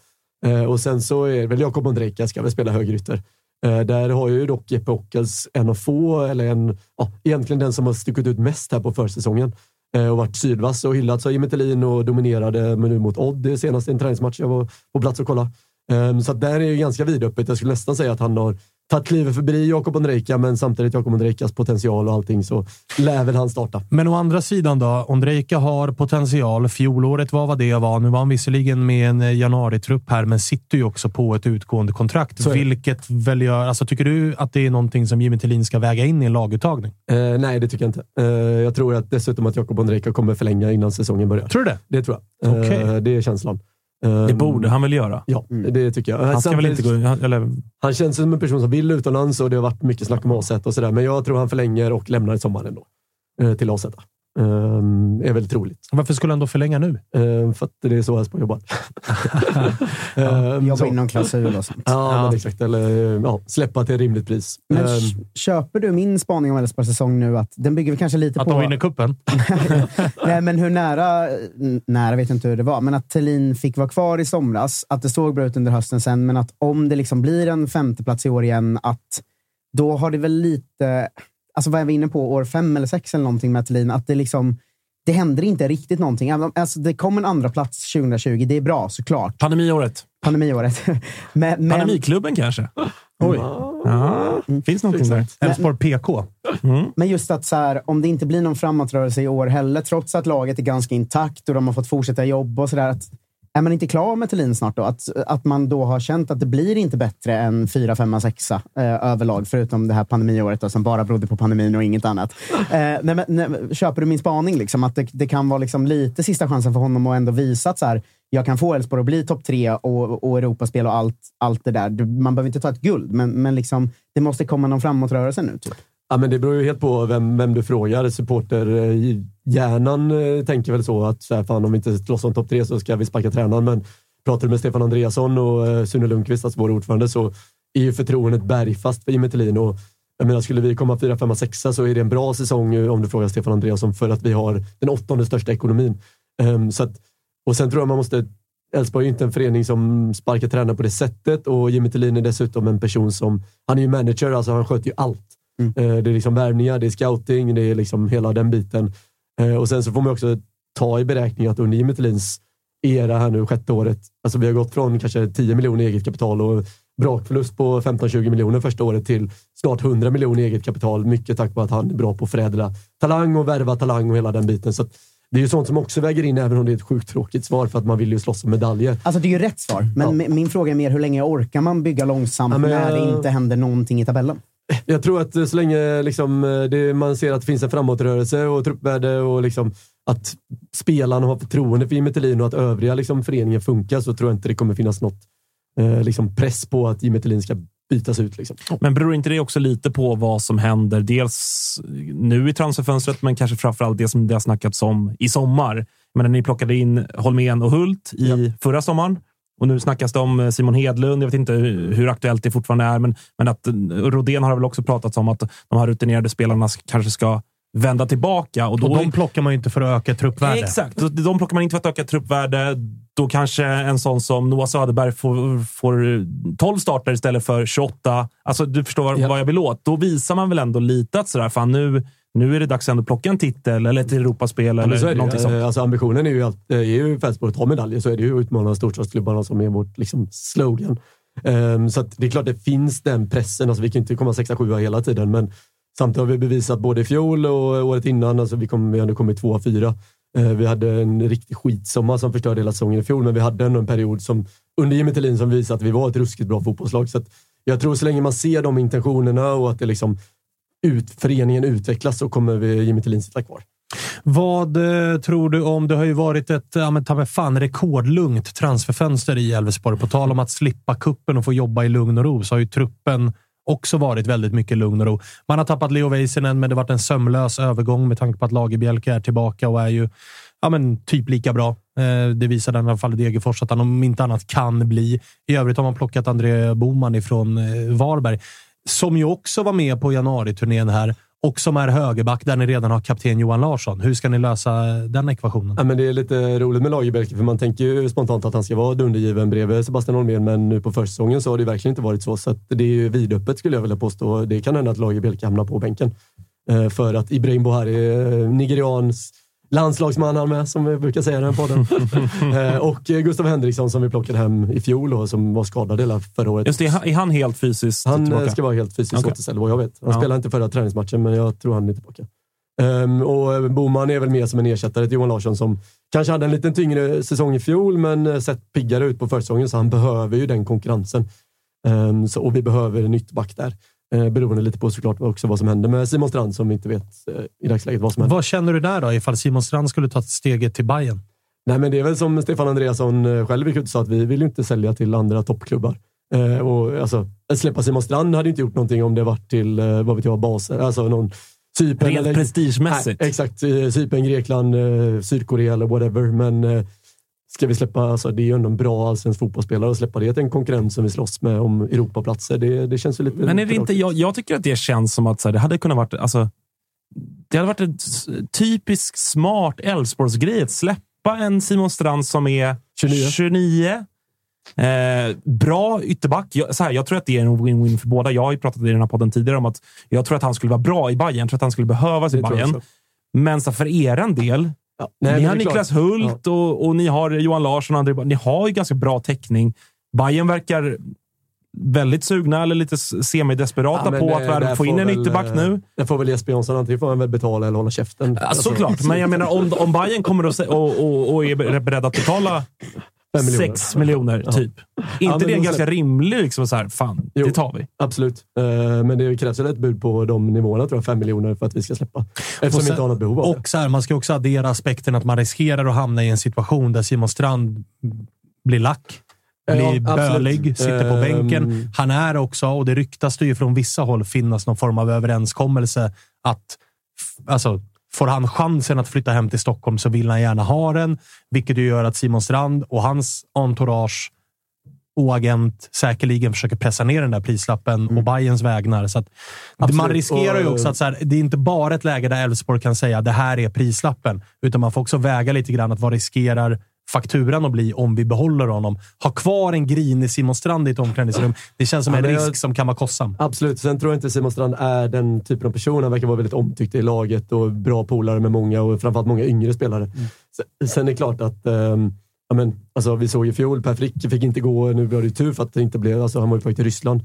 Och sen så är det väl Jakob Ondrejka ska väl spela högerytter. Där har ju dock Jeppe Ockels en av få, eller en, ja, egentligen den som har stuckit ut mest här på försäsongen. Eh, och varit sydvass och hyllats av Jimmy Thelin och dominerade men nu mot Odd det senaste i en träningsmatch. Jag var på plats och kollade. Ehm, så att där är det ganska vidöppet. Jag skulle nästan säga att han har tagit klivet förbi Jakob Ondrejka, men samtidigt Jakob Ondrejkas potential och allting så lär väl han starta. Men å andra sidan då, Ondrejka har potential. Fjolåret var vad det var. Nu var han visserligen med en eh, januaritrupp här, men sitter ju också på ett utgående kontrakt. Så. Vilket väl gör... Alltså, tycker du att det är någonting som Jimmy Tillin ska väga in i en laguttagning? Eh, nej, det tycker jag inte. Eh, jag tror att dessutom att Jakob Ondrejka kommer förlänga innan säsongen börjar. Tror du det? Det tror jag. Eh, Okej. det är känslan. Det borde han väl göra? Ja, det tycker jag. Han ska väl inte gå... han- Eller, Han känns som en person som vill utomlands och det har varit mycket snack om AZ och sådär. Men jag tror han förlänger och lämnar i sommar ändå. Eh, till AZ. Eh, är väldigt troligt. Varför skulle han då förlänga nu? Eh, för att det är så Elfsborg jobbar. Eh, Jobba så. in någon klausul och sånt. Ja, Men exakt. Eller ja, släppa till rimligt pris. Men Eh, k- köper du min spaning om Elfsborgs säsong nu? Att den bygger kanske lite Att på... de vinner kuppen? Nej, men hur nära, nära vet jag inte hur det var, men att Thelin fick vara kvar i somras, att det såg bra ut under hösten sen, men att om det liksom blir en femteplats i år igen, att då har det väl lite, alltså vad är vi inne på, år fem eller sex eller någonting med Thelin, att det liksom, det händer inte riktigt någonting. Alltså det kom en andra plats 2020, det är bra såklart. Pandemiåret. Pandemiåret. men, men, Pandemiklubben kanske? Oj. Ja, finns någonting där. Elfsborg PK. Mm. Men just att så här, om det inte blir någon framåtrörelse i år heller, trots att laget är ganska intakt och de har fått fortsätta jobba och sådär. Är man inte klar med Thelin snart då? Att, att man då har känt att det blir inte bättre än 4, 5, 6 eh, överlag, förutom det här pandemiåret då, som bara berodde på pandemin och inget annat. Eh, nej, men, nej, köper du min spaning? Liksom, att det, det kan vara liksom lite sista chansen för honom att ändå visa att så här, jag kan få Elfsborg att bli topp tre och, och Europaspel och allt, allt det där. Man behöver inte ta ett guld, men, men liksom, det måste komma någon framåtrörelse nu. Typ. Ja, men det beror ju helt på vem, vem du frågar. Supporterhjärnan eh, eh, tänker väl så att så här, fan, om vi inte slåss om topp tre så ska vi sparka tränaren. Men pratar du med Stefan Andreasson och eh, Sune Lundqvist, alltså vår ordförande, så är ju förtroendet bergfast för Jimmy Thelin. Och jag menar, skulle vi komma fyra, femma, sexa så är det en bra säsong om du frågar Stefan Andreasson för att vi har den åttonde största ekonomin. Um, så att, och sen tror jag man måste Elfsborg är inte en förening som sparkar tränare på det sättet och Jimmy Thelin är dessutom en person som... Han är ju manager, alltså han sköter ju allt. Mm. Eh, det är liksom värvningar, det är scouting, det är liksom hela den biten. Eh, och sen så får man också ta i beräkning att under Jimmy Thelins era här nu, sjätte året, alltså vi har gått från kanske 10 miljoner eget kapital och brakförlust på 15-20 miljoner första året till snart 100 miljoner eget kapital. Mycket tack vare att han är bra på att förädla talang och värva talang och hela den biten. Så det är ju sånt som också väger in, även om det är ett sjukt tråkigt svar, för att man vill ju slåss om medaljer. Alltså det är ju rätt svar, men ja. min fråga är mer hur länge orkar man bygga långsamt ja, men, när det inte händer någonting i tabellen? Jag tror att så länge liksom, det, man ser att det finns en framåtrörelse och truppvärde och liksom, att spelarna har förtroende för Jimmy Thelin och att övriga liksom, föreningen funkar så tror jag inte det kommer finnas något eh, liksom, press på att Jimmy Thelin ska bytas ut. Liksom. Men beror inte det också lite på vad som händer? Dels nu i transferfönstret, men kanske framförallt det som det har snackats om i sommar. Men ni plockade in Holmén och Hult i ja. förra sommaren. Och nu snackas det om Simon Hedlund. Jag vet inte hur aktuellt det fortfarande är, men, men att Rodén har väl också pratat om att de här rutinerade spelarna kanske ska vända tillbaka. Och, då, och de plockar man ju inte för att öka truppvärde. Exakt, de plockar man inte för att öka truppvärde. Då kanske en sån som Noah Söderberg får, får 12 starter istället för 28. Alltså, du förstår ja. vad jag vill åt. Då visar man väl ändå lite att sådär, fan nu, nu är det dags att plocka en titel eller ett Europaspel eller ja, någonting sånt. Alltså, ambitionen är ju, att, är ju Fältsport att ta medaljer, så är det ju utmana storstadsklubbarna som är vårt liksom, slogan. Um, så det är klart det finns den pressen. Alltså, vi kan inte komma sexa, sjua hela tiden, men Samtidigt har vi bevisat både i fjol och året innan. Alltså vi, kom, vi hade kommit tvåa, fyra. Eh, vi hade en riktig skitsommar som förstörde hela säsongen i fjol, men vi hade ändå en period som, under Jimmy Thelin som visade att vi var ett ruskigt bra fotbollslag. Så jag tror så länge man ser de intentionerna och att det liksom ut, föreningen utvecklas så kommer vi Jimmy Thelin sitta kvar. Vad eh, tror du om... Det har ju varit ett ja, men, ta med fan, rekordlugnt transferfönster i Elfsborg. På tal om att slippa kuppen och få jobba i lugn och ro så har ju truppen också varit väldigt mycket lugn och ro. Man har tappat Leo Väisänen, men det har varit en sömlös övergång med tanke på att Lagerbielke är tillbaka och är ju ja, men typ lika bra. Eh, det visar den i alla fall i Degerfors att han om inte annat kan bli. I övrigt har man plockat André Boman ifrån eh, Varberg, som ju också var med på januariturnén här och som är högerback där ni redan har kapten Johan Larsson. Hur ska ni lösa eh, den ekvationen? Ja, men det är lite roligt med Lagerbielke, för man tänker ju spontant att han ska vara dundergiven bredvid Sebastian Holmén, men nu på försäsongen så har det verkligen inte varit så. Så det är ju vidöppet skulle jag vilja påstå. Det kan hända att Lagerbielke hamnar på bänken. Eh, för att Ibrahim Bohari, eh, nigerians landslagsman han med, som vi brukar säga i den podden. Eh, och Gustav Henriksson som vi plockade hem i fjol och som var skadad hela förra året. Just det, är han helt fysiskt Han tillbaka? ska vara helt fysiskt okay. återställd, vad jag vet. Han ja. spelade inte förra träningsmatchen, men jag tror han är tillbaka. Um, och Boman är väl mer som en ersättare till Johan Larsson som kanske hade en lite tyngre säsong i fjol, men sett piggare ut på försäsongen, så han behöver ju den konkurrensen. Um, så, och vi behöver en back där. Eh, beroende lite på såklart också vad som händer med Simon Strand som vi inte vet eh, i dagsläget vad som händer. Vad känner du där då, ifall Simon Strand skulle ta steget till Bayern? Nej, men det är väl som Stefan Andreasson eh, själv gick ut och sa, att vi vill inte sälja till andra toppklubbar. Eh, och, alltså, att släppa Simon Strand hade inte gjort någonting om det varit till, eh, vad vet jag, baser. Alltså någon Cypern. Rent eller, prestigemässigt. Nej, exakt. Cypern, Grekland, eh, Sydkorea eller whatever. Men eh, ska vi släppa, alltså det är ju ändå en bra allsvensk fotbollsspelare och släppa det till en konkurrent som vi slåss med om Europaplatser. Det, det känns ju lite... Men är det inte, jag, jag, tycker att det känns som att så här, det hade kunnat varit... Alltså, det hade varit en typisk smart Elfsborgsgrej att släppa en Simon Strand som är 29. 29. Eh, bra ytterback. Jag, så här, jag tror att det är en win-win för båda. Jag har ju pratat i den här podden tidigare om att jag tror att han skulle vara bra i Bayern. Jag tror att han skulle behövas i Bayern. Men så för er del, Ja, nej, ni har Niklas klart. Hult ja. och, och, ni har Johan Larsson och André Ni har ju ganska bra täckning. Bayern verkar väldigt sugna eller lite semidesperata ja, på det, att få in en ytterback nu. Eh, det får väl Jesper Jansson antingen får han väl betala eller hålla käften. Ja, såklart, men jag menar om, om Bayern kommer och, och, och, och är beredda att betala miljoner. Sex miljoner, Ja. typ. Ja, inte men det de ganska släpper- rimligt? Liksom så här, fan, Jo. det tar vi. Absolut. Eh, Men det krävs väl ett bud på de nivåerna, tror jag. Fem miljoner för att vi ska släppa. Eftersom Och vi sen- inte har något behov av det. Och så här, man ska också addera aspekten att man riskerar att hamna i en situation där Simon Strand blir lack. Ja, Blir absolut. bölig, sitter på Ehm. bänken. Han är också, och det ryktas det ju från vissa håll, finnas någon form av överenskommelse att alltså, får han chansen att flytta hem till Stockholm så vill han gärna ha den. Vilket ju gör att Simon Strand och hans entourage och agent säkerligen försöker pressa ner den där prislappen och Bayerns vägnar. Så att man riskerar ju också att så här, det är inte bara ett läge där Elfsborg kan säga det här är prislappen, utan man får också väga lite grann att vad riskerar fakturan att bli om vi behåller honom. Ha kvar en grinig Simon Strand i ett omklädningsrum. Det känns som Ja, en men risk som kan vara kostsam. Absolut. Sen tror jag inte Simon Strand är den typen av person. Han verkar vara väldigt omtyckt i laget och bra polare med många och framförallt många yngre spelare. Sen, sen är det klart att ehm, ja, men, alltså, vi såg i fjol, Per Frick fick inte gå. Nu var det ju tur för att det inte blev, alltså, han var ju på väg till Ryssland.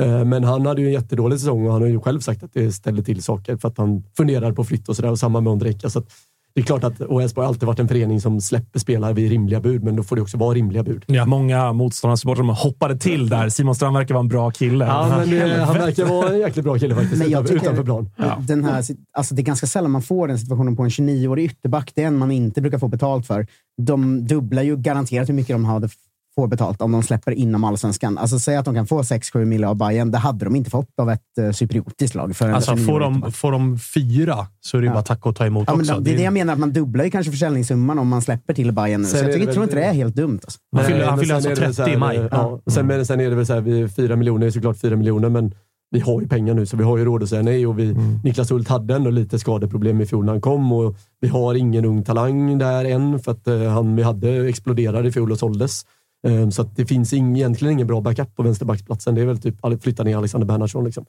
Eh, Men han hade ju en jättedålig säsong och han har ju själv sagt att det ställde till saker för att han funderar på flytt och sådär. Och samma med Ondrejka. Så att det är klart att Elfsborg har alltid varit en förening som släpper spelare vid rimliga bud, men då får det också vara rimliga bud. Många motståndarsupportrar hoppade till där. Simon Strand verkar vara en bra kille. Ja, men det, han verkar vara en jäkligt bra kille faktiskt, Men jag utanför, utanför plan. Den här, alltså det är ganska sällan man får den situationen på en 29-årig ytterback. Det är en man inte brukar få betalt för. De dubblar ju garanterat hur mycket de hade får betalt om de släpper inom allsvenskan. Alltså säg att de kan få 6-7 miljoner av Bayern. Det hade de inte fått av ett uh, cypriotiskt lag. För en Alltså, 29-årig får, de, får de fyra så är det Ja. bara tack och ta emot Ja, men också. det är det jag menar, att man dubblar ju kanske försäljningssumman om man släpper till Bayern nu. Så jag tycker, väl- tror inte det är helt dumt. Alltså. Han fyller, Nej, han fyller sen alltså är det väl 30 i maj. här, Ja, sen, men sen är det väl så här, vi, fyra miljoner är såklart fyra miljoner, men vi har ju pengar nu så vi har ju råd att säga nej. Och vi, Niklas Hult hade ändå lite skadeproblem i fjol när han kom och vi har ingen ung talang där än för att eh, han vi hade exploderade i fjol och såldes. Eh, så att det finns ing, egentligen ingen bra backup på vänsterbacksplatsen. Det är väl typ flytta ner Alexander Bernhardsson. Liksom.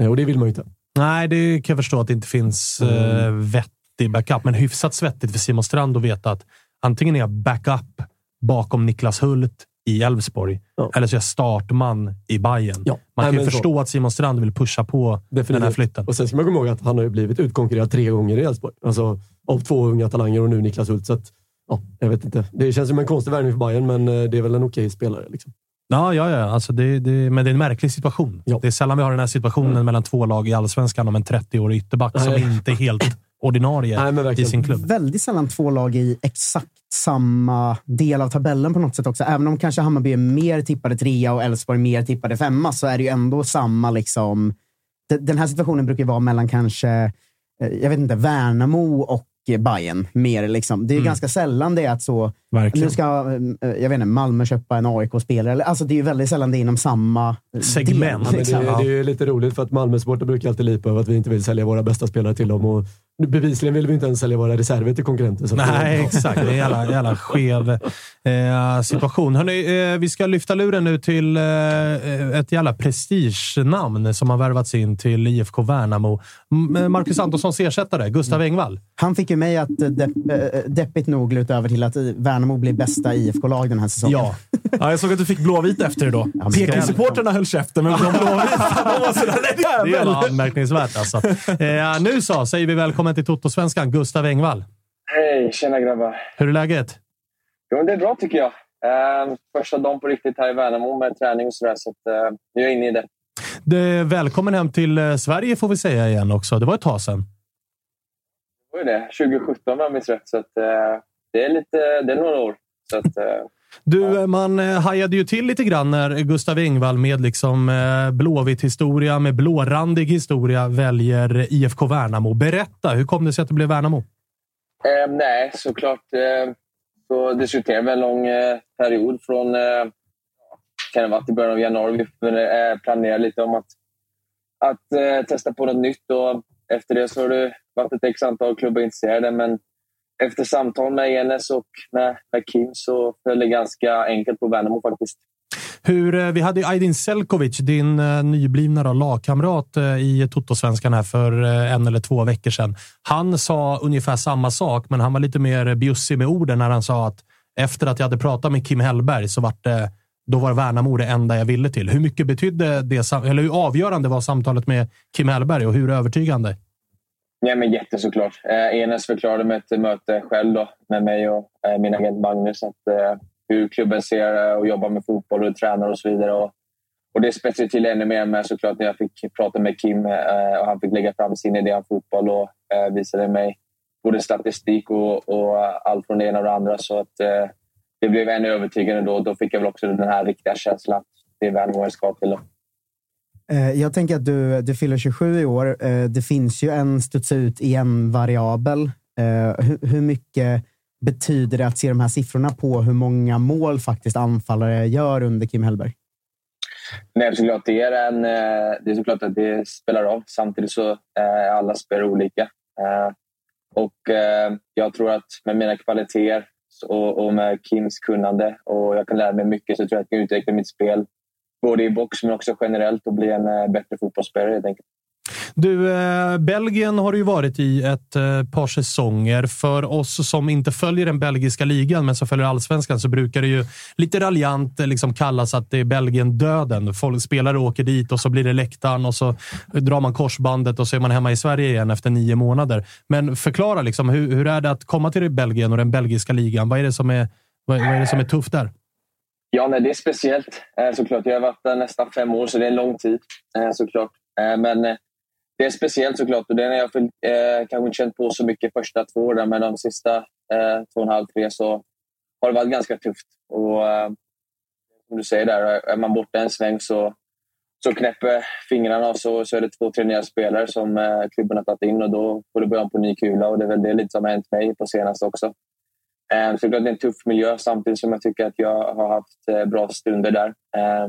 Eh, och det vill man ju inte. Nej, det kan jag förstå att det inte finns Mm. eh, vettig backup. Men hyfsat svettigt för Simon Strand att veta att antingen är jag backup bakom Niklas Hult i Elfsborg, eller så är jag startman i Bayern. Man Nej, kan ju men så. förstå att Simon Strand vill pusha på den här flytten. Och sen ska man komma ihåg att han har blivit utkonkurrerad tre gånger i Elfsborg. Alltså av två unga talanger och nu Niklas Hult. Så att, ja, jag vet inte. Det känns som en konstig värvning för Bayern, men eh, det är väl en okej spelare. Liksom. Ja, ja, ja. Alltså det, det, men det är en märklig situation. Det är sällan vi har den här situationen mellan två lag i allsvenskan om en 30-årig ytterback som Nej. inte är helt ordinarie i sin klubb. Väldigt sällan två lag i exakt samma del av tabellen på något sätt också. Även om kanske Hammarby är mer tippade trea och Elfsborg mer tippade femma så är det ju ändå samma liksom... De- Den här situationen brukar ju vara mellan kanske, eh, jag vet inte, Värnamo och Bayern mer liksom. Det är ju Mm. ganska sällan det är att så, Verkligen. nu ska eh, jag vet inte, Malmö köpa en AIK-spelare. Alltså det är ju väldigt sällan det är inom samma eh, Del, Ja, men det, liksom. det är ju lite roligt för att Malmö-supportrar brukar alltid lipa över att vi inte vill sälja våra bästa spelare till dem. Och bevisligen vill vi inte ens sälja våra reserver till konkurrenter. Nej, exakt. Det är en jävla, jävla skev eh, situation. Hörrni, eh, vi ska lyfta luren nu till eh, ett jävla prestigenamn som har värvats in till IFK Värnamo. Eh, Marcus Antonssons ersättare, Gustav Engvall. Han fick ju mig att eh, depp, eh, deppigt nog luta över till att Värnamo blir bästa IFK-lag den här säsongen. Ja. Ja, jag såg att du fick blåvit efter det då. men- Peking-supportrarna höll käften, men de blåvita, de var sådär, nej Det var anmärkningsvärt alltså. Eh, nu så säger vi välkommen till Toto-svenskan, Gustav Engvall. Hej, tjena grabbar. Hur är läget? Jo, det är bra tycker jag. Eh, första dagen på riktigt här i Värnamo med träning och sådär, så att, eh, nu är jag inne i det. Det, välkommen hem till eh, Sverige får vi säga igen också. Det var ett tag sedan. Var ju det. 2017 om jag minns rätt, så att, eh, det, är lite, det är några år. Så att, eh, Du, man eh, hajade ju till lite grann när Gustav Engvall med liksom eh, blåvitt historia, med blårandig historia, väljer IFK Värnamo. Berätta, hur kom det sig att det blev Värnamo? Eh, nej, såklart eh, så diskuterade vi en lång eh, period från eh, kan det varit i början av januari. Vi eh, planerade lite om att, att testa på något nytt. Och efter det så har det varit ett x antal klubbar intresserade. Men efter samtal med Enes och med, med Kim så föll det ganska enkelt på Värnamo faktiskt. Hur, eh, vi hade ju Aydin Selkovic, din eh, nyblivna då, lagkamrat eh, i Toto-svenskan här för en eller två veckor sedan. Han sa ungefär samma sak, men han var lite mer bjussig med orden när han sa att efter att jag hade pratat med Kim Hellberg så var det då var Värnamo det enda jag ville till. Hur mycket betydde det, eller hur avgörande var samtalet med Kim Hellberg och hur övertygande? Nej, men jätte såklart. Eh, Enes förklarade med ett möte själv då, med mig och eh, min agent Magnus att eh, hur klubben ser eh, och jobbar med fotboll och tränar och så vidare. Och, och det spetsade till ännu mer med såklart när jag fick prata med Kim eh, och han fick lägga fram sin idé om fotboll och eh, visade mig både statistik och, och allt från det ena och det andra. Så att, det blev ännu övertygande då. Då fick jag väl också den här riktiga känslan att det är Värnamo jag ska till. Då. Eh, jag tänker att du, du fyller 27 i år. Eh, det finns ju en studsa ut igen-variabel. Eh, hur, hur mycket betyder det att se de här siffrorna på hur många mål faktiskt anfallare gör under Kim Hellberg? Nej, såklart. Det är, en, det är såklart att det spelar roll. Samtidigt så är alla spelare olika. Och jag tror att med mina kvaliteter och, och, med Kims kunnande och jag kan lära mig mycket så tror jag att jag kan utveckla mitt spel både i box men också generellt och bli en eh, bättre fotbollsspelare helt enkelt. Du, eh, Belgien har ju varit i ett eh, par säsonger. För oss som inte följer den belgiska ligan, men som följer allsvenskan, så brukar det ju lite raljant eh, liksom kallas att det är Belgien-döden. Folk, spelare åker dit och så blir det läktaren och så drar man korsbandet och så är man hemma i Sverige igen efter nio månader. Men förklara, liksom, hur, hur är det att komma till Belgien och den belgiska ligan? Vad är det som är, vad, vad är, det som är tufft där? Ja, nej, det är speciellt eh, såklart. Jag har varit där nästan fem år, så det är en lång tid eh, såklart. Eh, men det är speciellt såklart och det har jag kanske inte känt på så mycket första två åren men de sista två och en halv, tre så har det varit ganska tufft. Och, som du säger, där, är man borta en sväng så, så knäpper fingrarna och så, så är det två, tre nya spelare som eh, klubben har tagit in och då får du börja om på ny kula och det är väl det lite som har hänt mig på senaste också. Eh, så det är en tuff miljö samtidigt som jag tycker att jag har haft eh, bra stunder där. Eh,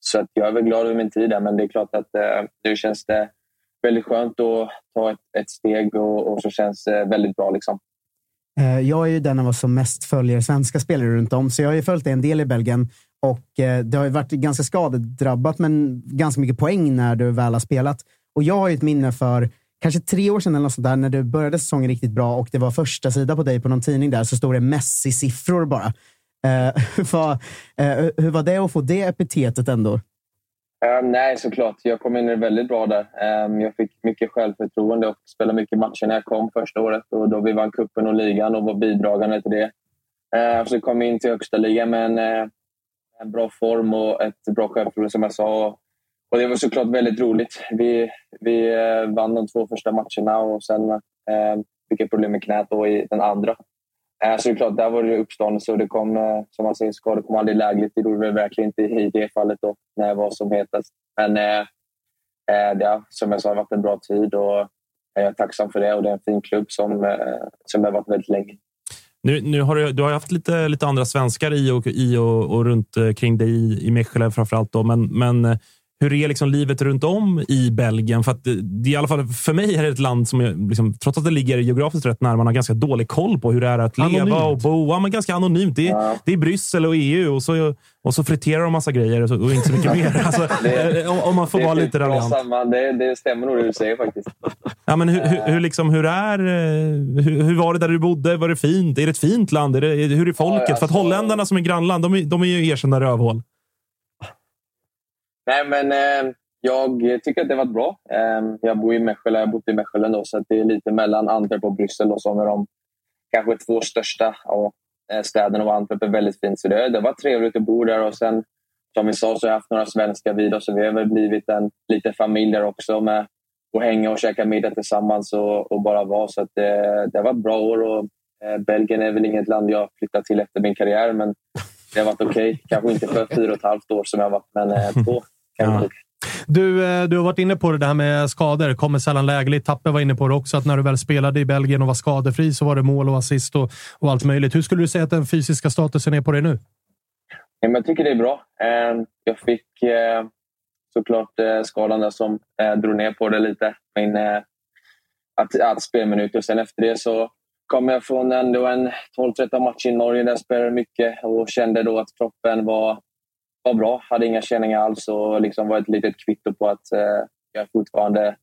så att jag är väl glad över min tid där men det är klart att nu känns det väldigt skönt att ta ett, ett steg och, och, så känns det väldigt bra. Liksom. Jag är ju den av oss som mest följer svenska spelare runt om, så jag har ju följt en del i Belgien. Och Det har ju varit ganska skadedrabbat, men ganska mycket poäng när du väl har spelat. Och Jag har ju ett minne för kanske tre år sedan eller något sånt där, när du började säsongen riktigt bra och det var första sida på dig på någon tidning där, så stod det Messi-siffror bara. Eh, hur, var, eh, hur var det att få det epitetet ändå? Um, nej, såklart. Jag kom in väldigt bra där. Um, jag fick mycket självförtroende och spelade mycket matcher när jag kom första året. Och då vi vann kuppen och ligan och var bidragande till det. Uh, så kom jag in till högsta ligan med en, uh, en bra form och ett bra självförtroende som jag sa. Och, det var såklart väldigt roligt. Vi, vi eh, vann de två första matcherna och sen eh, fick jag problem med knät i den andra. Eh, så det är klart, där var det uppståndelse och det kom, eh, som man säger, skador kom aldrig lägligt. Det gjorde det verkligen inte i det fallet då, när jag var som hetast. Men eh, eh det har, som jag sa, varit en bra tid och jag är tacksam för det och det är en fin klubb som, eh, som jag varit väldigt länge. Nu, nu har du, du har haft lite, lite andra svenskar i och, i och, och runt kring dig i, i Mechelen framför allt. Då, men, men hur är liksom livet runt om i Belgien? För att det, det i alla fall för mig är det ett land som, är, liksom, trots att det ligger geografiskt rätt nära, man har ganska dålig koll på hur det är att anonymt. leva och bo. Ja, men ganska anonymt. Det, ja. det är Bryssel och EU och så, och så friterar de massa grejer och, så, och inte så mycket mer. Alltså, det, om, om, man får vara lite raljant. Det, det stämmer nog det du säger faktiskt. Ja, men hur, hur, hur, liksom, hur, är, eh, hur, hur, var det där du bodde? Var det fint? Är det ett fint land? Är det, hur är folket? Ja, alltså, för att alltså- holländarna som är grannland, de är, de är ju erkända rövhål. Nej, men eh, jag tycker att det har varit bra. Eh, jag bor i Mechelen, jag har bott i Mechelen då, så det är lite mellan Antwerp och Bryssel och som är de kanske två största eh, städerna och Antwerp är väldigt fint. Så det, det var trevligt att bo där och sen som vi sa så har jag haft några svenskar vid oss så vi har väl blivit en liten familj där också med att hänga och käka middag tillsammans och, och bara vara. Så att det, det har varit bra år och eh, Belgien är väl inget land jag flyttat till efter min karriär men det har varit okej. Okay. Kanske inte för fyra och ett halvt år som jag har varit men eh, två. Ja. Du, eh, du har varit inne på det där med skador. Kommer sällan lägligt. Tappe var inne på det också, att när du väl spelade i Belgien och var skadefri så var det mål och assist och, och allt möjligt. Hur skulle du säga att den fysiska statusen är på dig nu? Jag tycker det är bra. Ehm, jag fick eh, såklart skadan där som drog ner på det lite. Min, att, att spelminuter. Sen efter det så kom jag från ändå en 12-13 match i Norge där jag spelade mycket och kände då att kroppen var var bra. Hade inga känningar alls och liksom var ett litet kvitto på att eh, jag fortfarande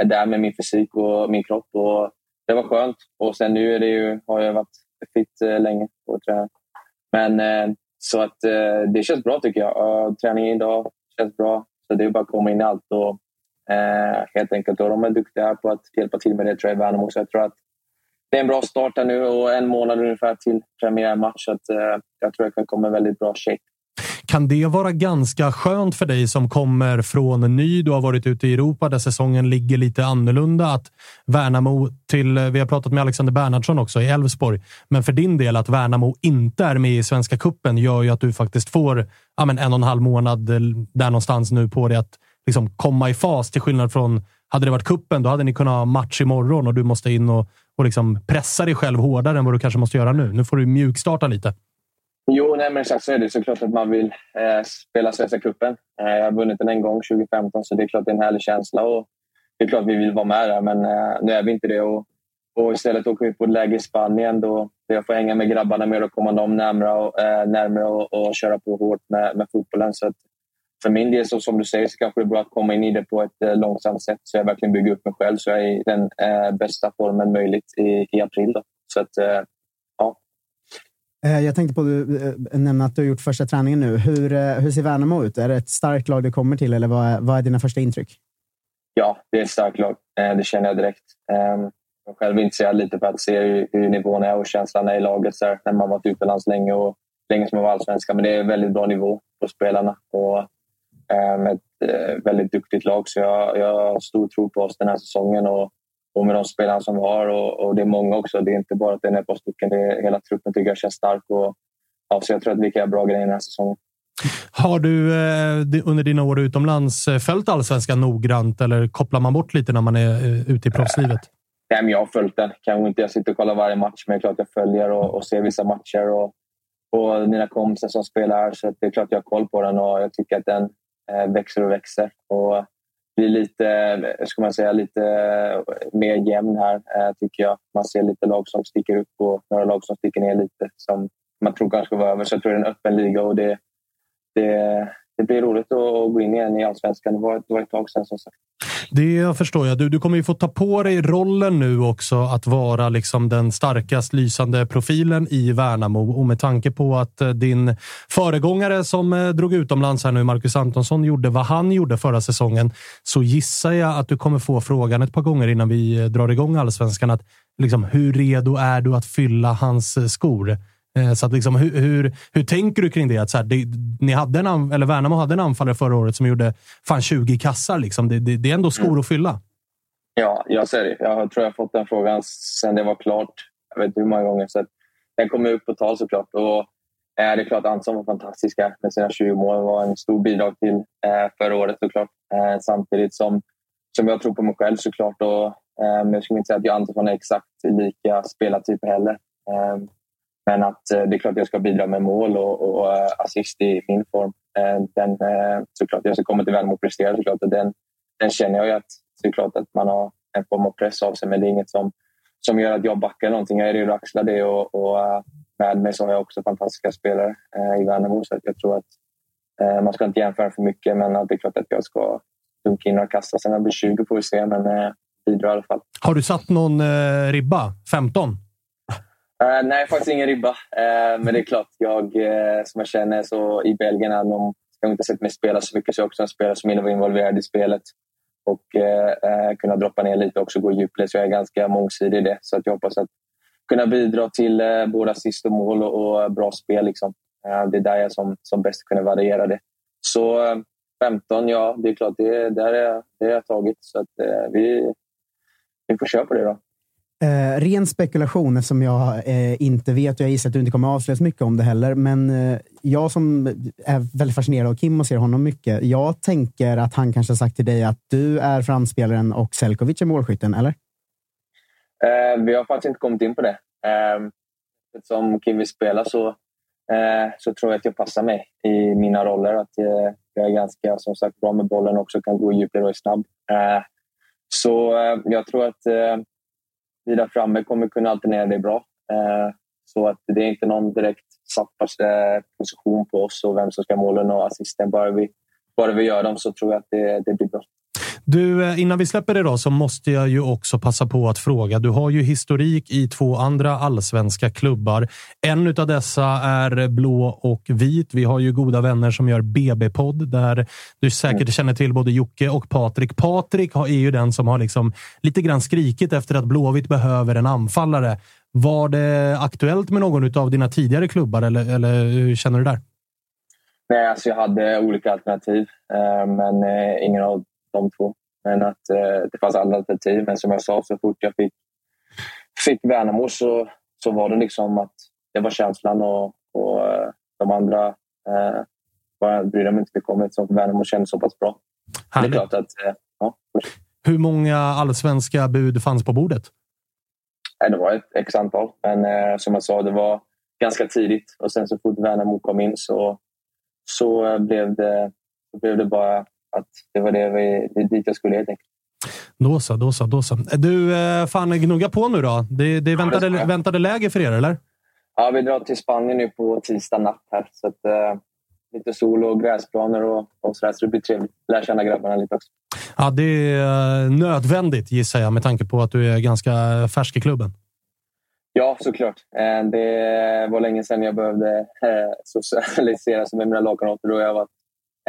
är där med min fysik och min kropp. Och det var skönt. Och sen nu är det ju, har jag varit fit eh, länge och tränat. Men eh, så att eh, det känns bra tycker jag. Uh, träningen idag känns bra. Så det är bara att komma in i allt. Och, eh, helt enkelt. Och de är duktiga på att hjälpa till med det tror jag i Värnamo. Så jag tror att det är en bra start här nu och en månad ungefär till premiärmatch. Så att, eh, jag tror jag kan komma i väldigt bra shape. Kan det vara ganska skönt för dig som kommer från ny? Du har varit ute i Europa där säsongen ligger lite annorlunda. Att Värnamo till, eh, vi har pratat med Alexander Bernhardsson också i Elfsborg, men för din del att Värnamo inte är med i Svenska Kuppen gör ju att du faktiskt får ja, men en och en halv månad eh, där någonstans nu på dig att liksom komma i fas. Till skillnad från hade det varit kuppen, då hade ni kunnat ha match imorgon och du måste in och, och liksom pressa dig själv hårdare än vad du kanske måste göra nu. Nu får du mjukstarta lite. Jo, nej, men exakt så är det. Såklart att man vill eh, spela Svenska cupen. Eh, jag har vunnit den en gång, 2015, så det är klart det är en härlig känsla. Och det är klart vi vill vara med där, men eh, nu är vi inte det. Och, och istället åker vi på ett läge i Spanien då jag får hänga med grabbarna mer och komma dem närmare och, eh, närmare och, och köra på hårt med, med fotbollen. Så att för min del, så som du säger, så kanske det är bra att komma in i det på ett eh, långsamt sätt så jag verkligen bygger upp mig själv så jag är i den eh, bästa formen möjligt i, i april. Då. Så att, eh, ja. Eh, Jag tänkte på du eh, nämnde att du har gjort första träningen nu. Hur, hur ser Värnamo ut? Är det ett starkt lag du kommer till eller vad är, vad är dina första intryck? Ja, det är ett starkt lag. Det känner jag direkt. Ehm, Jag är själv intresserad lite för att se hur, hur nivån är och känslan är i laget. Så här, när man varit utomlands länge och länge som man var allsvenska. Men det är väldigt bra nivå på spelarna. Och, med ett eh, väldigt duktigt lag. Så jag, jag har stor tro på oss den här säsongen. Och, och med de spelarna som vi har. Och, och det är många också. Det är inte bara att det är ett par stycken. Det är, hela truppen tycker jag känns stark. Och, ja, så jag tror att vi kan göra bra grejer den här säsongen. Har du eh, under dina år utomlands eh, följt allsvenskan noggrant eller kopplar man bort lite när man är eh, ute i proffslivet? Nej, men jag har följt den. Kanske inte jag sitter och kollar varje match, men det är klart jag följer och, och ser vissa matcher. Och, och mina kompisar som spelar så det är klart jag har koll på den och jag tycker att den eh, Eh, växer och växer. Och blir lite, ska man säga, lite eh, mer jämn här, eh, tycker jag. Man ser lite lag som sticker upp och några lag som sticker ner lite, som man tror kanske var över. Så jag tror det är en öppen liga och det, det, det blir roligt att gå in igen i allsvenskan. Det var, det var ett tag sedan som sagt. Det förstår jag. Du, du kommer ju få ta på dig rollen nu också att vara liksom den starkast lysande profilen i Värnamo. Och med tanke på att eh, din föregångare som eh, drog utomlands här nu, Marcus Antonsson, gjorde vad han gjorde förra säsongen, så gissar jag att du kommer få frågan ett par gånger innan vi eh, drar igång allsvenskan. Att, liksom, hur redo är du att fylla hans skor? Eh, Så att liksom, hur, hur, hur tänker du kring det? Att så här, det ni hade en, eller Värnamo hade en anfallare förra året som gjorde fan 20 kassar. Liksom. Det, det, det är ändå skor att fylla. Ja, jag ser det. Jag tror jag har fått den frågan sen det var klart. Jag vet inte hur många gånger. Så den kommer upp på tal såklart. Och, eh, det är klart att Antonsson var fantastisk här med sina 20 mål. var en stor bidrag till eh, förra året såklart. Eh, samtidigt som, som jag tror på mig själv såklart. Och, eh, men jag skulle inte säga att jag och Antonsson är exakt lika spelartyper heller. Men att eh, det är klart att jag ska bidra med mål och, och eh, assist i min form. Eh, den, såklart jag ska komma till Värnamo och prestera såklart. Och den, den känner jag ju att såklart att man har en form av press av sig. Men det är inget som, som gör att jag backar någonting. Jag är redo att axla det. Och, och med mig så har jag också fantastiska spelare i Värnamo. Så att jag tror att man ska inte jämföra för mycket. Men att det är klart att jag ska dunka in några kassar. Sen när jag blir 20 får vi se. Men bidra i alla fall. Har du satt någon eh, ribba? 15? Uh, nej, faktiskt ingen ribba. Uh, men det är klart, jag uh, som jag känner så i Belgien, har de jag inte sett mig spela så mycket, så är jag också en spelare som är involverad i spelet. Och kunna droppa ner lite och också gå i djupled. Så jag är ganska mångsidig i det. Så att jag hoppas att kunna bidra till både assist och mål och, och bra spel. Liksom. Det är där jag som, som bäst kunde variera det. Så 15, ja, det är klart, det, där är, det har jag tagit. Så att, vi, vi får köra på det då. Eh, ren spekulation eftersom jag eh, inte vet och jag gissar att du inte kommer avslöja så mycket om det heller. Men eh, jag som är väldigt fascinerad av Kim och ser honom mycket. Jag tänker att han kanske har sagt till dig att du är framspelaren och Selkovic är målskytten, eller? Eh, vi har faktiskt inte kommit in på det. Eh, som Kim vill spela så, eh, så tror jag att jag passar mig i mina roller. Att eh, jag är ganska som sagt, bra med bollen och också kan gå djupare och är snabb. Eh, så eh, jag tror att eh, vi där framme kommer kunna alternera det bra. Eh, så att det är inte någon direkt satt position på oss och vem som ska ha målen och assisten. Bara vi, bara vi gör dem så tror jag att det, det blir bra. Du, eh, innan vi släpper det då, så måste jag ju också passa på att fråga. Du har ju historik i två andra allsvenska klubbar. En av dessa är blå och vit. Vi har ju goda vänner som gör BB-podd där du säkert känner till både Jocke och Patrik. Patrik är ju den som har liksom lite grann skrikit efter att Blåvitt behöver en anfallare. Var det aktuellt med någon av dina tidigare klubbar eller, eller hur känner du där? Nej, alltså jag hade olika alternativ, eh, men eh, ingen av de två. Men att eh, det fanns andra alternativ. Men som jag sa, så fort jag fick, fick Värnamo så, så var det liksom att det var känslan och, och eh, de andra eh, bara brydde mig inte mycket om eftersom Värnamo kändes så pass bra. Det är klart att... Eh, ja, Hur många allsvenska bud fanns på bordet? Nej, det var ett x antal. Men eh, som jag sa, det var ganska tidigt. Och sen så fort Värnamo kom in så, så eh, blev, det, så blev det bara att det var det vi, dit jag skulle helt enkelt. Då så, då så, då så. Du, eh, fan gnugga på nu då. Det, det är väntade, det väntade läge för er, eller? Ja, vi drar till Spanien nu på tisdag natt här. Så att, eh, lite sol och gräsplaner och, och sådär. Så det blir trevligt. Lära känna grabbarna lite också. Ja, det är eh, nödvändigt gissar jag med tanke på att du är ganska färsk i klubben. Ja, såklart. Eh, Det var länge sedan jag behövde eh, socialisera sig med mina lagkamrater och jag varit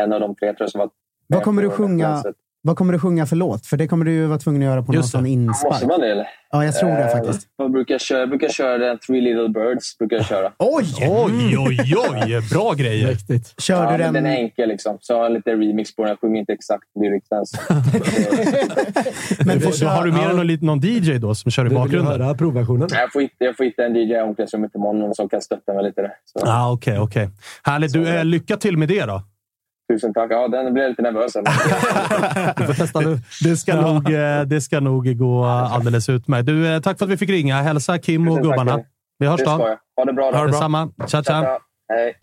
en av de tre tror jag som varit Vad kommer, du sjunga, vad kommer du sjunga för låt? För det kommer du ju vara tvungen att göra på någon Just det. sån inspark. Måste man det eller? Ja, jag tror det Eh, faktiskt. Jag brukar köra, jag brukar köra den Three Little Birds. Brukar jag köra. Oj! Oj, oj, oj! Bra grejer. Kör ja, du den... Den är enkel liksom. Så jag har lite remix på den. Jag sjunger inte exakt lyricsen. Men Då, då har du med dig någon, någon DJ då som kör i bakgrunden? höra provversionen? Jag får, hitta, jag får hitta en DJ i omklädningsrummet imorgon som kan stötta mig lite. Där. Så, Ah, Okej, okej. Härligt. Du, eh, lycka till med det då. Tusen tack. Ja, den blev lite nervös. eller? Du får testa nu. Det ska, nog, eh, det ska nog gå alldeles utmärkt. Du, eh, tack för att vi fick ringa. Hälsa Kim och Tusen tack, gubbarna. Vi hörs Det då. jag. Ha det bra då. Ha det Detsamma. Tja, tja. Hej.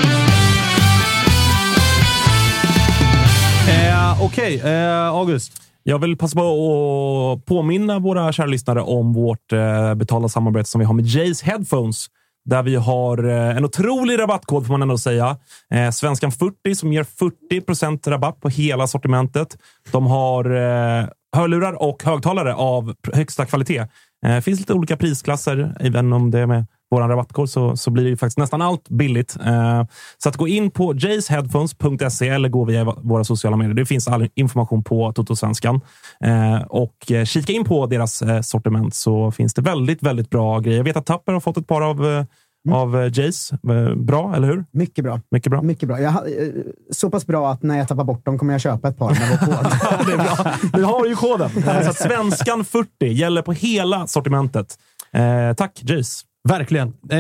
Eh, Okej, eh, August. Jag vill passa på att påminna våra kära lyssnare om vårt eh, betalda samarbete som vi har med Jays Headphones. Där vi har eh, en otrolig rabattkod får man ändå säga. Eh, Svenskan 40 som ger 40% rabatt på hela sortimentet. De har eh, hörlurar och högtalare av högsta kvalitet. Det finns lite olika prisklasser, även om det är med vår rabattkod så, så blir det ju faktiskt nästan allt billigt. Eh, så att gå in på jaysheadphones.se eller gå via våra sociala medier. Det finns all information på Totosvenskan. Eh, och kika in på deras sortiment så finns det väldigt, väldigt bra grejer. Jag vet att Tapper har fått ett par av, eh, av eh, Jays. Eh, bra, eller hur? Mycket bra. Mycket bra. Mycket bra. Jag, har- eh, så pass bra att när jag tappar bort dem kommer jag köpa ett par med vår kod. det är bra. Du har ju koden. Så svenskan 40 gäller på hela sortimentet. Eh, tack, Jays. Verkligen. Eh,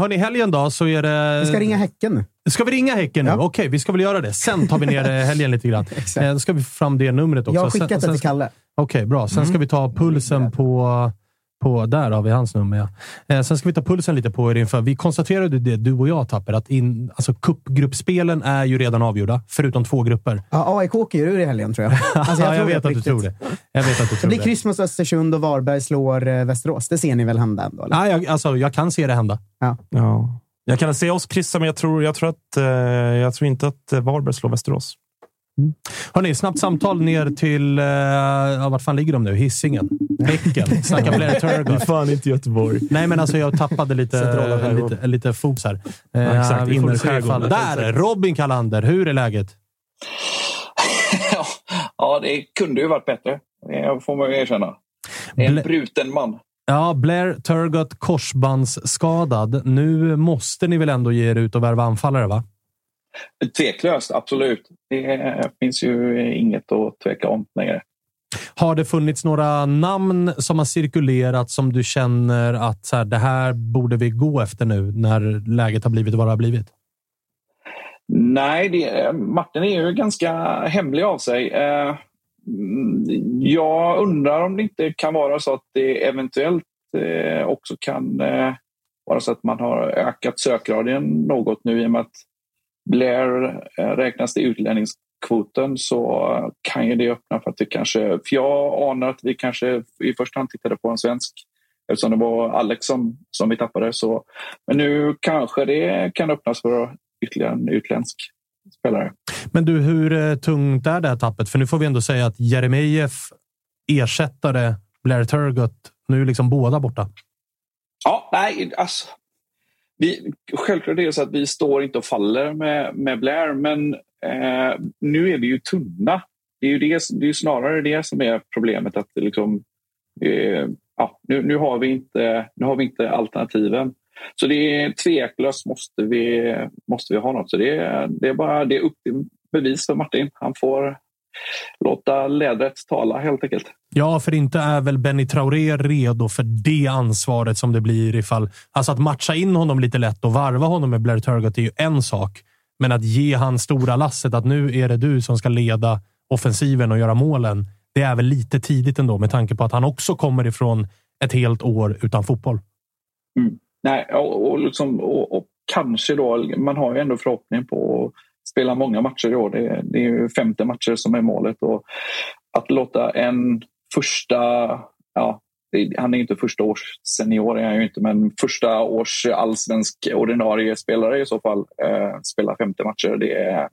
hörni, helgen då så är det... Vi ska ringa Häcken nu. Ska vi ringa Häcken nu? Okej, vi ska väl göra det. Sen tar vi ner helgen lite grann. eh, då ska vi få fram det numret också. Jag har skickat Sen- det till Kalle. Okej, bra. Sen ska vi ta pulsen på... på där har vi hans nummer, ja. Eh, sen ska vi ta pulsen lite på er inför. Vi konstaterade det, du och jag, Tapper, att in, alltså, cupgruppspelen är ju redan avgjorda, förutom två grupper. Ja, AIK åker ju ur i helgen tror jag. Alltså, ja, jag tror vet på att du tror det. Jag vet att du Det tror blir det. kryss mot Östersund och Varberg slår eh, Västerås. Det ser ni väl hända ändå? Eller? Nej, jag, alltså, jag kan se det hända. Ja. Ja. Jag kan se oss kryssa, men jag tror, jag tror, att, eh, jag tror inte att eh, Varberg slår Västerås. Hörni, snabbt samtal ner till... Eh, ja, vart fan ligger de nu? Hisingen? Häcken? Snacka Blair är fan inte Göteborg. Nej, men alltså jag tappade lite, lite, lite fokus här. Eh, Ja, exakt. vi får se Innerskärgården. ifall- Där! Robin Kalander, hur är läget? Ja, det kunde ju varit bättre. Det får man ju erkänna. Det är en bruten man. Ja, Blair Turgott korsbandsskadad. Nu måste ni väl ändå ge er ut och värva anfallare, va? Tveklöst, absolut. Det finns ju inget att tveka om längre. Har det funnits några namn som har cirkulerat som du känner att så här, det här borde vi gå efter nu när läget har blivit vad det har blivit? Nej, det, Martin är ju ganska hemlig av sig. Eh, Jag undrar om det inte kan vara så att det eventuellt eh, också kan eh, vara så att man har ökat sökradien något nu i och med att Blair eh, räknas till utlänningskvoten så kan ju det öppna för att det kanske... För jag anar att vi kanske i första hand tittade på en svensk eftersom det var Alex som, som vi tappade. Så, men nu kanske det kan öppnas för ytterligare en utländsk. spelare. Men du, hur eh, tungt är det här tappet? För nu får vi ändå säga att Jeremejeff ersättare Blair Turgott, nu är liksom båda borta. Ja, nej, alltså. Vi, självklart är det så att vi står inte och faller med, med Blair, men eh, nu är vi ju tunna. Det är ju, det, det är ju snarare det som är problemet. att liksom, eh, ja, nu, nu, har vi inte, nu har vi inte alternativen. Så det är tveklöst måste vi, måste vi ha något. Så det, det är bara det är upp till bevis för Martin. Han får låta lädret tala helt enkelt. Ja, för inte är väl Benny Traoré redo för det ansvaret som det blir ifall... Alltså att matcha in honom lite lätt och varva honom med Blair Turgott är ju en sak. Men att ge han stora lasset att nu är det du som ska leda offensiven och göra målen. Det är väl lite tidigt ändå med tanke på att han också kommer ifrån ett helt år utan fotboll. Mm. Nej, och, och, liksom, och, och, kanske då, man har ju ändå förhoppning på att spela många matcher i år. Det, det är ju 50 matcher som är målet och att låta en första, ja, han är inte första års senior, är han ju inte, men första års allsvensk ordinarie spelare i så fall eh, spela 50 matcher. Det är,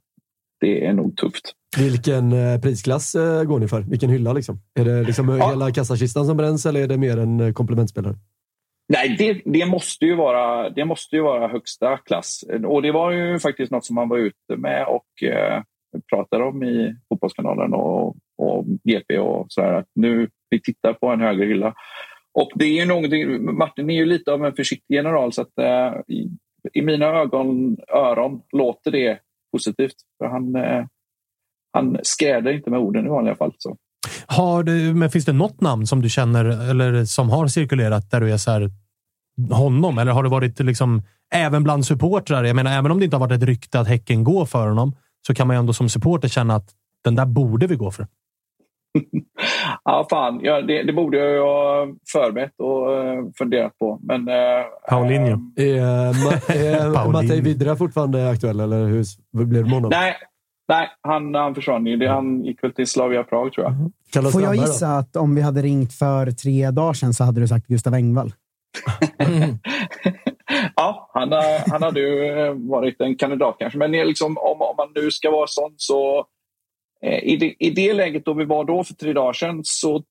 det är nog tufft. Vilken eh, prisklass eh, går ni för? Vilken hylla? Liksom? Är det liksom ja. hela kassakistan som bränns eller är det mer en eh, komplementspelare? Nej, det, det, måste ju vara, det måste ju vara högsta klass. Och det var ju faktiskt något som man var ute med och eh, pratade om i Fotbollskanalen och, och GP och så här, att nu vi tittar på en högre hylla. Och det är ju någonting, Martin är ju lite av en försiktig general så att eh, i, i, mina ögon, öron låter det positivt. För han, eh, han skräder inte med orden i vanliga fall. Så. Har du, men finns det något namn som du känner eller som har cirkulerat där du är så här, honom? Eller har det varit liksom även bland supportrar? Jag menar, även om det inte har varit ett rykte att Häcken går för honom så kan man ju ändå som supporter känna att den där borde vi gå för. ja, fan. Ja, det, det, borde jag ha förberett och uh, funderat på. Men, uh, Paulinho. Uh, är Mattei Vidra fortfarande aktuell eller hur blev det med honom? Nej, Nej, han, han försvann ju. Han gick väl till Slavia Prag tror jag. Mm. Får jag gissa då? att om vi hade ringt för tre dagar sedan så hade du sagt Gustav Engvall? ja, han, han hade ju eh, varit en kandidat kanske. Men liksom, om, om man nu ska vara sån så eh, i, det, i det läget då vi var då för tre dagar sedan så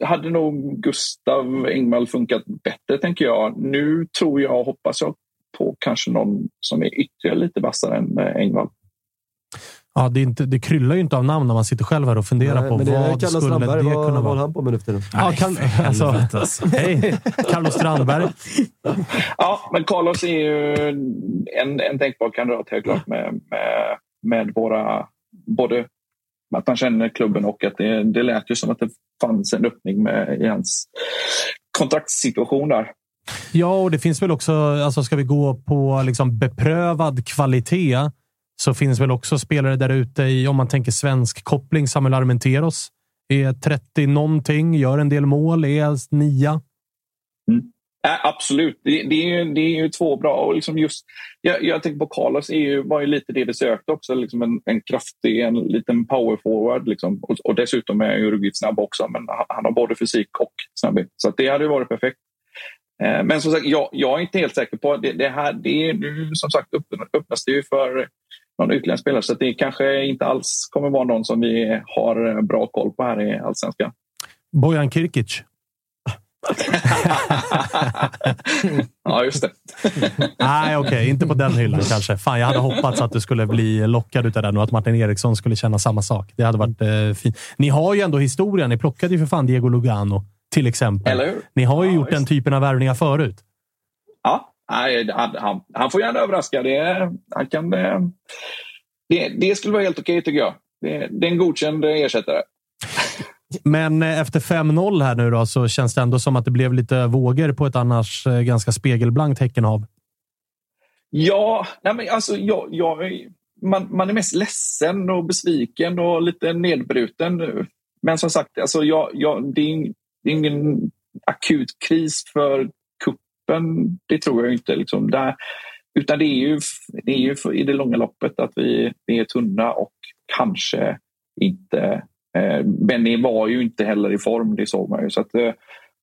hade nog Gustav Engvall funkat bättre tänker jag. Nu tror jag och hoppas jag på kanske någon som är ytterligare lite vassare än eh, Engvall. Ja, det, är inte, det kryllar ju inte av namn när man sitter själv här och funderar Nej, på vad Carlos skulle Strandberg, det vad, kunna vara. vara. han på med nu för tiden? Ja, kan, alltså, hej, Carlos Strandberg. ja, men Carlos är ju en, en tänkbar kandidat helt klart med, med, med våra... Både att han känner klubben och att det, det lät ju som att det fanns en öppning med, i hans kontraktssituation där. Ja, och det finns väl också, alltså ska vi gå på liksom beprövad kvalitet så finns väl också spelare där ute i, om man tänker svensk koppling, Samuel Armenteros. Är 30 någonting, gör en del mål, är alltså nia. Mm. Äh, absolut, det, det, är, det är ju två bra. Och liksom just, jag, jag tänker på Carlos, det ju, var ju lite det vi sökte också. Liksom en, en kraftig, en liten power forward. Liksom. Och, och dessutom är ju ruggigt snabb också, men han, han, har både fysik och snabbhet. Så det hade varit perfekt. Eh, men som sagt, jag, jag, är inte helt säker på det. det här, det är nu som sagt öppnas det ju för någon utländsk spelare. Så det kanske inte alls kommer vara någon som vi har bra koll på här i allsvenskan. Bojan Kirkic. ja, just det. Nej, okej. Okay. Inte på den hyllan kanske. Fan, jag hade hoppats att du skulle bli lockad av den och att Martin Eriksson skulle känna samma sak. Det hade varit eh, fint. Ni har ju ändå historien. Ni plockade ju för fan Diego Lugano, till exempel. Ni har ju ja, gjort visst. den typen av värvningar förut. Nej, han, han, han, får gärna överraska. Det, han kan, det, det skulle vara helt okej tycker jag. Det, det är en godkänd ersättare. Men eh, efter 5-0 här nu då, så känns det ändå som att det blev lite vågor på ett annars eh, ganska spegelblankt Häckenhav. Ja, nej men alltså, jag, jag, man, man är mest ledsen och besviken och lite nedbruten. Men som sagt, alltså, jag, jag, det, är, det är ingen akut kris för kuppen, det tror jag inte. Liksom där, utan det är, ju, det är ju i det långa loppet att vi, vi är tunna och kanske inte... Eh, Benny var ju inte heller i form, det såg man ju. Så att, eh,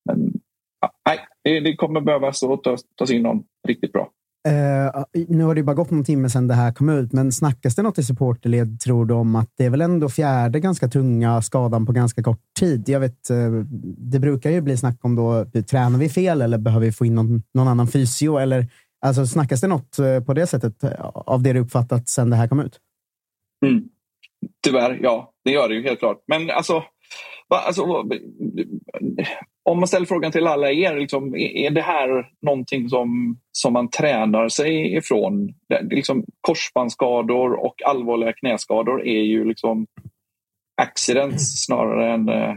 men, ja, nej, det, det kommer behövas att tas, tas in någon riktigt bra. Uh, nu har det ju bara gått någon timme sedan det här kom ut, men snackas det något i supporterled, tror du, om att det är väl ändå fjärde ganska tunga skadan på ganska kort tid? Jag vet, uh, det brukar ju bli snack om då, eh, tränar vi fel eller behöver vi få in någon, någon annan fysio? Eller, alltså, snackas det något uh, på det sättet av det du uppfattat sedan det här kom ut? Mm. Tyvärr, ja. Det gör det ju helt klart. Men alltså, alltså om man ställer frågan till alla er, liksom, är det här någonting som, som man tränar sig ifrån? Det, liksom, korsbandsskador och allvarliga knäskador är ju liksom accidents snarare än eh,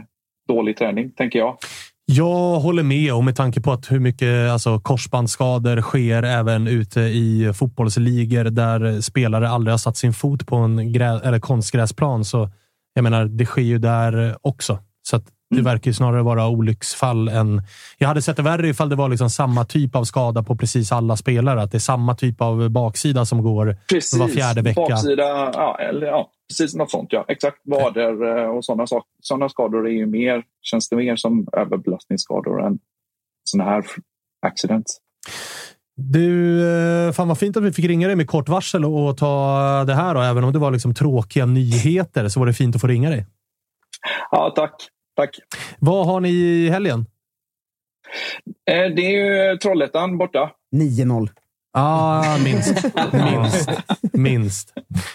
dålig träning, tänker jag. Jag håller med och med tanke på att hur mycket alltså, korsbandsskador sker även ute i fotbollsligor där spelare aldrig har satt sin fot på en grä, eller konstgräsplan. Så jag menar, det sker ju där också. Så att det Mm. verkar snarare vara olycksfall än... Jag hade sett det värre ifall det var liksom samma typ av skada på precis alla spelare. Att det är samma typ av baksida som går Precis, var fjärde vecka. baksida, ja, eller, ja, precis något sånt. Ja. Exakt vader eh, och sådana saker. Sådana skador är ju mer, känns det mer som överbelastningsskador än sådana här accidents. Du, eh, fan vad fint att vi fick ringa dig med kort varsel och ta det här. Då. Även om det var liksom tråkiga nyheter så var det fint att få ringa dig. Ja, tack. Tack. Vad har ni i helgen? Eh, Det är ju Trollhättan borta. 9-0. Ah, minst. minst. Minst.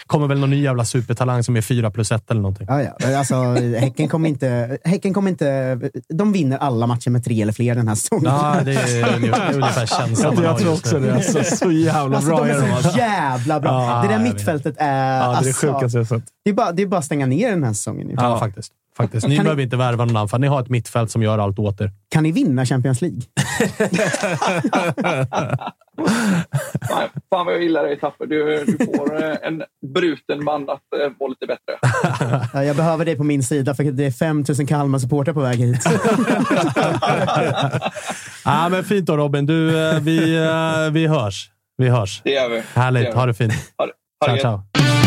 Kommer väl någon ny jävla supertalang som är 4 plus 1 eller någonting. Ja, ja. Alltså, häcken kommer inte... Häcken kommer inte... De vinner alla matcher med tre eller fler den här säsongen. Ja, det är ungefär- ungefär känslan man Jag har tror också det. Alltså, så jävla Alltså, bra de är så Alltså. jävla bra. Ja, det där jag mittfältet är... Ja, det är det alltså, sjukaste jag sett. det, är bara, att stänga ner den här säsongen. Ja, faktiskt. Faktiskt. Ni Kan ni- behöver inte värva någon annan, för ni har ett mittfält som gör allt åt er. Kan ni vinna Champions League? Nej, fan vad jag gillar dig Tapper. Du, du får eh, en bruten man att eh, må lite bättre. Ja, jag behöver dig på min sida, för det är 5000 Kalmar-supportrar på väg hit. Ja, men fint då Robin. Du, eh, vi, eh, vi hörs. Vi hörs. Det gör vi. Det Härligt. gör vi. Ha det fint. Ha det, ha det Ciao, ciao.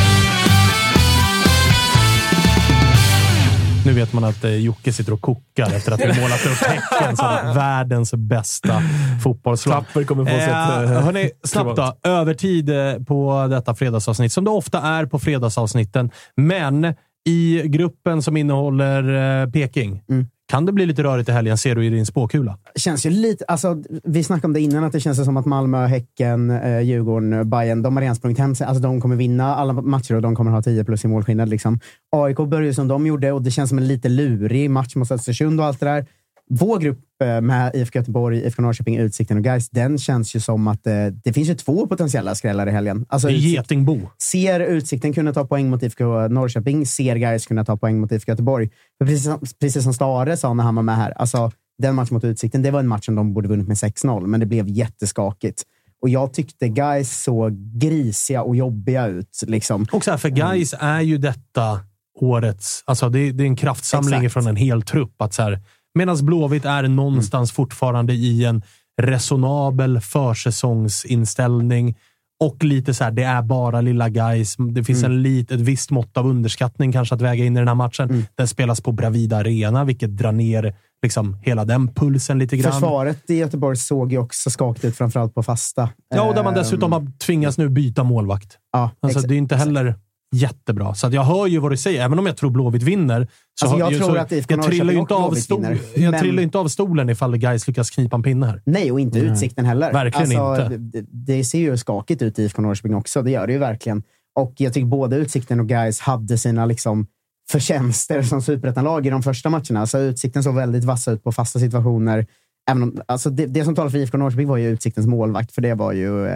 Nu vet man att eh, Jocke sitter och kokar efter att vi målat upp Häcken som världens bästa fotbollslag. Tapper kommer få sitt, Eh, eh, hörni, snabbt då. Övertid eh, på detta fredagsavsnitt, som det ofta är på fredagsavsnitten. Men i gruppen som innehåller eh, Peking, kan det bli lite rörigt i helgen, ser du i din spåkula? känns ju lite, alltså, vi snackade om det innan, att det känns som att Malmö, Häcken, eh, Djurgården, Bayern de har redan sprungit hem sig. Alltså, de kommer vinna alla matcher och de kommer ha 10 plus i målskillnad. Liksom. AIK börjar som de gjorde och det känns som en lite lurig match mot Östersund och allt det där. Vår grupp eh, med IFK Göteborg, IFK Norrköping, Utsikten och Gais, den känns ju som att eh, det finns ju två potentiella skrällar i helgen. Alltså, Det är Getingbo. Ser Utsikten kunna ta poäng mot IFK Norrköping, ser Gais kunna ta poäng mot IFK Göteborg. Precis, som, precis som Stare sa när han var med här, alltså, den matchen mot Utsikten, det var en match som de borde vunnit med 6-0, men det blev jätteskakigt. Och jag tyckte Gais såg grisiga och jobbiga ut. Liksom. Och så här, för Guys är ju detta årets... Alltså det, det är en kraftsamling Exakt. från en hel trupp. Att så här, Medan Blåvitt är någonstans fortfarande i en resonabel försäsongsinställning och lite så här, det är bara lilla guys. Det finns en lit, ett visst mått av underskattning kanske att väga in i den här matchen. Den spelas på Bravida Arena, vilket drar ner liksom, hela den pulsen lite grann. Försvaret i Göteborg såg ju också skakigt ut, framförallt på fasta. Ja, och där man Ehm, dessutom har tvingats nu byta målvakt. Ja, Alltså, det är inte heller jättebra. Så att jag hör ju vad du säger. Även om jag tror Blåvitt vinner. Så Alltså, jag ju- tror så, att IFK jag trillar ju inte av stol, vinner. Jag Men- trillar inte av stolen ifall Gais lyckas knipa en pinne här. Nej, och inte Nej. Utsikten heller. Verkligen alltså, inte. Det, det ser ju skakigt ut i IFK Norrköping också. Det gör det ju verkligen. Och jag tycker både Utsikten och Gais hade sina liksom, förtjänster som superettanlag i de första matcherna. Alltså, Utsikten såg väldigt vassa ut på fasta situationer. Även om, alltså, det, det som talar för IFK Norrköping var ju Utsiktens målvakt, för det var ju... Eh,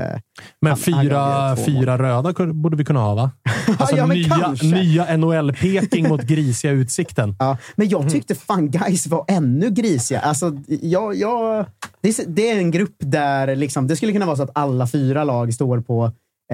Men han- han fyra, mål. fyra röda borde vi kunna ha, va? Alltså ja, nya, kanske. nya NHL-peking mot grisiga Utsikten. Ja, men jag tyckte fan guys var ännu grisiga. Alltså, jag, jag, det, är, det är en grupp där liksom, det skulle kunna vara så att alla fyra lag står på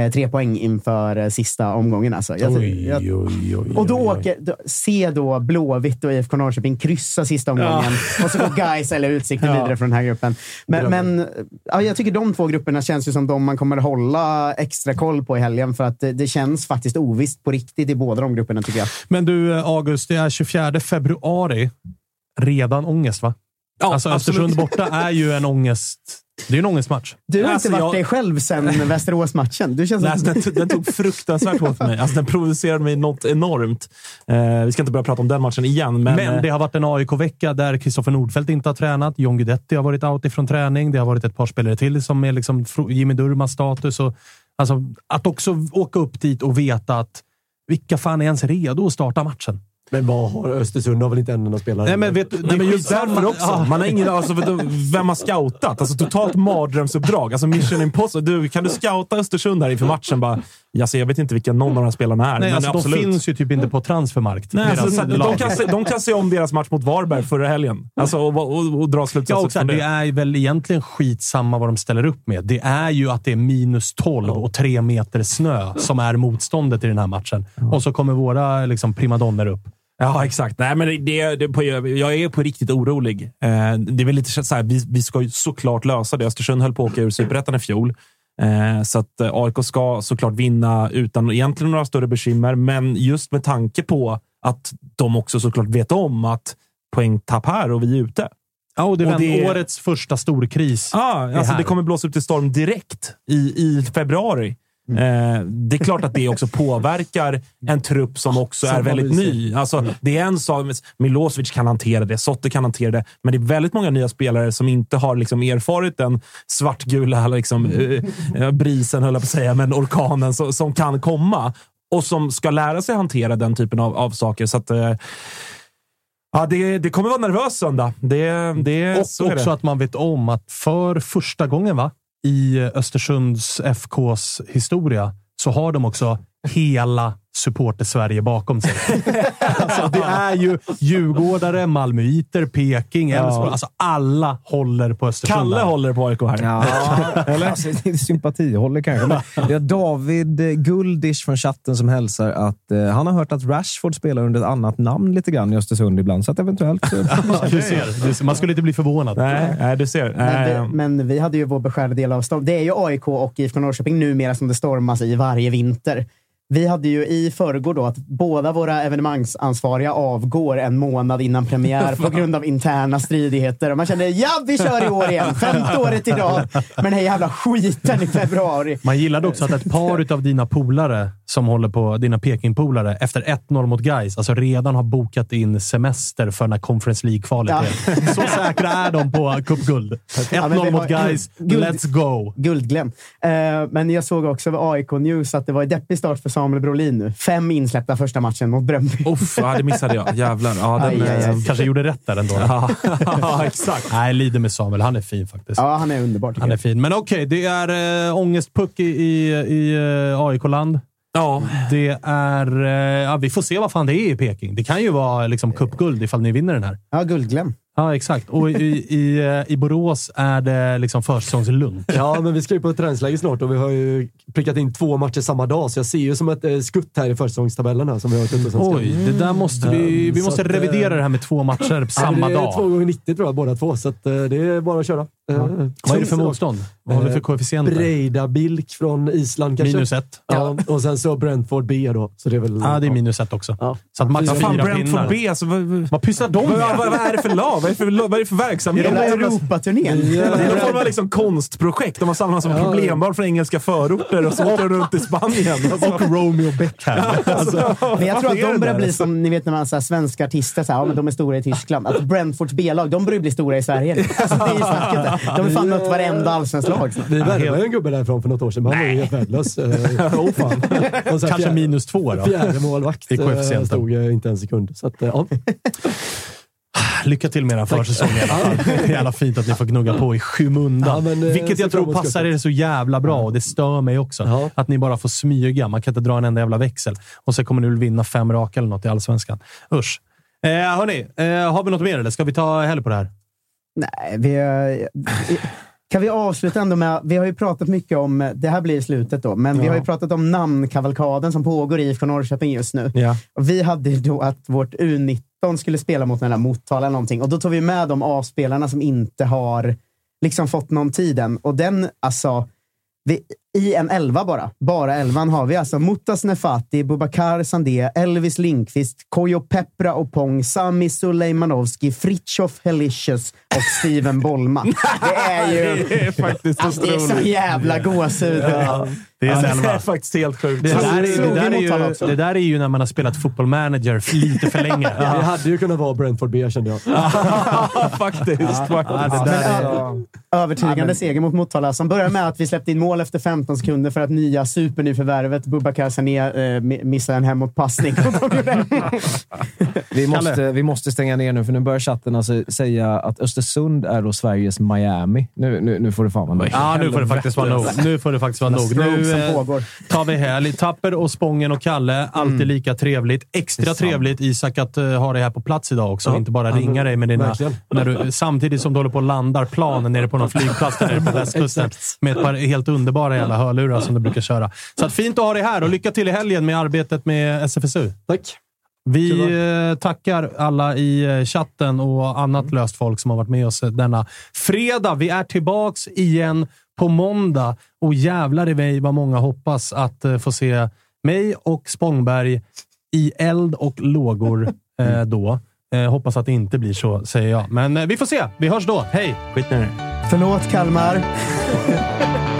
tre poäng inför eh, sista omgången. Alltså. Jag, Oj, jag, oj, oj, och då åker, då, se då Blåvitt och IFK Norrköping kryssa sista omgången och så går guys eller Utsikten Ja. vidare från den här gruppen. Men, men ja, jag tycker de två grupperna känns ju som de man kommer hålla extra koll på i helgen för att det, det känns faktiskt ovisst på riktigt i båda de grupperna tycker jag. Men du, eh, August, det är 24 februari. Redan ångest, va? Alltså Östersund borta är ju en ångest... Det är en ångestmatch. Du har Alltså, inte varit jag- dig själv sen Västerås-matchen. Du känns Nej, som... den, den tog fruktansvärt hårt för mig. Alltså, den provocerade mig något enormt. Eh, vi ska inte börja prata om den matchen igen, men... Men, eh, det har varit en AIK-vecka där Kristoffer Nordfeldt inte har tränat. John Guidetti har varit out ifrån träning. Det har varit ett par spelare till som är liksom Jimmy Durmas status. Och, alltså, att också åka upp dit och veta att vilka fan är ens redo att starta matchen? Men vad har Östersund? har väl inte en enda spelare? Nej, men vet du, Nej, men just därför också. Ja. Man har ingen, alltså, vet du, vem har scoutat? Alltså, totalt mardrömsuppdrag. Alltså, mission impossible. Du, kan du scouta Östersund här inför matchen? Bara, alltså, jag vet inte vilka någon av de här spelarna är. Nej, men alltså, de absolut. finns ju typ inte på transfermarkt. Nej, alltså, de, kan se, de kan se om deras match mot Varberg förra helgen. Alltså, och, och, och dra Ja, slutsatser och så från här, det. det är väl egentligen skitsamma vad de ställer upp med. Det är ju att det är minus 12 och tre meter snö som är motståndet i den här matchen. Och så kommer våra liksom, primadonner upp. Ja, exakt. Nej, men det, det, på, jag är på riktigt orolig. Eh, det är väl lite så här, vi, vi ska ju såklart lösa det. Östersund höll på att åka ur superettan i fjol. Eh, så att eh, AIK ska såklart vinna utan egentligen några större bekymmer. Men just med tanke på att de också såklart vet om att poängtapp här och vi är ute. Ja, och det är Och det- årets första storkris. Ja, är alltså det kommer blåsa upp till storm direkt i, i februari. Eh, det är klart att det också påverkar en trupp som också är väldigt ny. Alltså, det är en sak, Milosevic kan hantera det, Sotte kan hantera det, men det är väldigt många nya spelare som inte har liksom erfarit den svartgula liksom, eh, eh, brisen, höll jag på att säga, men orkanen som, som kan komma och som ska lära sig hantera den typen av, av saker. Så att, eh, ja, det, det kommer vara nervös söndag. Det, det, Och också det. att man vet om att för första gången va, i Östersunds FKs historia så har de också hela supporter-Sverige bakom sig. alltså, det är ju djurgårdare, malmöiter, Peking, Ja. Elfsborg. Alltså, alla håller på Östersund. Kalle håller på AIK här. Ja, eller? Alltså, det är sympatihåller kanske. Men vi har David eh, Guldish från chatten som hälsar att eh, han har hört att Rashford spelar under ett annat namn lite grann i Östersund ibland. Så att eventuellt... Så, du ser, du ser. Man skulle inte bli förvånad. Nej, nej du ser. Men, det, Eh, men vi hade ju vår beskärda del av storm. Det är ju AIK och IFK Norrköping numera som det stormas i varje vinter. Vi hade ju i förrgår då att båda våra evenemangsansvariga avgår en månad innan premiär på grund av interna stridigheter. Och man kände ja, vi kör i år igen. Femte året i rad. Men den här jävla skiten i februari. Man gillade också att ett par av dina polare, som håller på, dina Peking-polare, efter 1-0 mot Gais, alltså redan har bokat in semester för när Conference League-kvalet Ja. är. Så säkra är de på cupguld. 1-0 Ja, mot Gais. Guld- Let's go! Guldglem. Eh, men jag såg också vid AIK News att det var en deppig start för Samuel Brolin nu. Fem insläppta första matchen mot Bröndby. Uff, ja, det missade jag. Jävlar. Ja, den, Aj, aj, aj. eh, Kanske gjorde rätt där ändå. Ja, ja, exakt. Nej, lider med Samuel. Han är fin faktiskt. Ja, han är underbar. Han är jag. fin. Men okej, det är äh, ångestpuck i, i, i äh, AIK-land. Ja. Det är... eh, ja, vi får se vad fan det är i Peking. Det kan ju vara liksom cupguld ifall ni vinner den här. Ja, guldglem. Ja, exakt. Och i, i, i Borås är det liksom försäsongslugnt. Ja, men vi ska ju på ett träningsläger snart och vi har ju prickat in två matcher samma dag, så jag ser ju som ett eh, skutt här i försäsongstabellerna som vi har uppe Oj, det där måste vi... Mm, Vi så måste att, eh, revidera det här med två matcher på samma ja, det är dag. två gånger 90 tror jag, båda två. Så att, eh, det är bara att köra. Eh, Vad är det för motstånd? Vad har vi för koefficienter? Breida Bilk från Island kanske. Minus ett. Ja, och sen så Brentford B då. Så det är väl... Ja, det är minus ett också. Så att max Vad fan, fyra Brentford pinnar. B? Alltså, vad, Vad pysslar de med? vad, vad är det för lag? Vad är det för, vad är det för verksamhet? Hela Det är någon Europaturnén. form av liksom konstprojekt. De har samlat som problembarn från engelska förorter och så åker de runt i Spanien. Alltså, Och Romeo Beckham. alltså, Men jag tror att är de börjar bli alltså? som ni vet när man så här, svenska artister, så här, ja, men de är stora i Tyskland. Att Brentfords B-lag, de börjar bli stora i Sverige. Alltså, det är ju snacket där. De har fan mött varenda allsvenskt lag. Vi värvade ju en gubbe därifrån för något år sedan, men han var ju helt värdelös. Oh, fan. Sen Kanske minus två då. Fjärde målvakt I eh, stod eh, inte en sekund. Så att, ja. Lycka till med era försäsonger. i alla fall. Jävla fint att ni får gnugga på i skymundan. Ja, men, eh, Vilket jag tror passar er så jävla bra och det stör mig också. Ja. Att ni bara får smyga. Man kan inte dra en enda jävla växel. Och så kommer ni väl vinna fem raka eller något i Allsvenskan. Usch. Eh, hörni, eh, har vi något mer eller ska vi ta helg på det här? Nej, vi, kan vi avsluta ändå med... Vi har ju pratat mycket om... Det här blir slutet då, men vi Ja. har ju pratat om namnkavalkaden som pågår i IFK Norrköping just nu. Ja. Vi hade ju då att vårt U19 skulle spela mot den där Motala eller någonting. Och då tog vi med de A-spelarna som inte har liksom fått någon tid än. Och den, alltså... Vi, i en elva bara. Bara elvan har vi alltså Mutas Nefati, Bubakar Sandé, Elvis Lindqvist, Kojo Pepra och Pong, Sami Sulejmanovski, Fritjof Helicius och Steven Bollma. Det är ju... Det är faktiskt alltså, det är så jävla gåshud. Ja, det, är Alltså, det är faktiskt helt sjukt. Det där, är, det, Slog där ju, det där är ju när man har spelat football manager lite för länge. Det hade ju kunnat vara Brentford B kände jag. faktiskt. Ja, faktiskt. det ö- övertygande seger mot Motala som börjar med att vi släppte in mål efter 15 sekunder för att nya supernyförvärvet Bubakar Sané eh, mi- missade en hemåtpassning. Vi måste, vi måste stänga ner nu, för nu börjar chatten alltså säga att Östersund är då Sveriges Miami. Nu, nu, nu får det fan vara nog. Ja, nu får det faktiskt vara nog. Nu får det faktiskt vara nog. Nu eh, pågår. tar vi helg. Tapper och Spången och Kalle, alltid Mm. lika trevligt. Extra trevligt, Isak, att uh, ha dig här på plats idag också. Ja. Inte bara ringa dig med dina... verkligen. När du, samtidigt som du håller på och landar planen nere på någon flygplats där nere på västkusten. Med ett par helt underbara jävla hörlurar som du brukar köra. Så att fint att ha dig här och lycka till i helgen med arbetet med SFSU. Tack. Vi eh, tackar alla i eh, chatten och annat löst folk som har varit med oss eh, denna fredag. Vi är tillbaks igen på måndag och jävlar i mig vad många hoppas att få se mig och Spångberg i eld och lågor eh, då. Eh, hoppas att det inte blir så, säger jag. Men eh, vi får se. Vi hörs då. Hej! Skit ner Förlåt Kalmar.